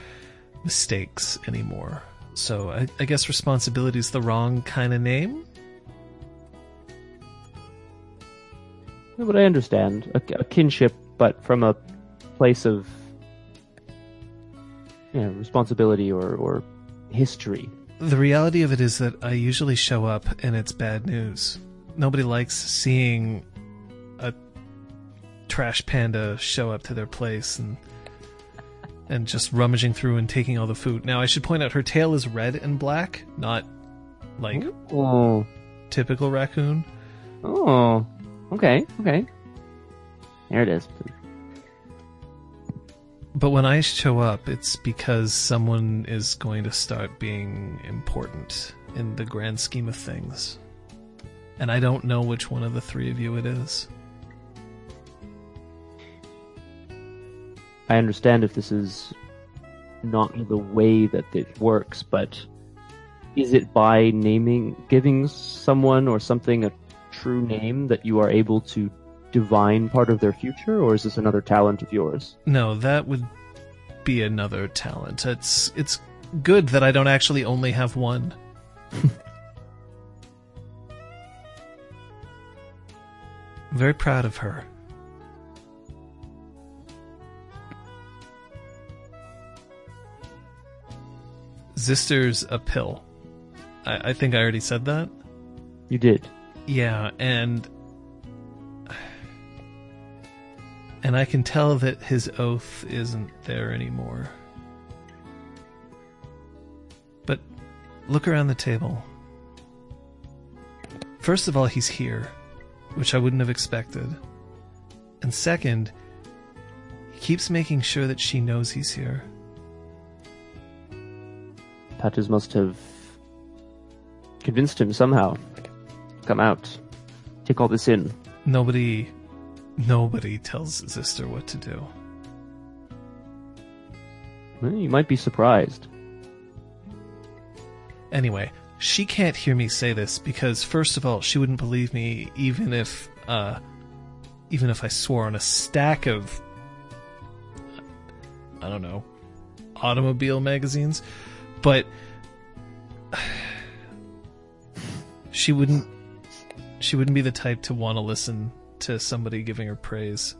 mistakes anymore. So I, I guess responsibility is the wrong kind of name. Yeah, But I understand a, a kinship, but from a place of you know, responsibility or, or history. The reality of it is that I usually show up and it's bad news. Nobody likes seeing a trash panda show up to their place and and just rummaging through and taking all the food. Now I should point out her tail is red and black, not like Oh, typical raccoon. oh, okay, okay. There it is. But when I show up, it's because someone is going to start being important in the grand scheme of things. And I don't know which one of the three of you it is. I understand if this is not the way that it works, but is it by naming, giving someone or something a true name that you are able to divine part of their future, or is this another talent of yours? No, that would be another talent. It's it's good that I don't actually only have one. I'm very proud of her. Zista's a pill. I, I think I already said that. You did. Yeah, and and I can tell that his oath isn't there anymore. But look around the table. First of all, he's here, which I wouldn't have expected. And second, he keeps making sure that she knows he's here. Patches must have convinced him somehow. Come out. Take all this in. Nobody nobody tells Zista what to do. Well, you might be surprised. Anyway, she can't hear me say this because first of all, she wouldn't believe me even if uh even if I swore on a stack of I don't know, automobile magazines, but she wouldn't she wouldn't be the type to want to listen to somebody giving her praise,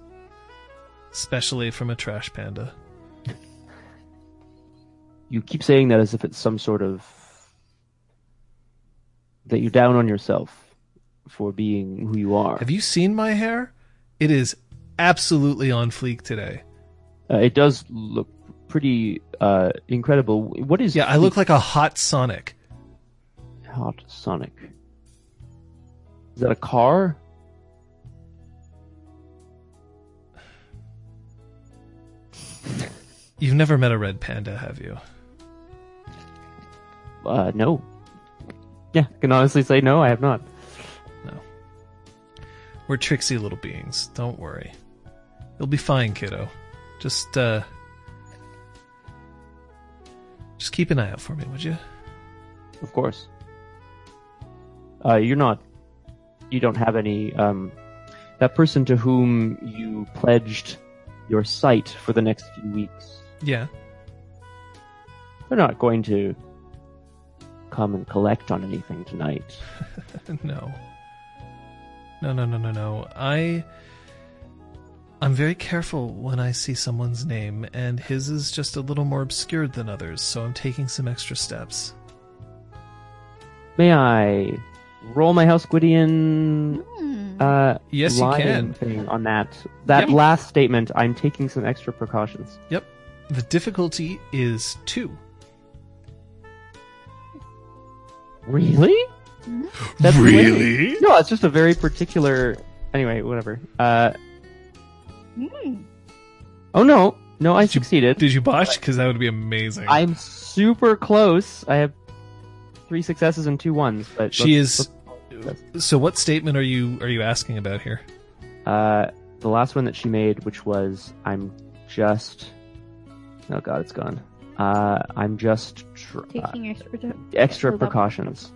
especially from a trash panda. you keep saying that as if it's some sort of that you're down on yourself for being who you are. Have you seen my hair? It is absolutely on fleek today. Uh, it does look pretty uh, incredible. What is Yeah, I look like a hot Sonic. Hot Sonic? Is that a car? You've never met a red panda, have you? Uh, no. Yeah, I can honestly say no. I have not. No. We're tricksy little beings. Don't worry. You'll be fine, kiddo. Just, uh. Just keep an eye out for me, would you? Of course. Uh, you're not. You don't have any. Um, that person to whom you pledged your sight for the next few weeks. Yeah. They're not going to come and collect on anything tonight. no. No, no, no, no, no. I. I'm very careful when I see someone's name, and his is just a little more obscured than others, so I'm taking some extra steps. May I roll my House Gwydion Hmm. Uh, Yes, you can. thing on that? That Yep. last statement, I'm taking some extra precautions. Yep. The difficulty is two. Really? That's way- really? No, it's just a very particular. Anyway, whatever. Uh, Hmm. oh no, no, I Did you- succeeded. Did you botch? Because that would be amazing. I'm super close. I have three successes and two ones, but She let's- is. let's- So, what statement are you are you asking about here? Uh, the last one that she made, which was, "I'm just." Oh God, it's gone. Uh, I'm just tr- uh, Taking extra. extra Hold up. precautions.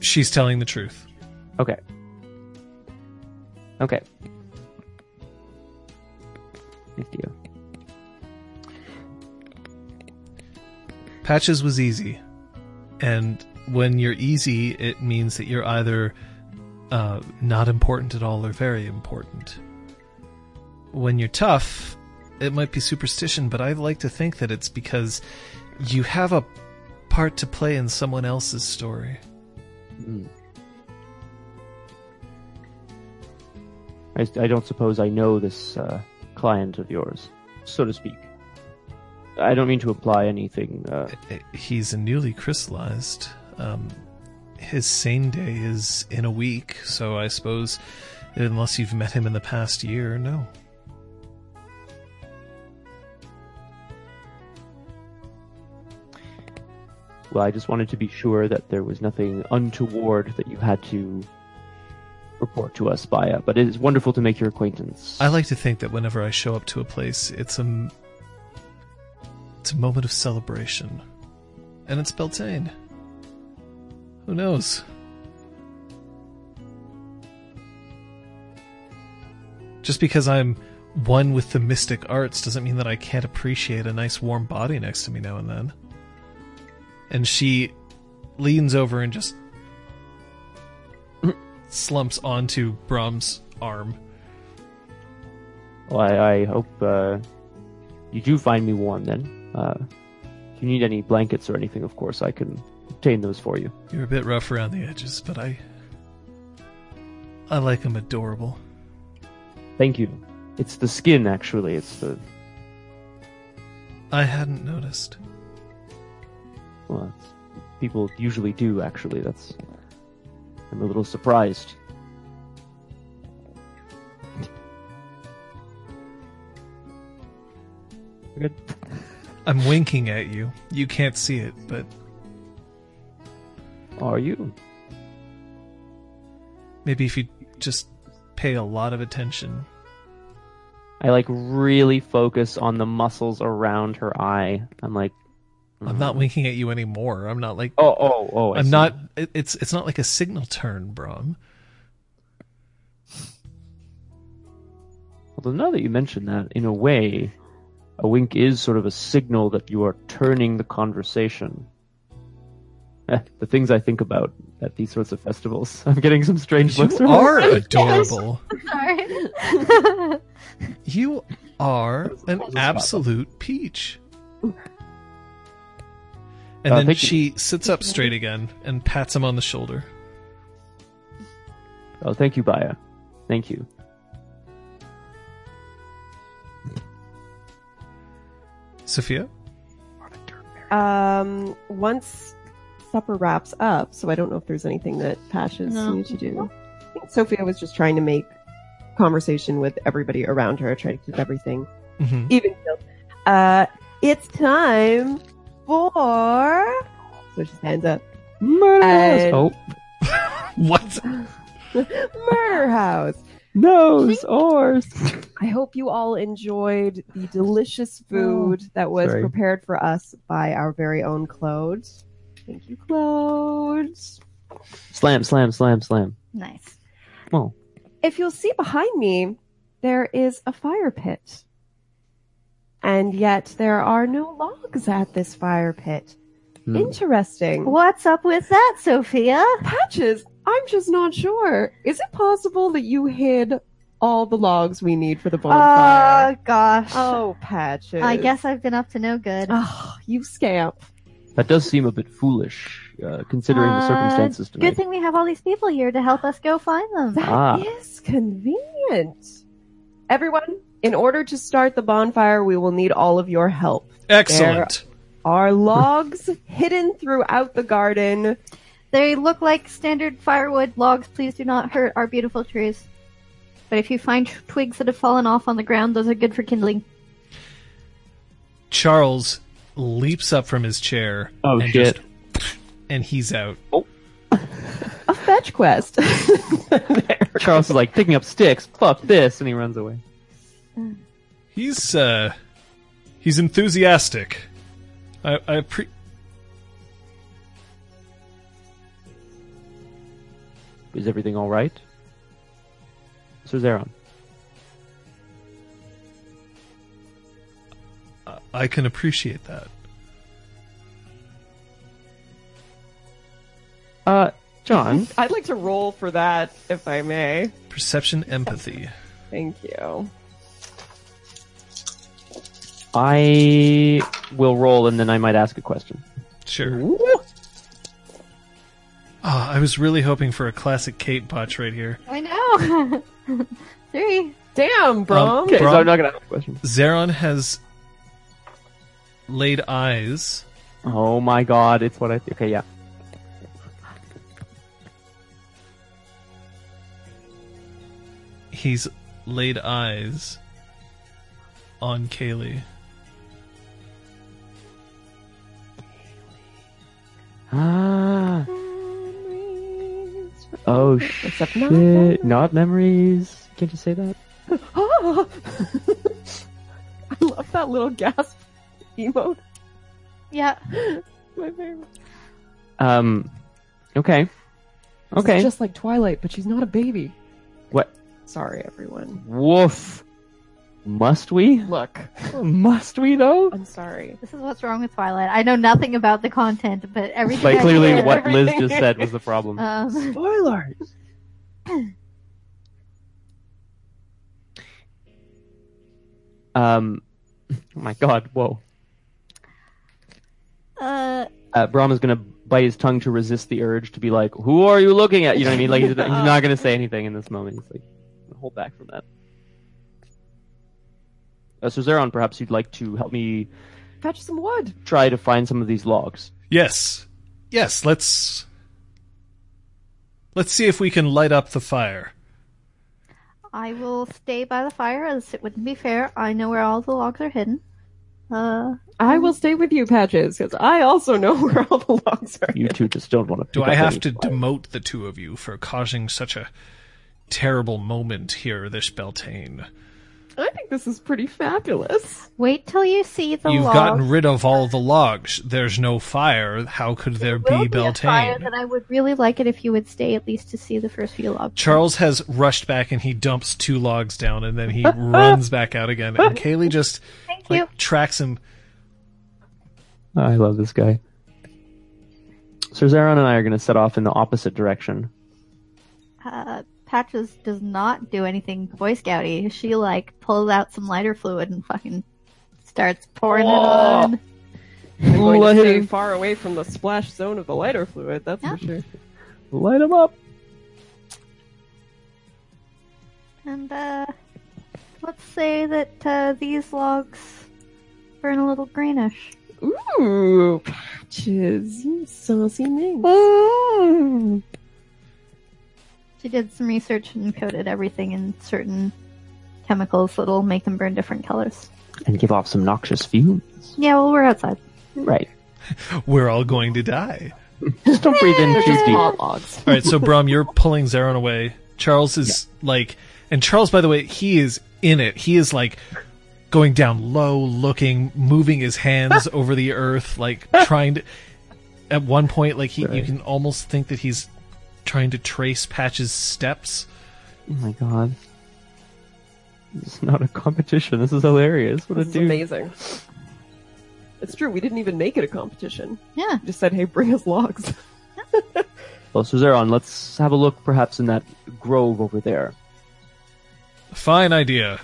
She's telling the truth. Okay. Okay. Thank you. Patches was easy, and when you're easy, it means that you're either uh, not important at all or very important. When you're tough, it might be superstition, but I like to think that it's because you have a part to play in someone else's story. Mm. I, I don't suppose I know this uh, client of yours, so to speak. I don't mean to imply anything. Uh, He's a newly crystallized. Um, his sane day is in a week, so I suppose, unless you've met him in the past year, no. well, I just wanted to be sure that there was nothing untoward that you had to report to us, Baya. But it is wonderful to make your acquaintance. I like to think that whenever I show up to a place, it's a, it's a moment of celebration, and it's Beltane. Who knows? Just because I'm one with the mystic arts doesn't mean that I can't appreciate a nice warm body next to me now and then. And she leans over and just slumps onto Brom's arm. Well, I, I hope uh, you do find me warm then. Uh, if you need any blankets or anything, of course, I can obtain those for you. You're a bit rough around the edges, but I I like them adorable. Thank you. It's the skin, actually. It's the. I hadn't noticed. Well, it's, people usually do, actually. That's. I'm a little surprised. Good. I'm winking at you. You can't see it, but Are you? maybe if you just pay a lot of attention. I like really focus on the muscles around her eye. I'm like, I'm not mm. winking at you anymore. I'm not like oh, oh, oh. I I'm see. not it, it's it's not like a signal turn, Brom. Although now that you mention that, in a way, a wink is sort of a signal that you are turning the conversation. The things I think about at these sorts of festivals. I'm getting some strange looks. You are her. adorable. Sorry. You are an Close this spot. absolute peach. And Uh, then thank you. she sits up straight again and pats him on the shoulder. Oh, thank you, Baya. Thank you. Sophia? Um, once supper wraps up, so I don't know if there's anything that Patches No. need to do. I think Sophia was just trying to make conversation with everybody around her, trying to keep everything hmm even keeled. Uh, it's time for. So she stands up. Murder Uh, Oh, What? Murder House. nose, oars. I hope you all enjoyed the delicious food that was sorry. prepared for us by our very own Claude. Thank you, Claude. Slam, slam, slam, slam. Nice. Well, If you'll see behind me, there is a fire pit. And yet there are no logs at this fire pit. Hmm. Interesting. What's up with that, Sophia? Patches, I'm just not sure. Is it possible that you hid all the logs we need for the bonfire? Oh gosh. oh, Patches. I guess I've been up to no good. Oh, you scamp. That does seem a bit foolish, uh, considering the circumstances tonight. Good thing we have all these people here to help us go find them. That is Ah. convenient. Everyone, in order to start the bonfire, we will need all of your help. Excellent. Are logs hidden throughout the garden? They look like standard firewood logs. Please do not hurt our beautiful trees. But if you find twigs that have fallen off on the ground, those are good for kindling. Charles leaps up from his chair. Oh, and shit. Just, and he's out. A fetch quest. Charles is like picking up sticks. Fuck this, and he runs away. He's uh he's enthusiastic. I I pre Is everything all right, Sir Zeron? I can appreciate that. Uh, John. I'd like to roll for that, if I may. Perception empathy. Thank you. I will roll, and then I might ask a question. Sure. Ah, I was really hoping for a classic Kate botch right here. I know. Three. Damn, Brom. Okay, so I'm not gonna ask a question. Zeron has laid eyes Oh my god, it's what I. Okay, yeah. he's laid eyes on Kaylee. Ah. Oh Except shit! not Not, memories. Can't you say that? I love that little gasp emote. Yeah. My favorite. Um. Okay. This is Okay. just like Twilight, but she's not a baby. What? Sorry, everyone. Woof. Must we? Look, Must we though? I'm sorry. This is what's wrong with Twilight. I know nothing about the content, but everything. Like I clearly, hear- what Liz just said was the problem. Um, Spoilers. um. Oh my god! Whoa. Uh, uh, Brom is going to bite his tongue to resist the urge to be like, "Who are you looking at?" You know what I mean? Like he's, he's not going to say anything in this moment. He's like, hold back from that. Uh, so Zeron, perhaps you'd like to help me Fetch some wood. try to find some of these logs. Yes. Yes, let's Let's see if we can light up the fire. I will stay by the fire, as it wouldn't be fair. I know where all the logs are hidden. Uh, I will stay with you, Patches, because I also know where all the logs are. You two just don't want to. Do I have to demote the two of you for causing such a terrible moment here, this Beltane? I think this is pretty fabulous. wait till you see the You've logs. gotten rid of all the logs. There's no fire. How could there Will be be a fire, Beltane? I would really like it if you would stay at least to see the first few logs. Charles has rushed back and he dumps two logs down and then he runs back out again. And Kaylee just Thank you. like tracks him. I love this guy. Sir Zeron and I are going to set off in the opposite direction. Uh, Patches does not do anything Boy Scouty. She like pulls out some lighter fluid and fucking starts pouring it on. I'm going to stay him. far away from the splash zone of the lighter fluid. That's Yeah. for sure. Light him up. And uh, let's say that uh, these logs burn a little greenish. Ooh, patches, you saucy minx. Mm. She did some research and coated everything in certain chemicals that'll make them burn different colors. And give off some noxious fumes. Yeah, well, we're outside. Right. We're all going to die. Just don't breathe in They're too deep. All right, so Brom, you're pulling Zeron away. Charles is like, and Charles, by the way, he is in it. He is like going down low, looking, moving his hands over the earth, like trying to. At one point, like he, you can almost think that he's trying to trace Patch's steps. Oh my god. It's not a competition. This is hilarious. What a This is dude. amazing. It's true. We didn't even make it a competition. Yeah. We just said, "Hey, bring us logs." Well, Sir Zeron, let's have a look perhaps in that grove over there. Fine idea.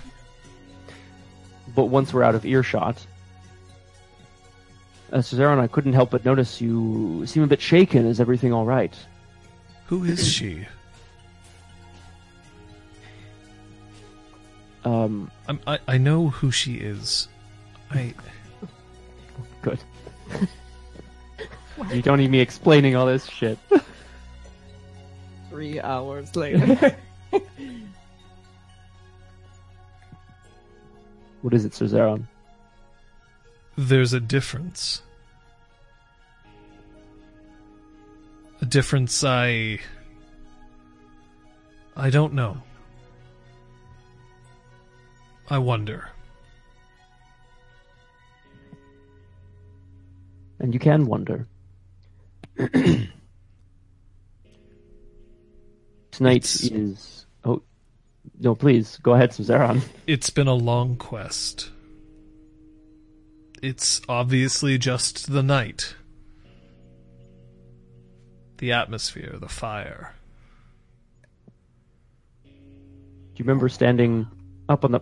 But once we're out of earshot, uh, Sir Zeron, I couldn't help but notice you seem a bit shaken. Is everything all right? Who is she? Um, I'm, I I know who she is. I good. you don't need me explaining all this shit. Three hours later. What is it, Sir Zeron? there's a difference. A difference I. I don't know. I wonder. And you can wonder. Tonight It's- is. Oh, no, please go ahead, Sir Zeron. It's been a long quest. It's obviously just the night. The atmosphere, the fire. Do you remember standing up on the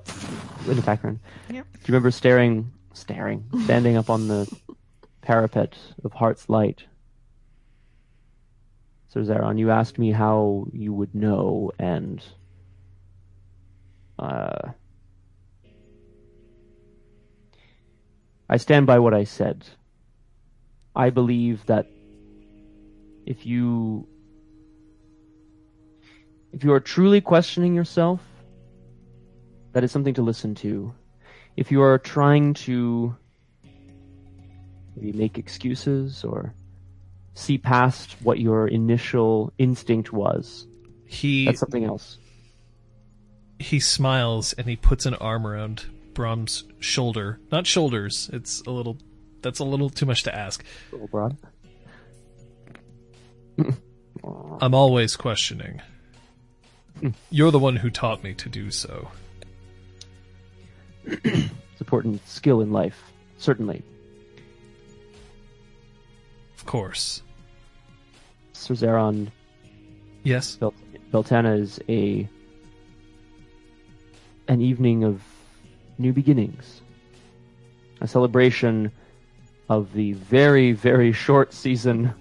in the background? Yep. Do you remember staring, staring, standing up on the parapet of Heart's Light? Sir Zeron, you asked me how you would know, and uh, I stand by what I said. I believe that if you if you are truly questioning yourself, that is something to listen to. If you are trying to maybe make excuses or see past what your initial instinct was, He that's something else. He smiles and he puts an arm around Brom's shoulder. Not shoulders. It's a little. That's a little too much to ask. Little broad. I'm always questioning. You're the one who taught me to do so. It's important skill in life, certainly. Of course. Sir Zeron, Yes. Bel- Beltana is a an evening of new beginnings, a celebration of the very, very short season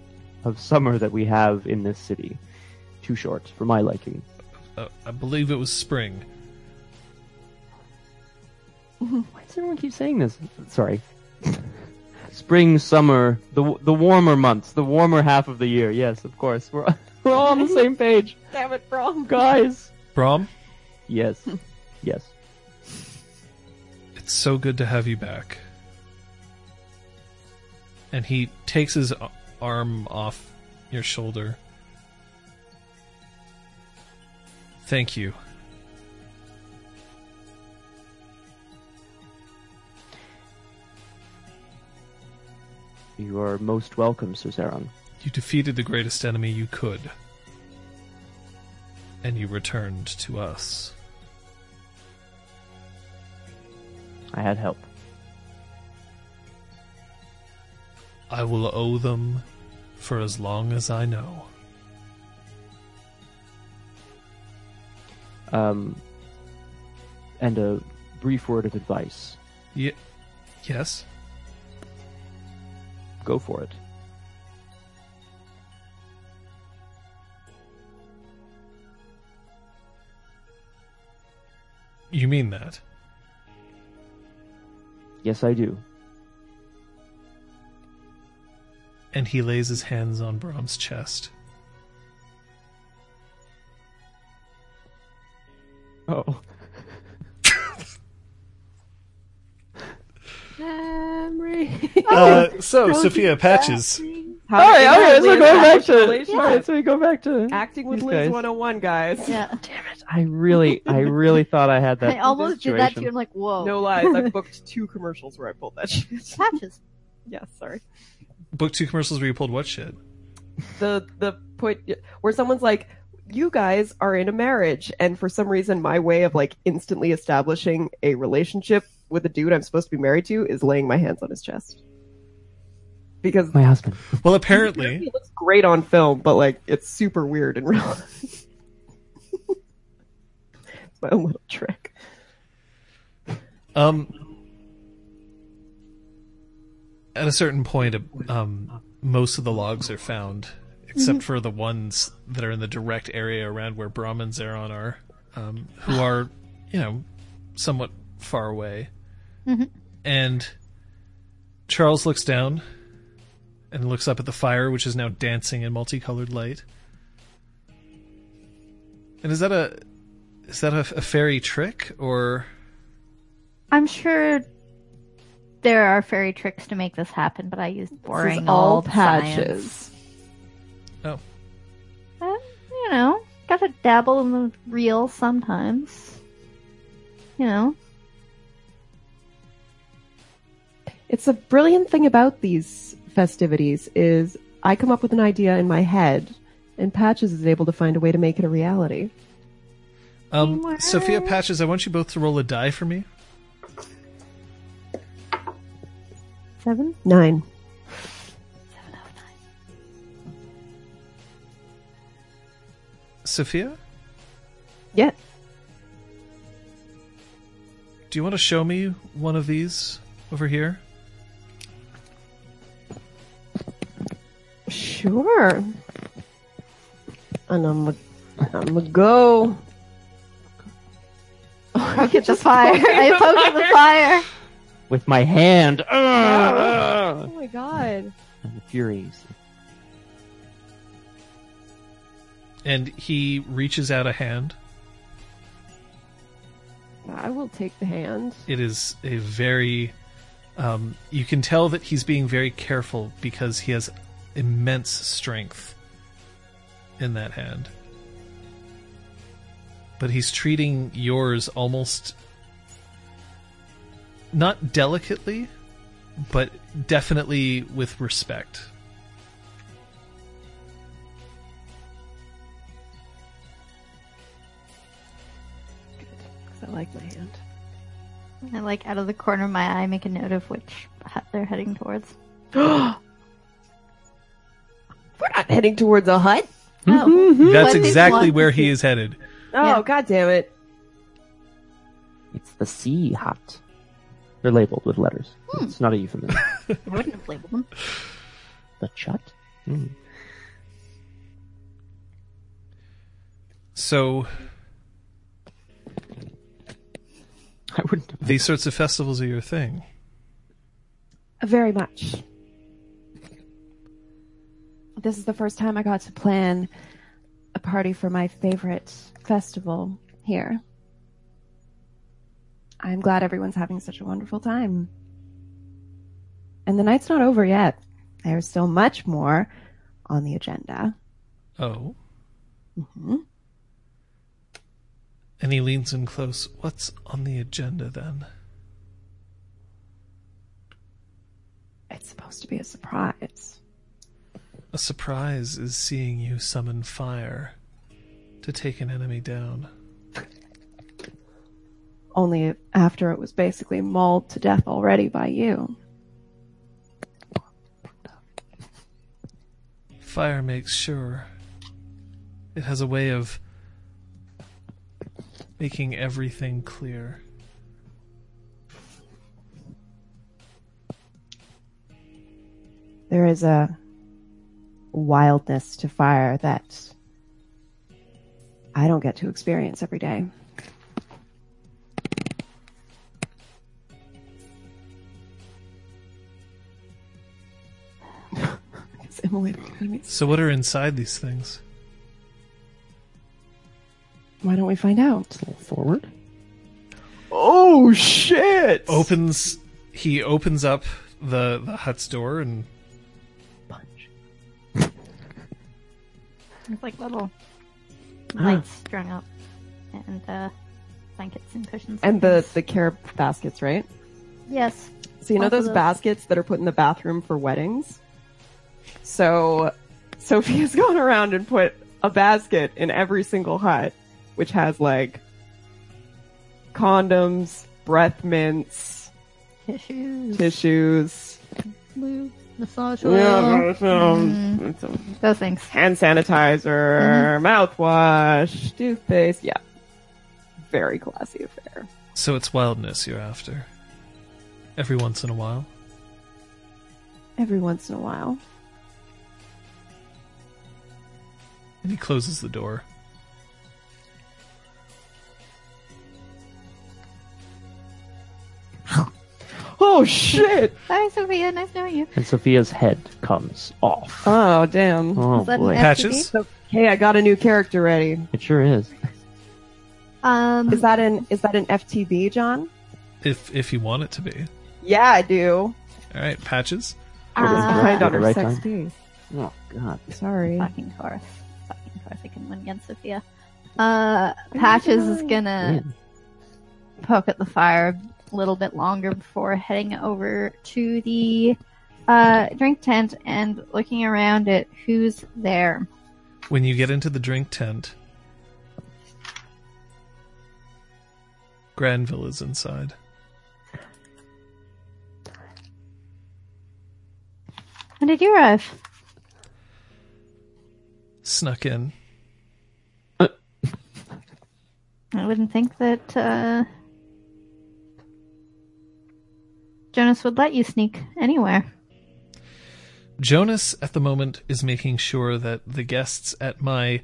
of summer that we have in this city. Too short for my liking. Uh, I believe it was spring. Why does everyone keep saying this? Sorry. Spring, summer, the the warmer months, the warmer half of the year. Yes, of course. We're we're all on the same page, Damn it, Brom. guys. Brom, Yes, yes. it's so good to have you back. And he takes his arm off your shoulder. Thank you. You are most welcome, Sir Zeron. You defeated the greatest enemy you could. And you returned to us. I had help. I will owe them for as long as I know. Um, and a brief word of advice. Ye- yes? go for it. You mean that? Yes, I do. And he lays his hands on Brom's chest. Oh. Memory. Uh, so, Sophia Patches. How All right, did okay, that so live going back to relationship? all right, so we go back to acting with Liz guys. 101, guys. Yeah. Damn it! I really, I really thought I had that. I almost did that too. I'm like, whoa. No lies. I've booked two commercials where I pulled that shit. Patches. yes, sorry. Book two commercials where you pulled what shit? The the point where someone's like, "You guys are in a marriage," and for some reason, my way of like instantly establishing a relationship with a dude I'm supposed to be married to is laying my hands on his chest. Because My husband. Well, apparently, he looks great on film, but like it's super weird in real life. it's my own little trick. um, at a certain point, um, most of the logs are found, except for the ones that are in the direct area around where Brom and Zeron are, um, who are, you know, somewhat far away. Mhm. And Charles looks down and looks up at the fire, which is now dancing in multicolored light. And is that a is that a, a fairy trick or? I'm sure there are fairy tricks to make this happen, but I used boring This is all old patches. science. Oh, Uh, you know, gotta dabble in the real sometimes. You know, It's a brilliant thing about these festivities is I come up with an idea in my head, and Patches is able to find a way to make it a reality. um, Teamwork. Sophia Patches, I want you both to roll a die for me. seven. Nine. Sophia, Yes. do you want to show me one of these over here? Sure. And I'm gonna, I'm gonna go. Poke get the fire. I poke at the fire. With my hand. Oh my god. And the Furies. And he reaches out a hand. I will take the hand. It is a very. Um, you can tell that he's being very careful because he has immense strength in that hand. But he's treating yours almost not delicately, but definitely with respect. 'Cause I like my hand. I like out of the corner of my eye make a note of which hut they're heading towards. We're not heading towards a hut. Mm-hmm. Oh, mm-hmm. That's What is exactly one? where he is headed. Oh Yeah. god damn it. It's the sea hut. They're labeled with letters. Hmm. It's not a euphemism. I wouldn't have labeled them. the chut? Hmm. So I wouldn't these sorts of festivals are your thing. Very much. This is the first time I got to plan a party for my favorite festival here. I'm glad everyone's having such a wonderful time. And the night's not over yet. There's still much more on the agenda. Oh. hmm And he leans in close. What's on the agenda then? It's supposed to be a surprise. A surprise is seeing you summon fire to take an enemy down. Only after it was basically mauled to death already by you. Fire makes sure it has a way of making everything clear. there is a wildness to fire that I don't get to experience every day. Emily looking at me? So, what are inside these things? Why don't we find out? A little Forward. Oh shit! Opens. He opens up the the hut's door and There's like little Ah. lights strung up and uh, blankets and cushions. And the the care baskets, right? yes, So you know those those. baskets that are put in the bathroom for weddings? So Sophia's gone around and put a basket in every single hut, which has like condoms, breath mints, tissues, tissues, lube, massage oil, yeah, um, mm-hmm. some um, those things. hand sanitizer, mm-hmm. mouthwash, toothpaste. Yeah. Very classy affair. so it's wildness you're after. Every once in a while. Every once in a while. And he closes the door. Oh shit! Hi, Sophia. Nice knowing you. And Sophia's head comes off. Oh damn. Oh Is that an boy. F- Patches? Hey, I got a new character ready. It sure is. Um, Is that an is that an FTB, John? If if you want it to be. Yeah, I do. All right, patches. Sure is. Uh, Behind on the her right sex time. D. Oh god. Sorry. fucking Taurus. Fucking Taurus. I can win against Sophia. Uh, Patches is gonna Man. poke at the fire a little bit longer before heading over to the uh, drink tent and looking around at who's there. When you get into the drink tent, Granville is inside. When did you arrive? Snuck in. I wouldn't think that uh, Jonas would let you sneak anywhere. Jonas at the moment is making sure that the guests at my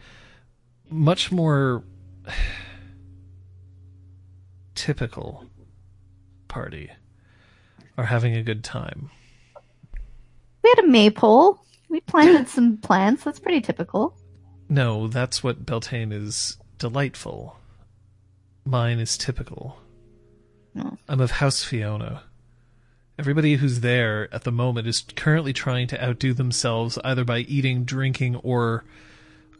much more typical party are having a good time. We had a maypole. We planted some plants. That's pretty typical. No, that's what Beltane is delightful. Mine is typical. No. I'm of House Fiona. Everybody who's there at the moment is currently trying to outdo themselves either by eating, drinking, or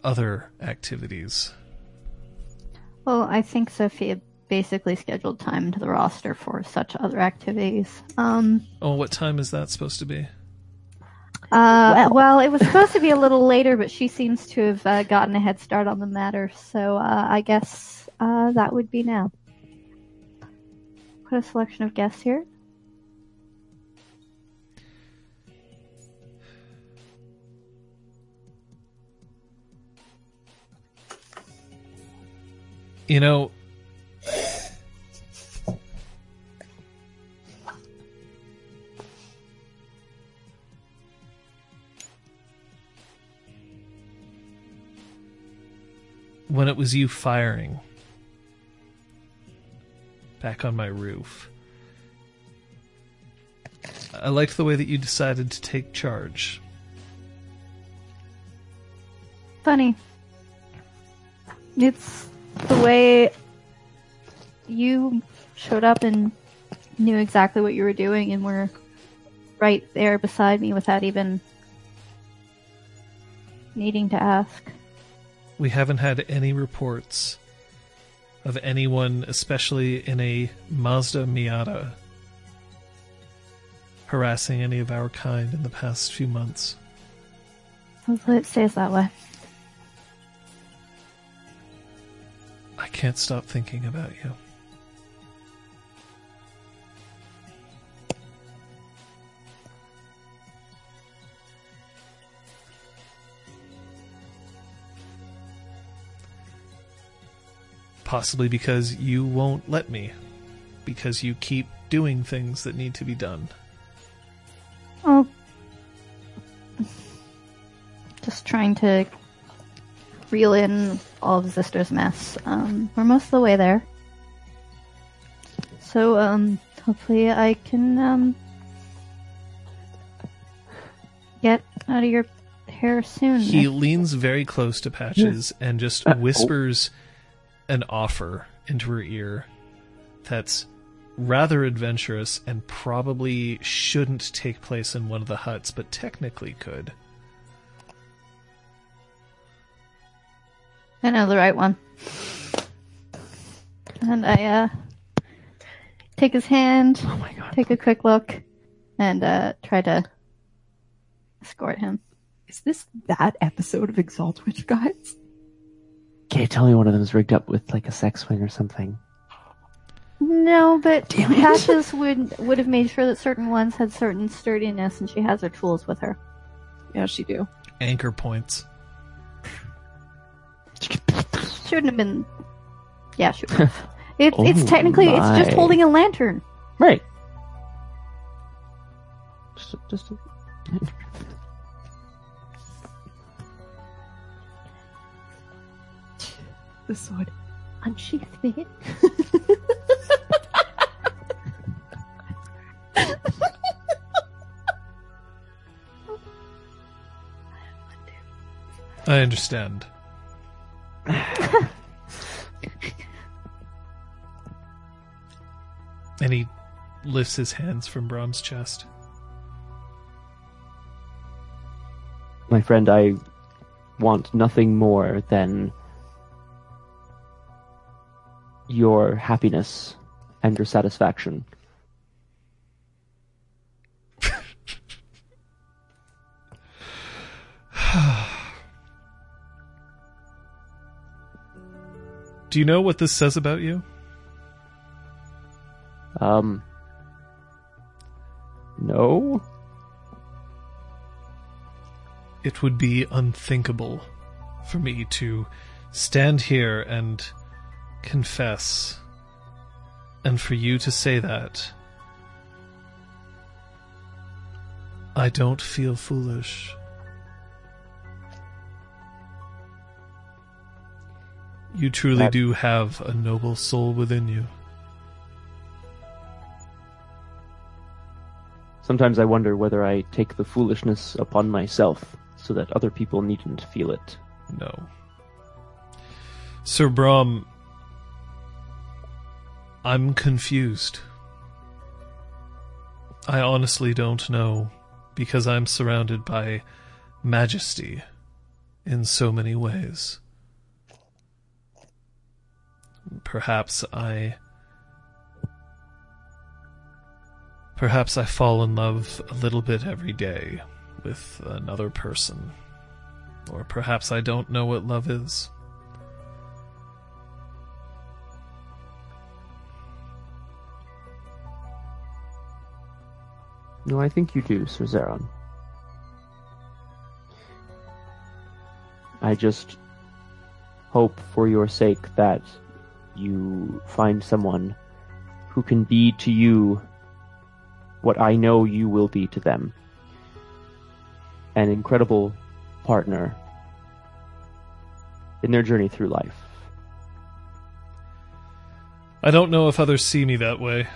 other activities. Well, I think Sophia basically scheduled time to the roster for such other activities. Um, Oh, what time is that supposed to be? uh, well. it was supposed to be a little later, but she seems to have uh, gotten a head start on the matter, so uh, I guess uh, that would be now. Put a selection of guests here. You know, when it was you firing back on my roof, I liked the way that you decided to take charge. Funny. It's the way you showed up and knew exactly what you were doing and were right there beside me without even needing to ask. We haven't had any reports of anyone, especially in a Mazda Miata, harassing any of our kind in the past few months. Hopefully it stays that way. I can't stop thinking about you. Possibly because you won't let me. Because you keep doing things that need to be done. Oh. Just trying to reel in all of Zista's mess. Um, we're most of the way there. So, um, hopefully I can, um, get out of your hair soon. He leans very close to Patches and just Uh, oh. whispers an offer into her ear that's rather adventurous and probably shouldn't take place in one of the huts, but technically could. I know the right one. And I, uh, take his hand, Oh my god. take a quick look, and, uh, try to escort him. Is this that episode of Exalt Witch, guys? Okay, tell me one of them is rigged up with like a sex swing or something. No, but Damn it. Patches would would have made sure that certain ones had certain sturdiness, and she has her tools with her. Yeah, she do. Anchor points. Shouldn't have been. Yeah, should have. It's it's Oh technically it's just holding a lantern. Right. Just, just The sword. Unsheath me. I understand. and he lifts his hands from Brom's chest. my friend, I want nothing more than your happiness and your satisfaction. Do you know what this says about you? Um. No? It would be unthinkable for me to stand here and confess, and for you to say that. I don't feel foolish. You truly That- do have a noble soul within you. Sometimes I wonder whether I take the foolishness upon myself so that other people needn't feel it. No. Sir Brom, I'm confused. I honestly don't know because I'm surrounded by majesty in so many ways. Perhaps I. Perhaps I fall in love a little bit every day with another person. Or perhaps I don't know what love is. No, I think you do, Sir Zeron. I just hope for your sake that you find someone who can be to you what I know you will be to them. An incredible partner in their journey through life. I don't know if others see me that way.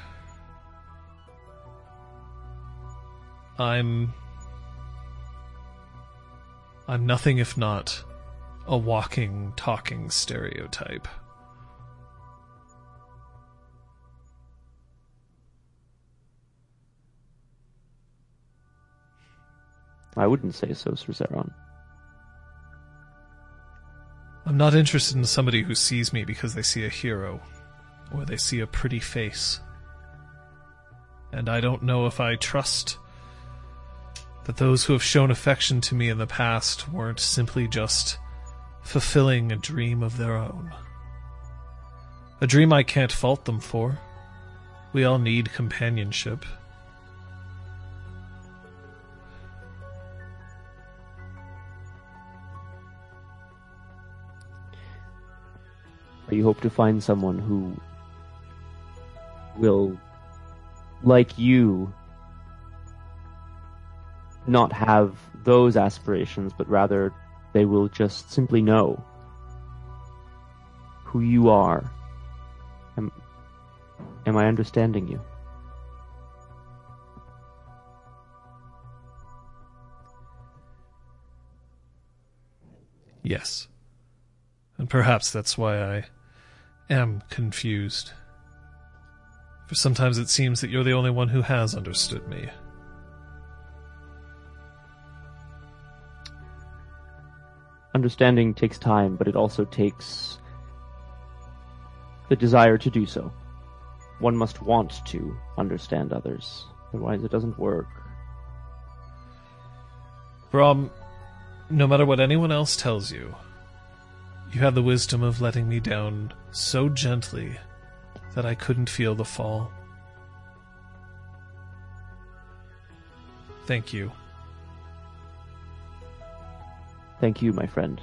I'm. I'm nothing if not a walking, talking stereotype. I wouldn't say so, Sir Zeron. I'm not interested in somebody who sees me because they see a hero or they see a pretty face. And I don't know if I trust that those who have shown affection to me in the past weren't simply just fulfilling a dream of their own. A dream I can't fault them for. We all need companionship. Or you hope to find someone who will, like you, not have those aspirations, but rather they will just simply know who you are. Am, am I understanding you? Yes. And perhaps that's why I am confused. For sometimes it seems that you're the only one who has understood me. Understanding takes time, but it also takes the desire to do so. One must want to understand others, otherwise, it doesn't work. Brom, no matter what anyone else tells you, you have the wisdom of letting me down so gently that I couldn't feel the fall. Thank you. Thank you, my friend.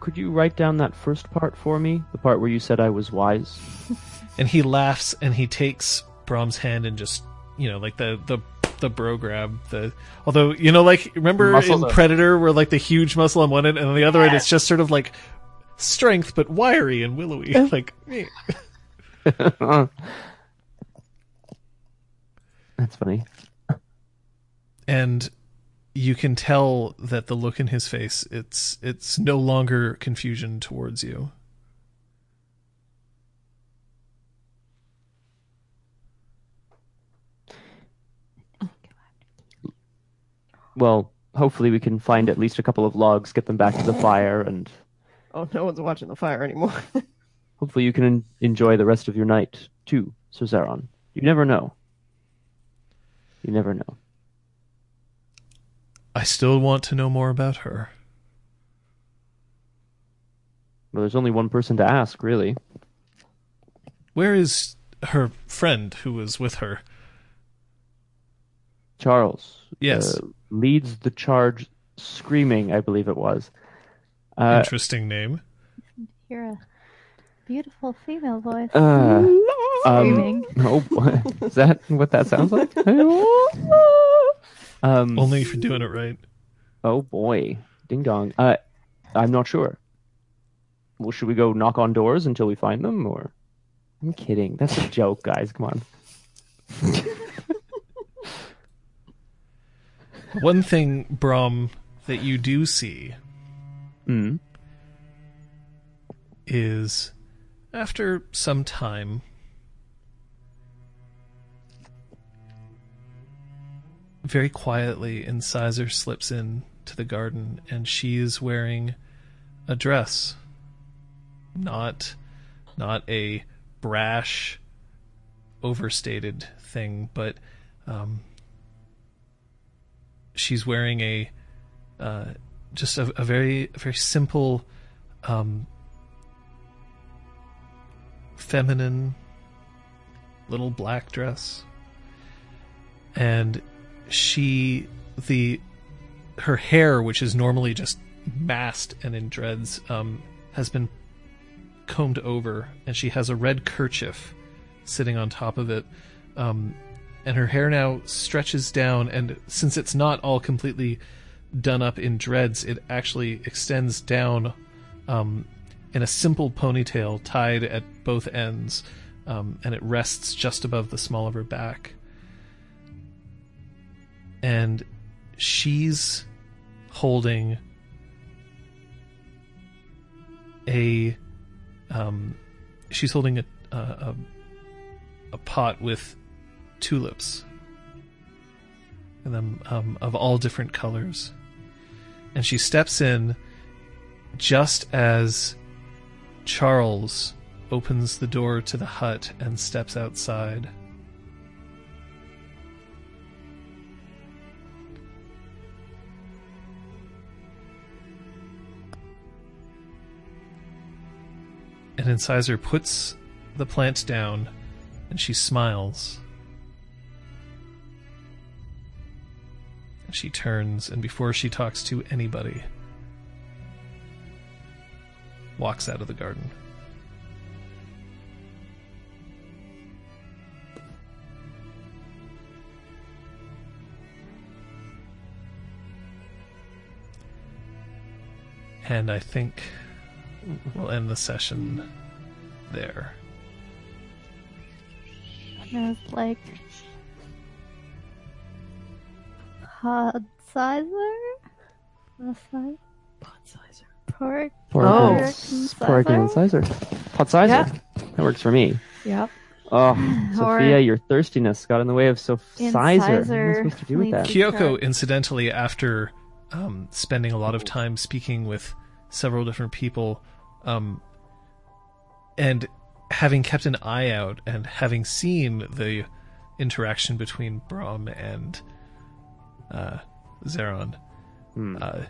Could you write down that first part for me? The part where you said I was wise? And he laughs and he takes Brom's hand and just, you know, like the the the bro grab. The although you know, like remember Muscle in the- Predator where like the huge muscle on one end and on the other end it's just sort of like strength but wiry and willowy. like eh. That's funny. and you can tell that the look in his face it's it's no longer confusion towards you. Well, hopefully we can find at least a couple of logs, get them back to the fire, and Oh, no one's watching the fire anymore. hopefully you can en- enjoy the rest of your night too, Sir Zeron. You never know. You never know. I still want to know more about her. Well, there's only one person to ask, really. Where is her friend who was with her? Charles. Yes. uh, leads the charge screaming, I believe it was. Uh, Interesting name. Hear a beautiful female voice uh, um, screaming. oh, boy. is that what that sounds like? um, Only if you're doing it right. Oh boy, ding dong. Uh, I'm not sure. Well, should we go knock on doors until we find them, or? I'm kidding. That's a joke, guys. Come on. One thing, Brom, that you do see Mm. is after some time, very quietly, Incisor slips in to the garden, and she is wearing a dress, not not a brash, overstated thing, but um, she's wearing a uh, just a, a very very simple um, feminine little black dress. And she the her hair which is normally just massed and in dreads um, has been combed over and she has a red kerchief sitting on top of it. Um, and her hair now stretches down and since it's not all completely done up in dreads it actually extends down um, in a simple ponytail tied at both ends um, and it rests just above the small of her back. And she's holding a um, she's holding a, a a pot with tulips. And them um, of all different colors and she steps in just as Charles opens the door to the hut and steps outside. And Incisor puts the plant down and she smiles. She turns, and before she talks to anybody, walks out of the garden. And I think we'll end the session there. There's like pod sizer, the size, pork, Pork Oh. and, pork and incisor. Pot sizer. Yeah. That works for me. Yep. Oh, Or- Sophia, your thirstiness got in the way of so sizer. What am I Incisor supposed to do with that? Kyoko, incidentally, after um, spending a lot of time speaking with several different people, um, and having kept an eye out and having seen the interaction between Brom and uh, Zeron, Hmm. uh,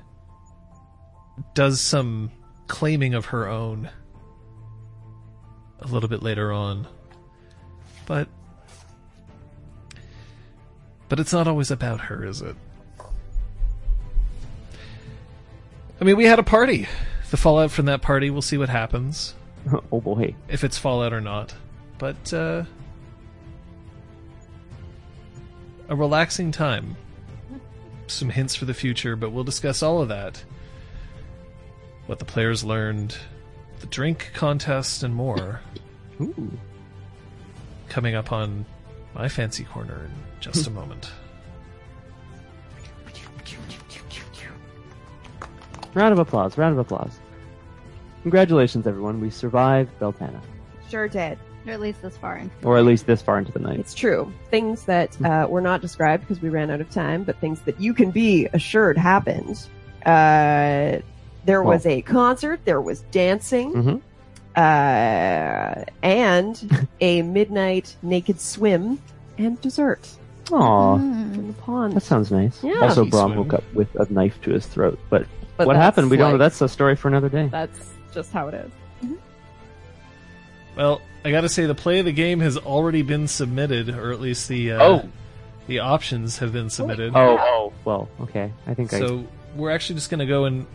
does some claiming of her own a little bit later on. But but it's not always about her, is it? I mean, we had a party. The fallout from that party, we'll see what happens, oh boy. if it's fallout or not. But uh a relaxing time. Some hints for the future, but we'll discuss all of that. What the players learned, the drink contest, and more Ooh. coming up on my fancy corner in just a moment. Round of applause. Round of applause. Congratulations, everyone. We survived Beltane, Sure did. Or at least this far in. or at least this far into the night. It's true. Things that uh, were not described because we ran out of time, but things that you can be assured happened. Uh, there was a concert. There was dancing. Mhm. Uh, and a midnight naked swim and dessert Aw, Mm. in the pond. that sounds nice. Yeah. Also, He Brom swim. woke up with a knife to his throat. But, But what that's happened? We don't know. like- That's a story for another day. That's just how it is. Well, I gotta say, the play of the game has already been submitted, or at least the uh, Oh. the options have been submitted. Oh, oh, well, okay. I think I. So we're actually just gonna go and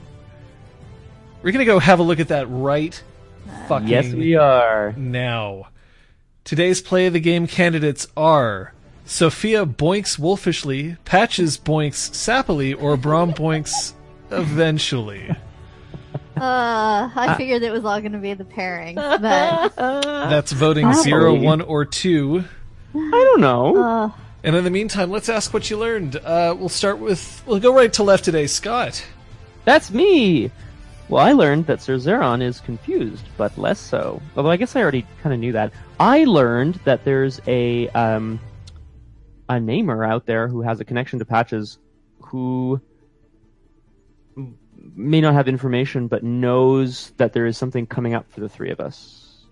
we're gonna go have a look at that right fucking Yes, we are. now. Today's play of the game candidates are Sophia boinks wolfishly, Patches boinks sappily, or Brom boinks eventually. Uh, I figured it was all going to be the pairing, but That's voting Happily. zero, one, or two. I don't know. uh, And in the meantime, let's ask what you learned. Uh, we'll start with we'll go right to left today, Scott. That's me. Well, I learned that Sir Zeron is confused, but less so. Although I guess I already kind of knew that. I learned that there's a um, a namer out there who has a connection to Patches, who m- may not have information, but knows that there is something coming up for the three of us,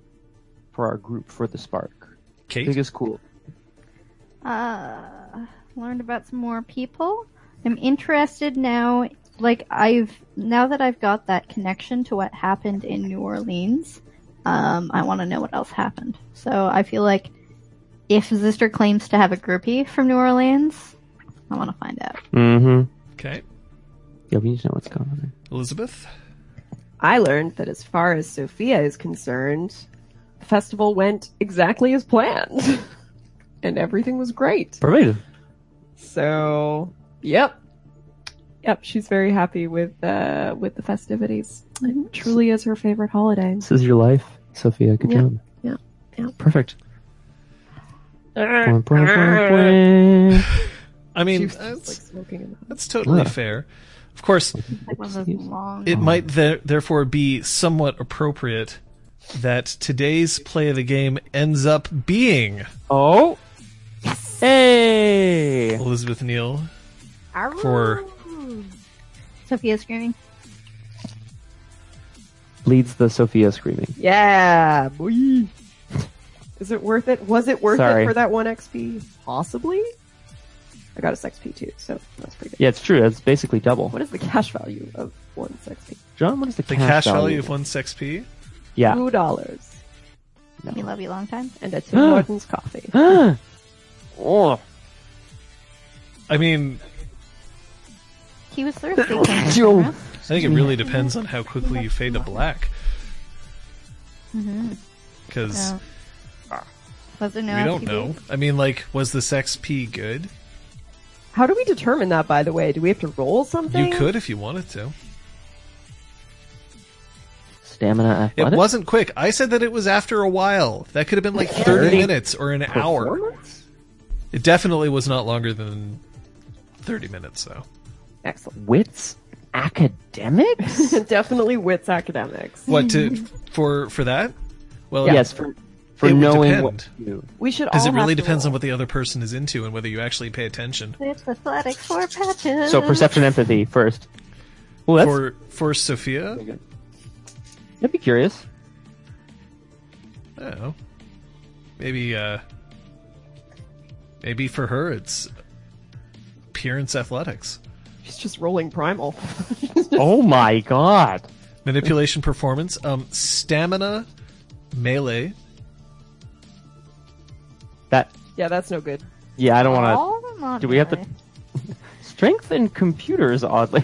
for our group, for the Spark. I think Kate. it's cool. uh, learned about some more people. I'm interested now. Like I've now that I've got that connection to what happened in New Orleans, um, I want to know what else happened. So I feel like if Zista claims to have a groupie from New Orleans, I want to find out. Mm-hmm. Okay. Yeah, we need to know what's going on there. Elizabeth. I learned that as far as Sophia is concerned, the festival went exactly as planned. and everything was great. Perfect. So, yep. Yep, she's very happy with uh with the festivities. It truly is her favorite holiday. This is your life, Sophia. Good Yeah, job. yeah, yeah. Perfect. I mean, She was just, that's, like smoking in the that's totally Yeah. fair. Of course, Like one of those long. it might th- therefore be somewhat appropriate that today's play of the game ends up being Oh. Hey. Elizabeth Neal for Sophia screaming. Leads the Sophia screaming. Yeah, boy. Is it worth it? Was it worth Sorry. it for that one XP? Possibly. I got a XP too, so that's pretty good. Yeah, it's true. It's basically double. What is the cash value of one XP? John, what is the, the cash value of one's XP. Yeah. Two dollars We love you long time. and a Tim Hortons coffee. oh. I mean, He was thirsty. came Joe. around. I think it really depends on how quickly you fade to black. Mm-hmm. Because oh. So, was there no we don't FTB? know. I mean, like, was this XP good? How do we determine that? By the way, do we have to roll something? You could if you wanted to. Stamina It wasn't quick. I said that it was after a while. That could have been like 30 Thirty minutes or an hour. It definitely was not longer than 30 minutes, though. Excellent. Wits academics. Definitely wits academics. What to for for that? Well, Yes, for for It would knowing what to do. We should because it really have to depends on what the other person is into and whether you actually pay attention. It's athletics for patches. So perception empathy first. Well, For for Sophia, good. I'd be curious. I don't know. Maybe uh maybe for her it's appearance athletics. She's just rolling primal. oh my god. Manipulation performance, um stamina, melee. That yeah, that's no good. yeah, I don't want All of them on Do we have to- melee. to strength and computers oddly.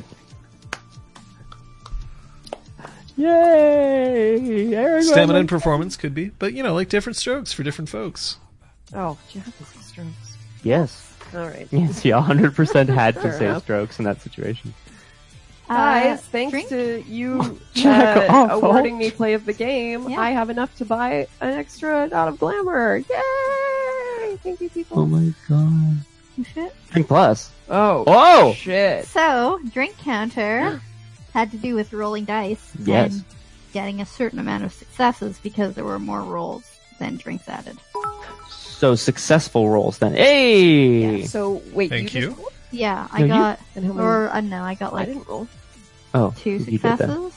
Yay! Eric Stamina Wendland. and performance could be, but you know, like different strokes for different folks. Oh, do you have the six strokes? Yes. All right. Yes, yeah, 100% had to say enough. strokes in that situation. Uh, Guys, thanks drink? to you Jack uh, awarding me play of the game, Yeah. I have enough to buy an extra dot of glamour. Yay! Thank you, people. Oh my god. Shit. Drink plus. Oh, Oh! shit. So, drink counter had to do with rolling dice Yes. and getting a certain amount of successes because there were more rolls than drinks added. So successful rolls then. Hey! Yeah, so wait, Thank you. you. just? Yeah, I No, got, And how many? or uh, no, I got I like didn't roll. Oh, two you did that. successes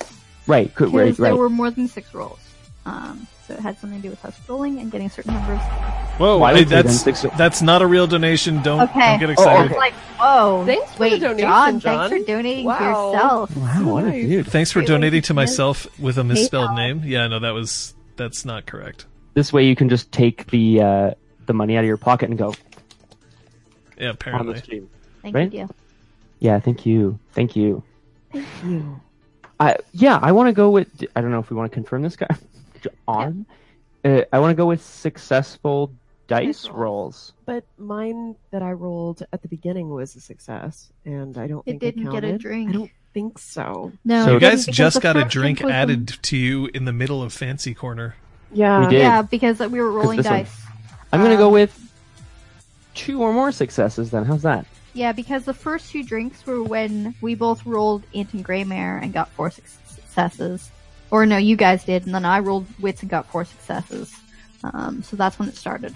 Right, could, right, because there right. were more than six rolls. Um, so it had something to do with us rolling and getting a certain number of. Whoa, Why hey, would they then that's fix it? that's not a real donation. Don't, Okay. don't get Oh, excited. okay. Like, whoa! Thanks for the wait, donation, John, John. Thanks for donating Wow. to yourself. Wow, what a Nice. dude. Thanks for donating to myself with a misspelled PayPal. name. Yeah, no, that was that's not correct. This way you can just take the uh, the money out of your pocket and go Yeah, on the apparently. stream. Thank Right? you. Yeah, thank you. Thank you. Thank you. I yeah, I want to go with. I don't know if we want to confirm this guy. On, uh, I want to go with successful dice Dice rolls. rolls. But mine that I rolled at the beginning was a success, and I don't It think it didn't get a drink. I don't think so. No, So- You guys just got a drink was the- added to you in the middle of Fancy Corner. Yeah. We did. Yeah, because we were rolling this one- dice. I'm gonna go Um, with two or more successes. Then how's that? Yeah, because the first two drinks were when we both rolled Ant and Gremayre and got four successes. Or no, you guys did, and then I rolled Wits and got four successes. Um, so that's when it started.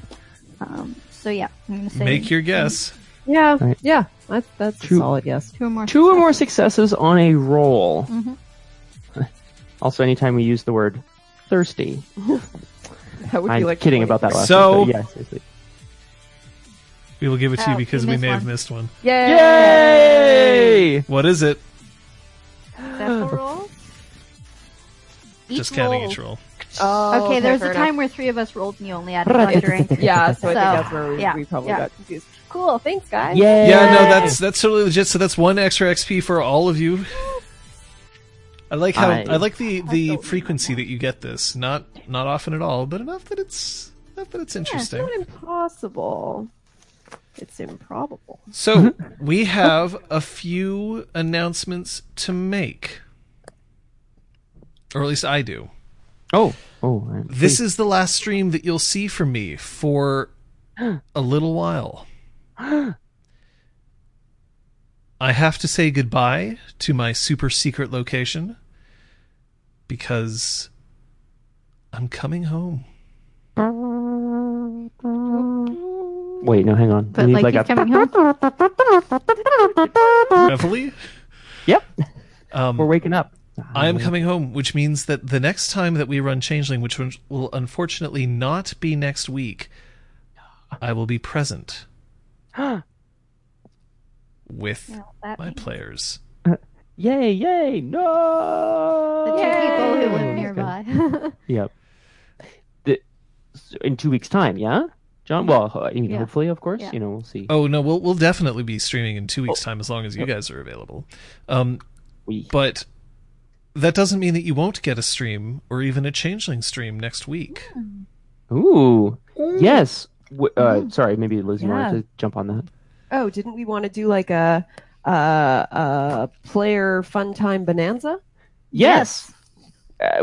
Um, so yeah, I'm gonna say Make your guess. Yeah. Right. Yeah. That's that's Two- a solid yes. two or more. Two or more successes on a roll. Mhm. Also, anytime we use the word thirsty, That would I'm be like kidding about that last So- one. but yeah, seriously. We will give it to you Oh, because we missed may have missed one. Yay! Yay! What is it? Successful rolls. Each Just counting roll- each roll. Oh, Okay, there was fair a enough. time where three of us rolled and you only added one drink. Yeah, so I think that's where we, yeah, we probably yeah. got confused. Cool, thanks guys. Yay! Yeah, no, that's that's totally legit. So that's one extra XP for all of you. I like how I, I- like the the frequency that you get this. Not not often at all, but enough that it's enough that it's It's interesting. not impossible. It's improbable. So we have a few announcements to make, or at least I do. Oh, oh. This is the last stream that you'll see from me for a little while. I have to say goodbye to my super secret location because I'm coming home. Wait, no, hang on. But We need, like, he's a- coming home. Reveille? Yep, Um, we're waking up. I am coming home, which means that the next time that we run Changeling, which will unfortunately not be next week, I will be present with Yeah, that my means players. Yay! Yay! No. The two people who live nearby. Yep. The, so in two weeks' time, yeah, John. Well, I mean, Yeah. hopefully, of course. Yeah. You know, we'll see. Oh no, we'll we'll definitely be streaming in two weeks' time as long as you guys are available. Um, We. but that doesn't mean that you won't get a stream or even a Changeling stream next week. Ooh. Yes. W- uh, sorry, maybe Liz, you Yeah. wanted to jump on that. Oh, didn't we want to do like a a, a player fun time bonanza? Yes. uh,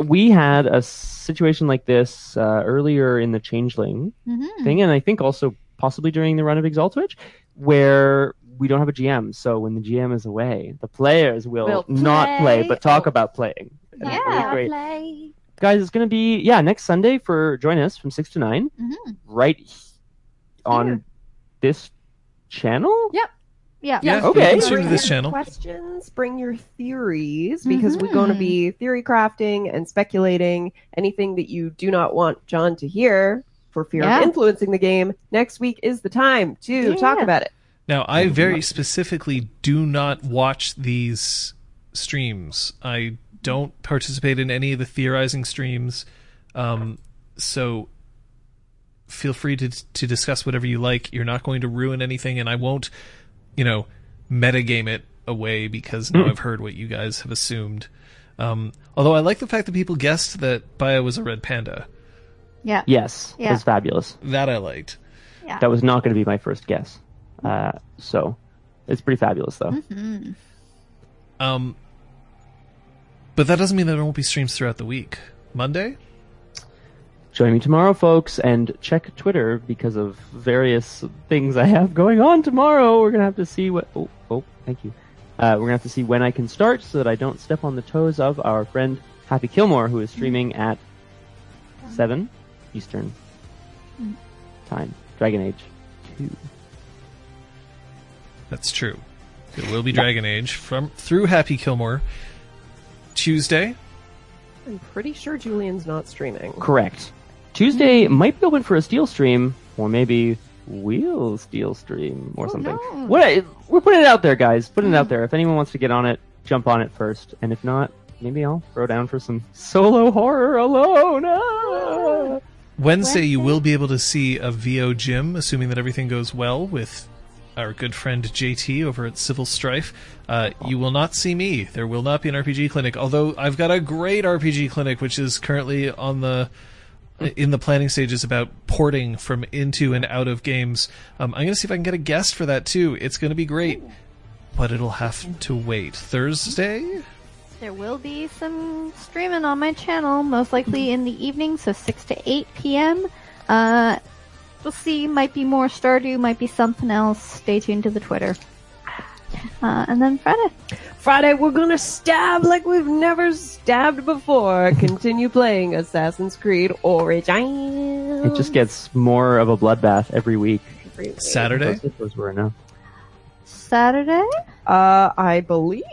we had a situation like this uh, earlier in the Changeling Mhm. thing, and I think also possibly during the run of Exaltwitch, where we don't have a GM. So when the GM is away, the players will, Will not play, play. but talk Oh. about playing. Really Yeah, great. play. guys. It's gonna be yeah next Sunday for join us from six to 9 Mhm. right on Here. this channel. Yeah. Yeah, Okay. you can to this channel. Questions, bring your theories because we're going to be theory crafting and speculating anything that you do not want John to hear for fear Yeah. of influencing the game. Next week is the time to talk about it. Now, I very specifically do not watch these streams. I don't participate in any of the theorizing streams. Um, so feel free to to discuss whatever you like. You're not going to ruin anything, and I won't, you know, metagame it away because now I've heard what you guys have assumed. Um, although I like the fact that people guessed that Baya was a red panda. Yeah. Yes, Yeah. it's fabulous. That I liked. Yeah. That was not going to be my first guess. Uh, so it's pretty fabulous though. Mhm. Um, but that doesn't mean that there won't be streams throughout the week. Monday? Join me tomorrow, folks, and check Twitter because of various things I have going on tomorrow. We're gonna have to see what. Oh, oh, thank you. Uh, we're gonna have to see when I can start so that I don't step on the toes of our friend Happy Kilmore, who is streaming at seven Eastern time. Dragon Age two. That's true. It will be Dragon Age from through Happy Kilmore. Tuesday. I'm pretty sure Julian's not streaming. Correct. Tuesday might be open for a steel stream, or maybe we'll steel stream or Oh, something. no. What we're putting it out there, guys. Putting it out there. If anyone wants to get on it, jump on it first, and if not, maybe I'll throw down for some solo horror alone. Ah! Wednesday, you will be able to see a VO gym, assuming that everything goes well with our good friend JT over at Civil Strife. Uh, you will not see me. There will not be an RPG clinic, although I've got a great RPG clinic, which is currently on the in the planning stages about porting from into and out of games. Um, I'm going to see if I can get a guest for that too. It's going to be great, but it'll have to wait. Thursday. There will be some streaming on my channel, most likely in the evening, so 6 to 8 p.m. Uh, we'll see. Might be more Stardew, might be something else. Stay tuned to the Twitter. Uh, and then Friday. Friday, we're gonna stab like we've never stabbed before. Continue playing Assassin's Creed Origins. It just gets more of a bloodbath every week. Saturday. Those, those were enough. Saturday? Uh, I believe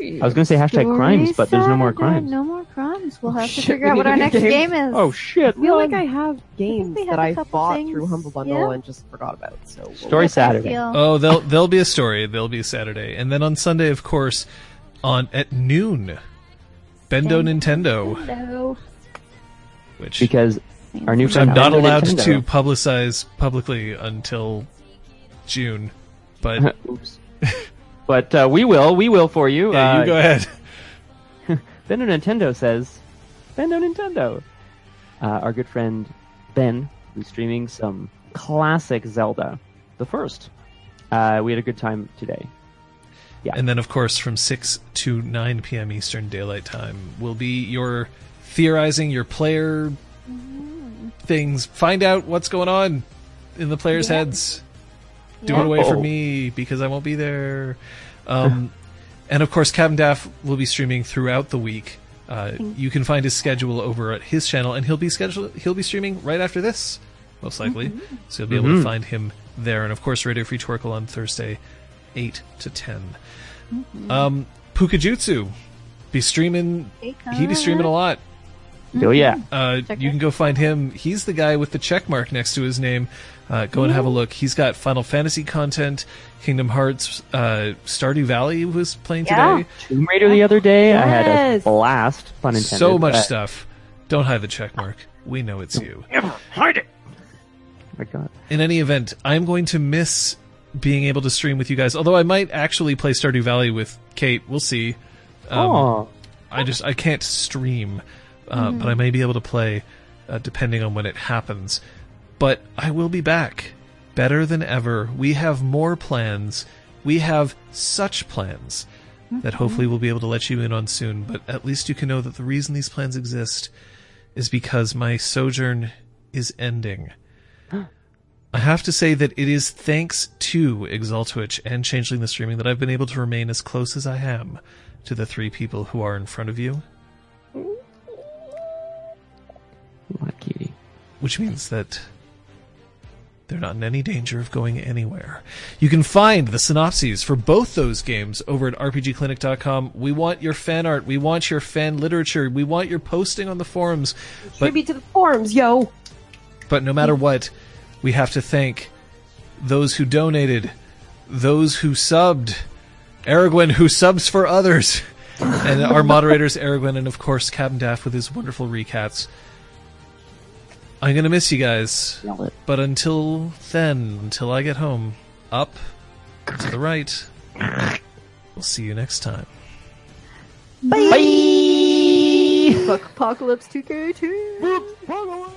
I. I was going to say hashtag Story crimes, but there's no more crimes. No more crimes. We'll oh, have to Shit, figure out what our next game. game is. Oh shit! I feel like. I have games we have that a I couple bought things. through Humble Bundle Yeah. and just forgot about. So we'll Story Saturday. Oh, there'll there'll be a story. There'll be a Saturday, and then on Sunday, of course, on at noon, Bendo Nintendo, Hello. which because our new which I'm not Bendo allowed Nintendo- to publicize publicly until June. But Oops. but uh, we will. We will for you. yeah, uh, you go ahead. Bendo Nintendo says, Bendo Nintendo. Uh, our good friend Ben, who's streaming some classic Zelda, the first. Uh, we had a good time today. Yeah. And then, of course, from 6 to 9 p.m. Eastern Daylight Time will be your theorizing, your player things. Find out what's going on in the players' heads. Do it away for me because I won't be there. Um, and of course, Captain Daff will be streaming throughout the week. Uh, you can find his schedule over at his channel, and he'll be scheduled. He'll be streaming right after this, most likely. So you'll be able to Mhm. find him there. And of course, Radio Free Torkel on Thursday, eight to 10 Um, Pukajutsu be streaming. He be streaming a lot. Oh, yeah. Uh, you can go find him. He's the guy with the check mark next to his name. Uh, go and have a look. He's got Final Fantasy content, Kingdom Hearts, uh, Stardew Valley was playing Yeah. today. Tomb Raider the other day. I had a Yes. blast. Pun intended. So much Uh, stuff. Don't hide the check mark. We know it's you. Hide it. my God. In any event, I'm going to miss being able to stream with you guys. Although I might actually play Stardew Valley with Kate. We'll see. Um, oh, I just I can't stream, uh, but I may be able to play uh, depending on when it happens. But I will be back, better than ever. We have more plans. We have such plans. that hopefully we'll be able to let you in on soon. But at least you can know that the reason these plans exist is because my sojourn is ending. I have to say that it is thanks to Exaltwitch and Changeling the Streaming that I've been able to remain as close as I am to the three people who are in front of you, What which means that they're not in any danger of going anywhere. You can find the synopses for both those games over at rpgclinic.com. We want your fan art, we want your fan literature, we want your posting on the forums. But Tribute to the forums, yo. But no matter what, we have to thank those who donated, those who subbed, Aragwen who subs for others, and our moderators, Aragwen, and of course Captain Daff with his wonderful recaps. I'm gonna miss you guys, but until then, until I get home, up to the right. We'll see you next time. Bye. Fuck Apocalypse 2K2. Bye.